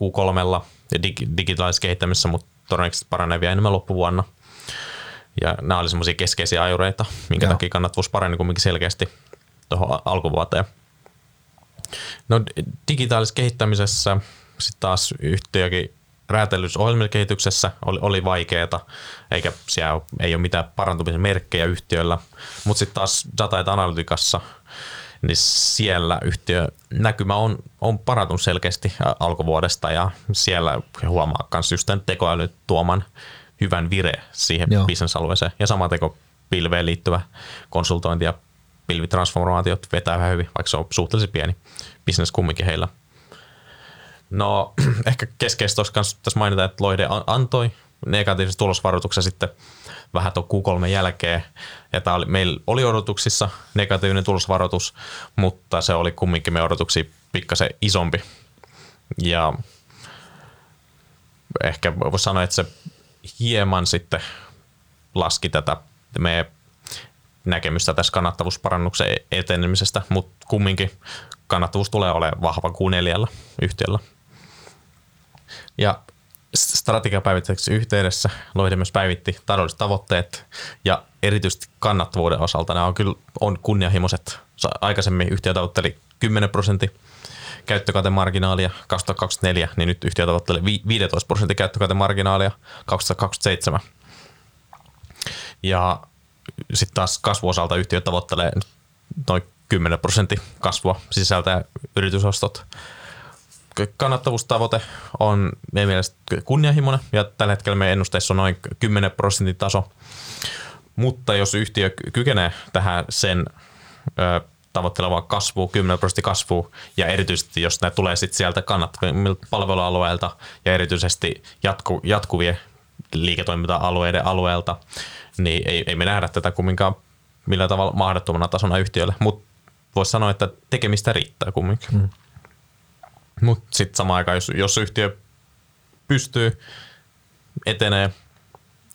Q3 dig- digitaalisessa kehittämisessä, mutta todennäköisesti paranee vielä enemmän loppuvuonna – ja nämä oli semmoisia keskeisiä ajureita, minkä Joo. takia kannattavuus parani kumminkin selkeästi tuohon alkuvuoteen. No digitaalisessa kehittämisessä sitten taas yhtiökin ohjelmikehityksessä oli, oli vaikeaa, eikä siellä ei ole mitään parantumisen merkkejä yhtiöllä, mutta sitten taas data- ja analytikassa, niin siellä yhtiö näkymä on, on parantunut selkeästi alkuvuodesta ja siellä huomaa myös just tämän tekoäly tuoman hyvän vire siihen Joo. bisnesalueeseen. Ja sama teko pilveen liittyvä konsultointi ja pilvitransformaatiot vetää vähän hyvin, vaikka se on suhteellisen pieni bisnes kumminkin heillä. No ehkä keskeistä olisi tässä mainita, että Loide antoi negatiivisen tulosvaroituksen sitten vähän tuon Q3 jälkeen. Ja tää oli, meillä oli odotuksissa negatiivinen tulosvaroitus, mutta se oli kumminkin me odotuksia pikkasen isompi. Ja ehkä voisi sanoa, että se hieman sitten laski tätä me näkemystä tässä kannattavuusparannuksen etenemisestä, mutta kumminkin kannattavuus tulee olemaan vahva Q4 yhtiöllä. Ja strategiapäivittäjäksi yhteydessä Loihde myös päivitti taloudelliset tavoitteet ja erityisesti kannattavuuden osalta nämä on kyllä on kunnianhimoiset. Aikaisemmin yhtiö tavoitteli 10 prosentin käyttökatemarginaalia 2024, niin nyt yhtiö tavoittelee 15 prosentin käyttökatemarginaalia 2027. Ja sitten taas kasvuosalta yhtiö tavoittelee noin 10 prosentin kasvua sisältää yritysostot. Kannattavuustavoite on meidän mielestä kunnianhimoinen ja tällä hetkellä meidän ennusteissa on noin 10 prosentin taso. Mutta jos yhtiö kykenee tähän sen tavoitteleva kasvu, 10 prosenttia kasvu ja erityisesti jos ne tulee sitten sieltä kannattavimilta palvelualueilta ja erityisesti jatku, jatkuvien liiketoiminta-alueiden alueelta, niin ei, ei me nähdä tätä kumminkaan millä tavalla mahdottomana tasona yhtiölle, mutta voisi sanoa, että tekemistä riittää kumminkin. Mm. Mutta sitten samaan aikaan, jos, jos yhtiö pystyy etenee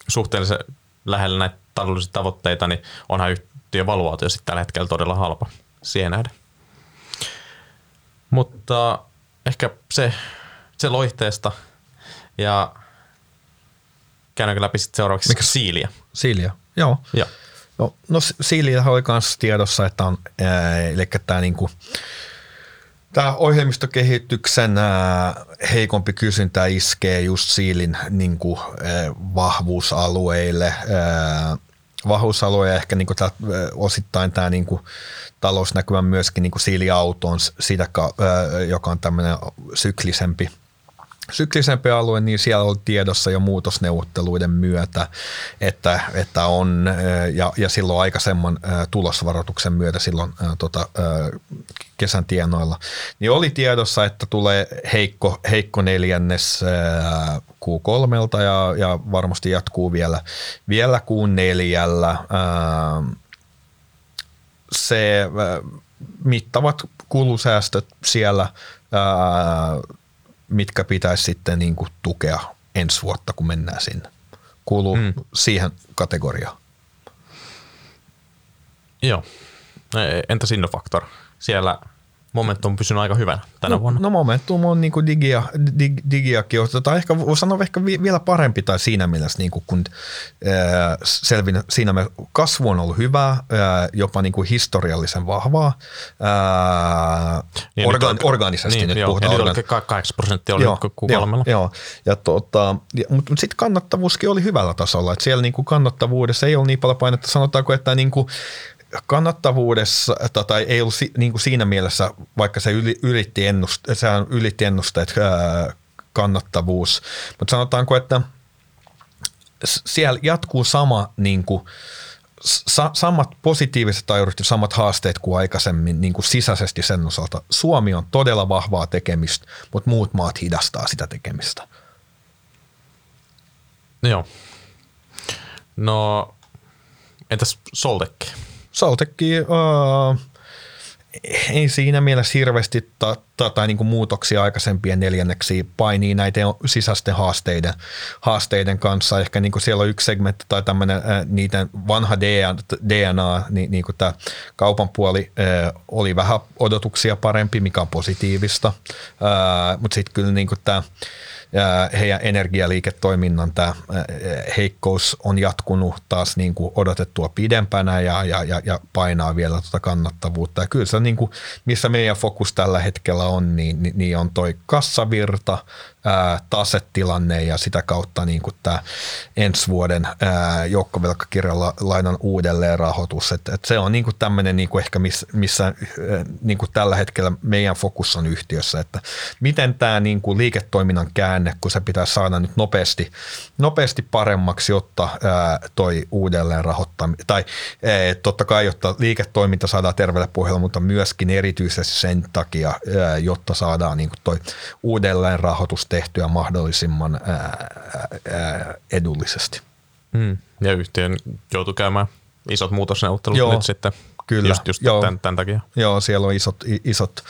suhteellisen lähellä näitä taloudellisia tavoitteita, niin onhan yhtiön valuaatio sitten tällä hetkellä todella halpa siihen nähdä. Mutta ehkä se, se loihteesta ja käydäänkö läpi sitten seuraavaksi Mikä? Siiliä. Siiliä, joo. joo. No, no Siiliä oli myös tiedossa, että on, ää, eli tämä niinku, Tämä ohjelmistokehityksen heikompi kysyntä iskee just Siilin niin kuin, vahvuusalueille. Vahvuusalue ehkä niin kuin tämä, osittain tämä niin kuin, talousnäkymä myöskin niin kuin Siili-autoon, sitä, joka on tämmöinen syklisempi – syklisempi alue, niin siellä on tiedossa jo muutosneuvotteluiden myötä, että, että on, ja, ja silloin aikaisemman tulosvaroituksen myötä silloin tota, kesän tienoilla, niin oli tiedossa, että tulee heikko, heikko neljännes Q3 ja, ja varmasti jatkuu vielä, vielä Q4. Se mittavat kulusäästöt siellä mitkä pitäisi sitten niin kuin tukea ensi vuotta, kun mennään sinne. Kuuluu mm. siihen kategoriaan. Joo. E, entä Innofactor? Siellä Momentum on pysynyt aika hyvänä tänä no, vuonna. No Momentum on niin kuin digia, dig, digiakin, tai ehkä voi sanoa ehkä vielä parempi tai siinä mielessä, niin kuin, kun ää, selvin, siinä me kasvu on ollut hyvää, ää, jopa niin kuin historiallisen vahvaa, ää, niin, orga, nyt, organisesti niin, nyt joo, puhutaan. Eli organ... 8 prosenttia oli joo, joo, joo, ja tota, ja, mutta, mutta sitten kannattavuuskin oli hyvällä tasolla, että siellä niin kuin kannattavuudessa ei ole niin paljon painetta, sanotaanko, että niin kuin kannattavuudessa, tai ei ollut niin kuin siinä mielessä, vaikka se yli, ylitti, ennuste, sehän ylitti ennusteet kannattavuus, mutta sanotaanko, että siellä jatkuu sama niin kuin, sa- samat positiiviset tai samat haasteet kuin aikaisemmin niin kuin sisäisesti sen osalta. Suomi on todella vahvaa tekemistä, mutta muut maat hidastaa sitä tekemistä. Joo. No, entäs Soltekki? Saltekki uh, ei siinä mielessä hirveästi ta, ta, tai niin kuin muutoksia aikaisempien neljänneksi painii näiden sisäisten haasteiden, haasteiden kanssa. Ehkä niin kuin siellä on yksi segmentti tai tämmöinen äh, niiden vanha DNA, DNA niin, niin kuin tämä kaupan puoli äh, oli vähän odotuksia parempi, mikä on positiivista, äh, mutta sitten kyllä niin kuin tämä heidän energialiiketoiminnan tämä heikkous on jatkunut taas niin kuin odotettua pidempänä ja, ja, ja, ja painaa vielä tuota kannattavuutta. Ja kyllä se niin kuin, missä meidän fokus tällä hetkellä on, niin, niin, niin on toi kassavirta, tasetilanne ja sitä kautta niin kuin tämä ensi vuoden joukkovelkakirjalainan uudelleenrahoitus. Et, et se on niin kuin tämmöinen niin kuin ehkä miss, missä niin kuin tällä hetkellä meidän fokus on yhtiössä, että miten tämä niin kuin liiketoiminnan käänne, kun se pitää saada nyt nopeasti, nopeasti paremmaksi, jotta ää, toi uudelleen rahoittaminen, tai ää, totta kai, jotta liiketoiminta saadaan terveelle pohjalle, mutta myöskin erityisesti sen takia, ää, jotta saadaan niin kuin toi uudelleen rahoitus tehtyä mahdollisimman ää, ää, edullisesti. Hmm. Ja yhtiön joutui käymään isot muutosneuvottelut Joo. nyt sitten Kyllä. Just, just Joo. Tämän, tämän takia. Joo, siellä on isot, isot,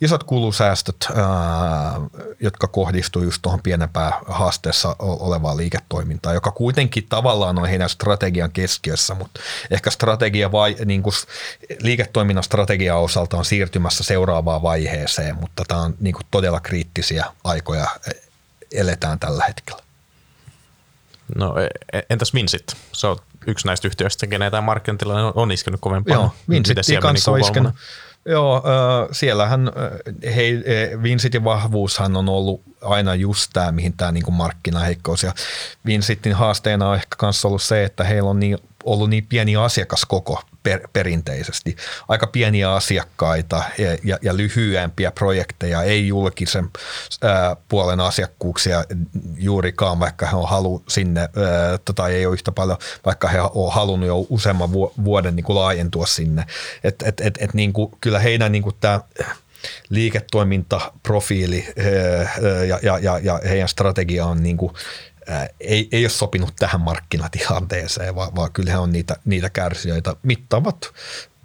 isot kulusäästöt, ää, jotka kohdistuu just tuohon pienempään haasteessa olevaan liiketoimintaan, joka kuitenkin tavallaan on heidän strategian keskiössä, mutta ehkä strategia vai, niin kuin liiketoiminnan strategian osalta on siirtymässä seuraavaan vaiheeseen, mutta tämä on niin kuin todella kriittisiä aikoja e, eletään tällä hetkellä. No e, e, entäs Vinsit? Se on yksi näistä yhtiöistä, kenen tämä markkinatilanne on, on iskenyt kovempaa. Joo, Vinsitin kanssa on iskenyt. Joo, äh, siellähän hei, Vinsitin vahvuushan on ollut aina just tämä, mihin tämä niin markkinaheikkous. Ja Vinsitin haasteena on ehkä myös ollut se, että heillä on niin, ollut niin pieni asiakaskoko per, perinteisesti. Aika pieniä asiakkaita ja, ja, ja lyhyempiä projekteja, ei julkisen ää, puolen asiakkuuksia juurikaan, vaikka he on halu sinne, ää, tai ei ole yhtä paljon, vaikka he on halunnut jo useamman vuoden niin kuin laajentua sinne. Et, et, et, et, niin kuin, kyllä heidän niin kuin tämä liiketoimintaprofiili ja, ja, ja, ja heidän strategia on niin kuin ei, ei ole sopinut tähän markkinatilanteeseen, vaan, vaan kyllähän on niitä, niitä kärsijöitä mittavat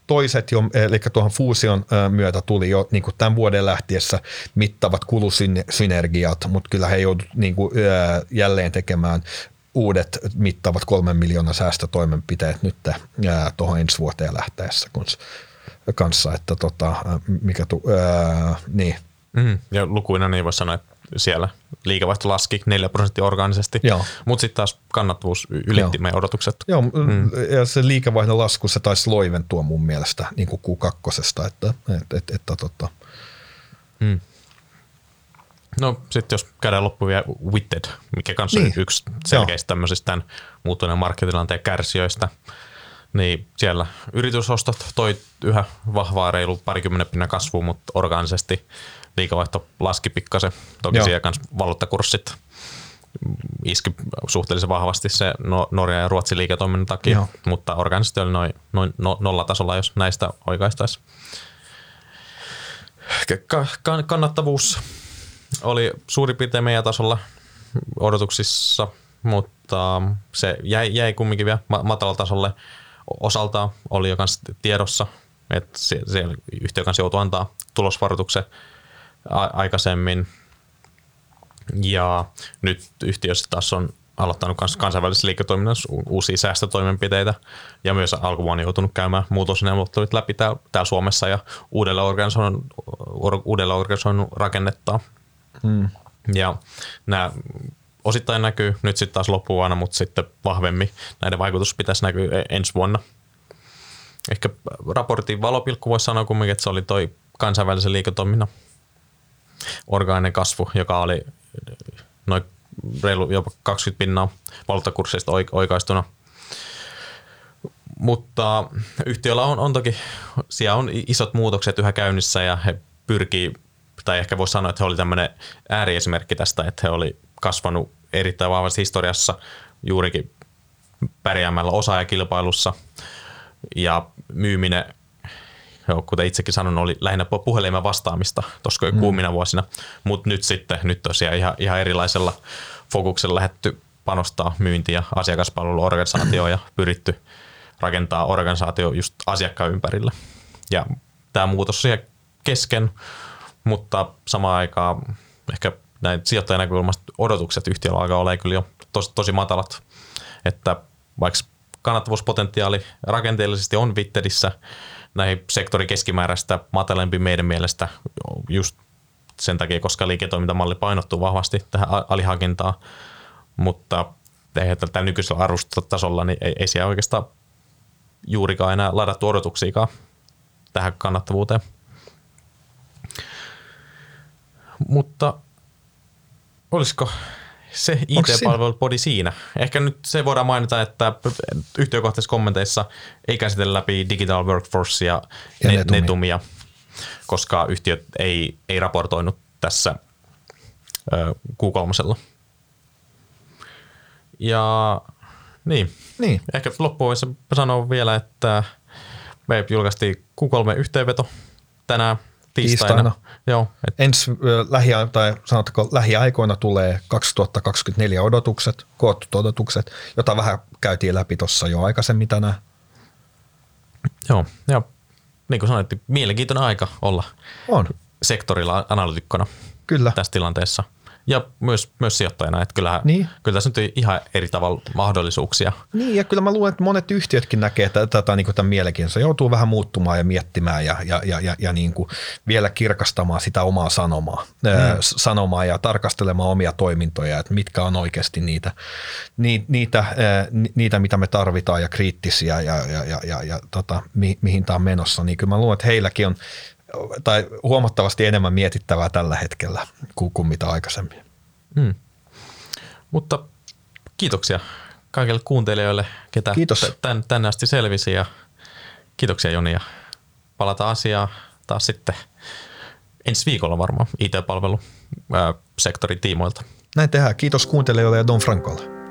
toiset jo, eli tuohon fuusion myötä tuli jo niin kuin tämän vuoden lähtiessä mittavat kulusynergiat, mutta kyllä he joudut niin kuin, jälleen tekemään uudet mittavat kolmen miljoonan säästötoimenpiteet nyt tuohon ensi vuoteen lähteessä kun, kanssa, että tota, mikä tu, ää, niin. Mm, ja lukuina niin voi sanoa, että siellä liikevaihto laski 4 prosenttia orgaanisesti, mutta sitten taas kannattavuus ylitti Joo. meidän odotukset. Joo, mm. ja se liikevaihdon lasku se taisi loiventua mun mielestä niin kuin Q2, että, että, että, että tota. mm. No sitten jos käydään loppuun vielä Witted, mikä kanssa niin. on yksi selkeistä tämmöisistä tämän muuttuneen markkinatilanteen kärsijöistä, niin siellä yritysostot toi yhä vahvaa reilu parikymmenen pinnan kasvua, mutta orgaanisesti liikevaihto laski pikkasen. Toki Joo. siellä kanssa valuuttakurssit iski suhteellisen vahvasti se no, Norja ja Ruotsin liiketoiminnan takia, Joo. mutta organisesti oli noin, noin no, nollatasolla, jos näistä oikaistaisiin. Kannattavuus oli suurin piirtein meidän tasolla odotuksissa, mutta se jäi, jäi kumminkin vielä matalalla tasolle. Osalta oli jo tiedossa, että siellä yhtiö kanssa joutui antaa tulosvaroituksen aikaisemmin. Ja nyt yhtiössä taas on aloittanut kans kansainvälisessä liiketoiminnassa uusia säästötoimenpiteitä ja myös alkuvuonna joutunut käymään muutosneuvottelut läpi täällä, Suomessa ja uudelleen organisoinut, uudelleen organisoinut rakennetta. Hmm. Ja nämä osittain näkyy nyt sitten taas loppuvuonna, mutta sitten vahvemmin näiden vaikutus pitäisi näkyä e-, ensi vuonna. Ehkä raportin valopilkku voisi sanoa kumminkin, että se oli toi kansainvälisen liiketoiminnan orgaaninen kasvu, joka oli noin reilu jopa 20 pinnaa valuuttakursseista oikaistuna. Mutta yhtiöllä on, on toki, siellä on isot muutokset yhä käynnissä ja he pyrkii, tai ehkä voisi sanoa, että he oli tämmöinen ääriesimerkki tästä, että he oli kasvanut erittäin vahvasti historiassa juurikin pärjäämällä osaajakilpailussa ja myyminen joo, kuten itsekin sanon, oli lähinnä puhelimen vastaamista tuossa mm. kuumina vuosina, mutta nyt sitten, nyt tosiaan ihan, ihan erilaisella fokuksella lähdetty panostaa myynti- ja asiakaspalveluorganisaatioon ja pyritty rakentaa organisaatio just asiakkaan ympärille. Ja tämä muutos siihen kesken, mutta samaan aikaan ehkä näin sijoittajan näkökulmasta odotukset yhtiöllä alkaa olla kyllä jo tosi, tosi matalat, että vaikka kannattavuuspotentiaali rakenteellisesti on Vittedissä, näihin sektorin keskimääräistä matalempi meidän mielestä just sen takia, koska liiketoimintamalli painottuu vahvasti tähän alihankintaan, mutta tällä nykyisellä arvostustasolla niin ei, ei siellä oikeastaan juurikaan enää ladattu odotuksiakaan tähän kannattavuuteen. Mutta olisiko se IT-palvelupodi siinä? Ehkä nyt se voidaan mainita, että yhtiökohtaisissa kommenteissa ei käsitellä läpi Digital Workforce ja, ja netumia. netumia, koska yhtiöt ei, ei raportoinut tässä Q3. Ja niin, niin. ehkä loppuun sanoa vielä, että me julkaistiin Q3-yhteenveto tänään tiistaina. tiistaina. Joo, et. Ensi lähi, tai sanotko, lähiaikoina tulee 2024 odotukset, koottut odotukset, jota vähän käytiin läpi tuossa jo aikaisemmin tänään. Joo, ja niin kuin sanoit, mielenkiintoinen aika olla on. sektorilla analytikkona Kyllä. tässä tilanteessa – ja myös, myös sijoittajana, että kyllä, niin. kyllä tässä nyt ihan eri tavalla mahdollisuuksia. Niin, ja kyllä mä luulen, että monet yhtiötkin näkee tätä, tätä niin kuin tämän mielenkiintoista. Joutuu vähän muuttumaan ja miettimään ja, ja, ja, ja, ja niin kuin vielä kirkastamaan sitä omaa sanomaa, mm. sanomaa ja tarkastelemaan omia toimintoja, että mitkä on oikeasti niitä, niitä, niitä mitä me tarvitaan ja kriittisiä ja, ja, ja, ja, ja tota, mi, mihin tämä on menossa. Niin kyllä mä luulen, että heilläkin on tai huomattavasti enemmän mietittävää tällä hetkellä kuin, kuin mitä aikaisemmin. Hmm. Mutta kiitoksia kaikille kuuntelijoille, ketä Kiitos. Tän, tänne asti selvisi ja kiitoksia Joni ja palataan asiaa taas sitten ensi viikolla varmaan IT-palvelu sektorin tiimoilta. Näin tehdään. Kiitos kuuntelijoille ja Don Francolle.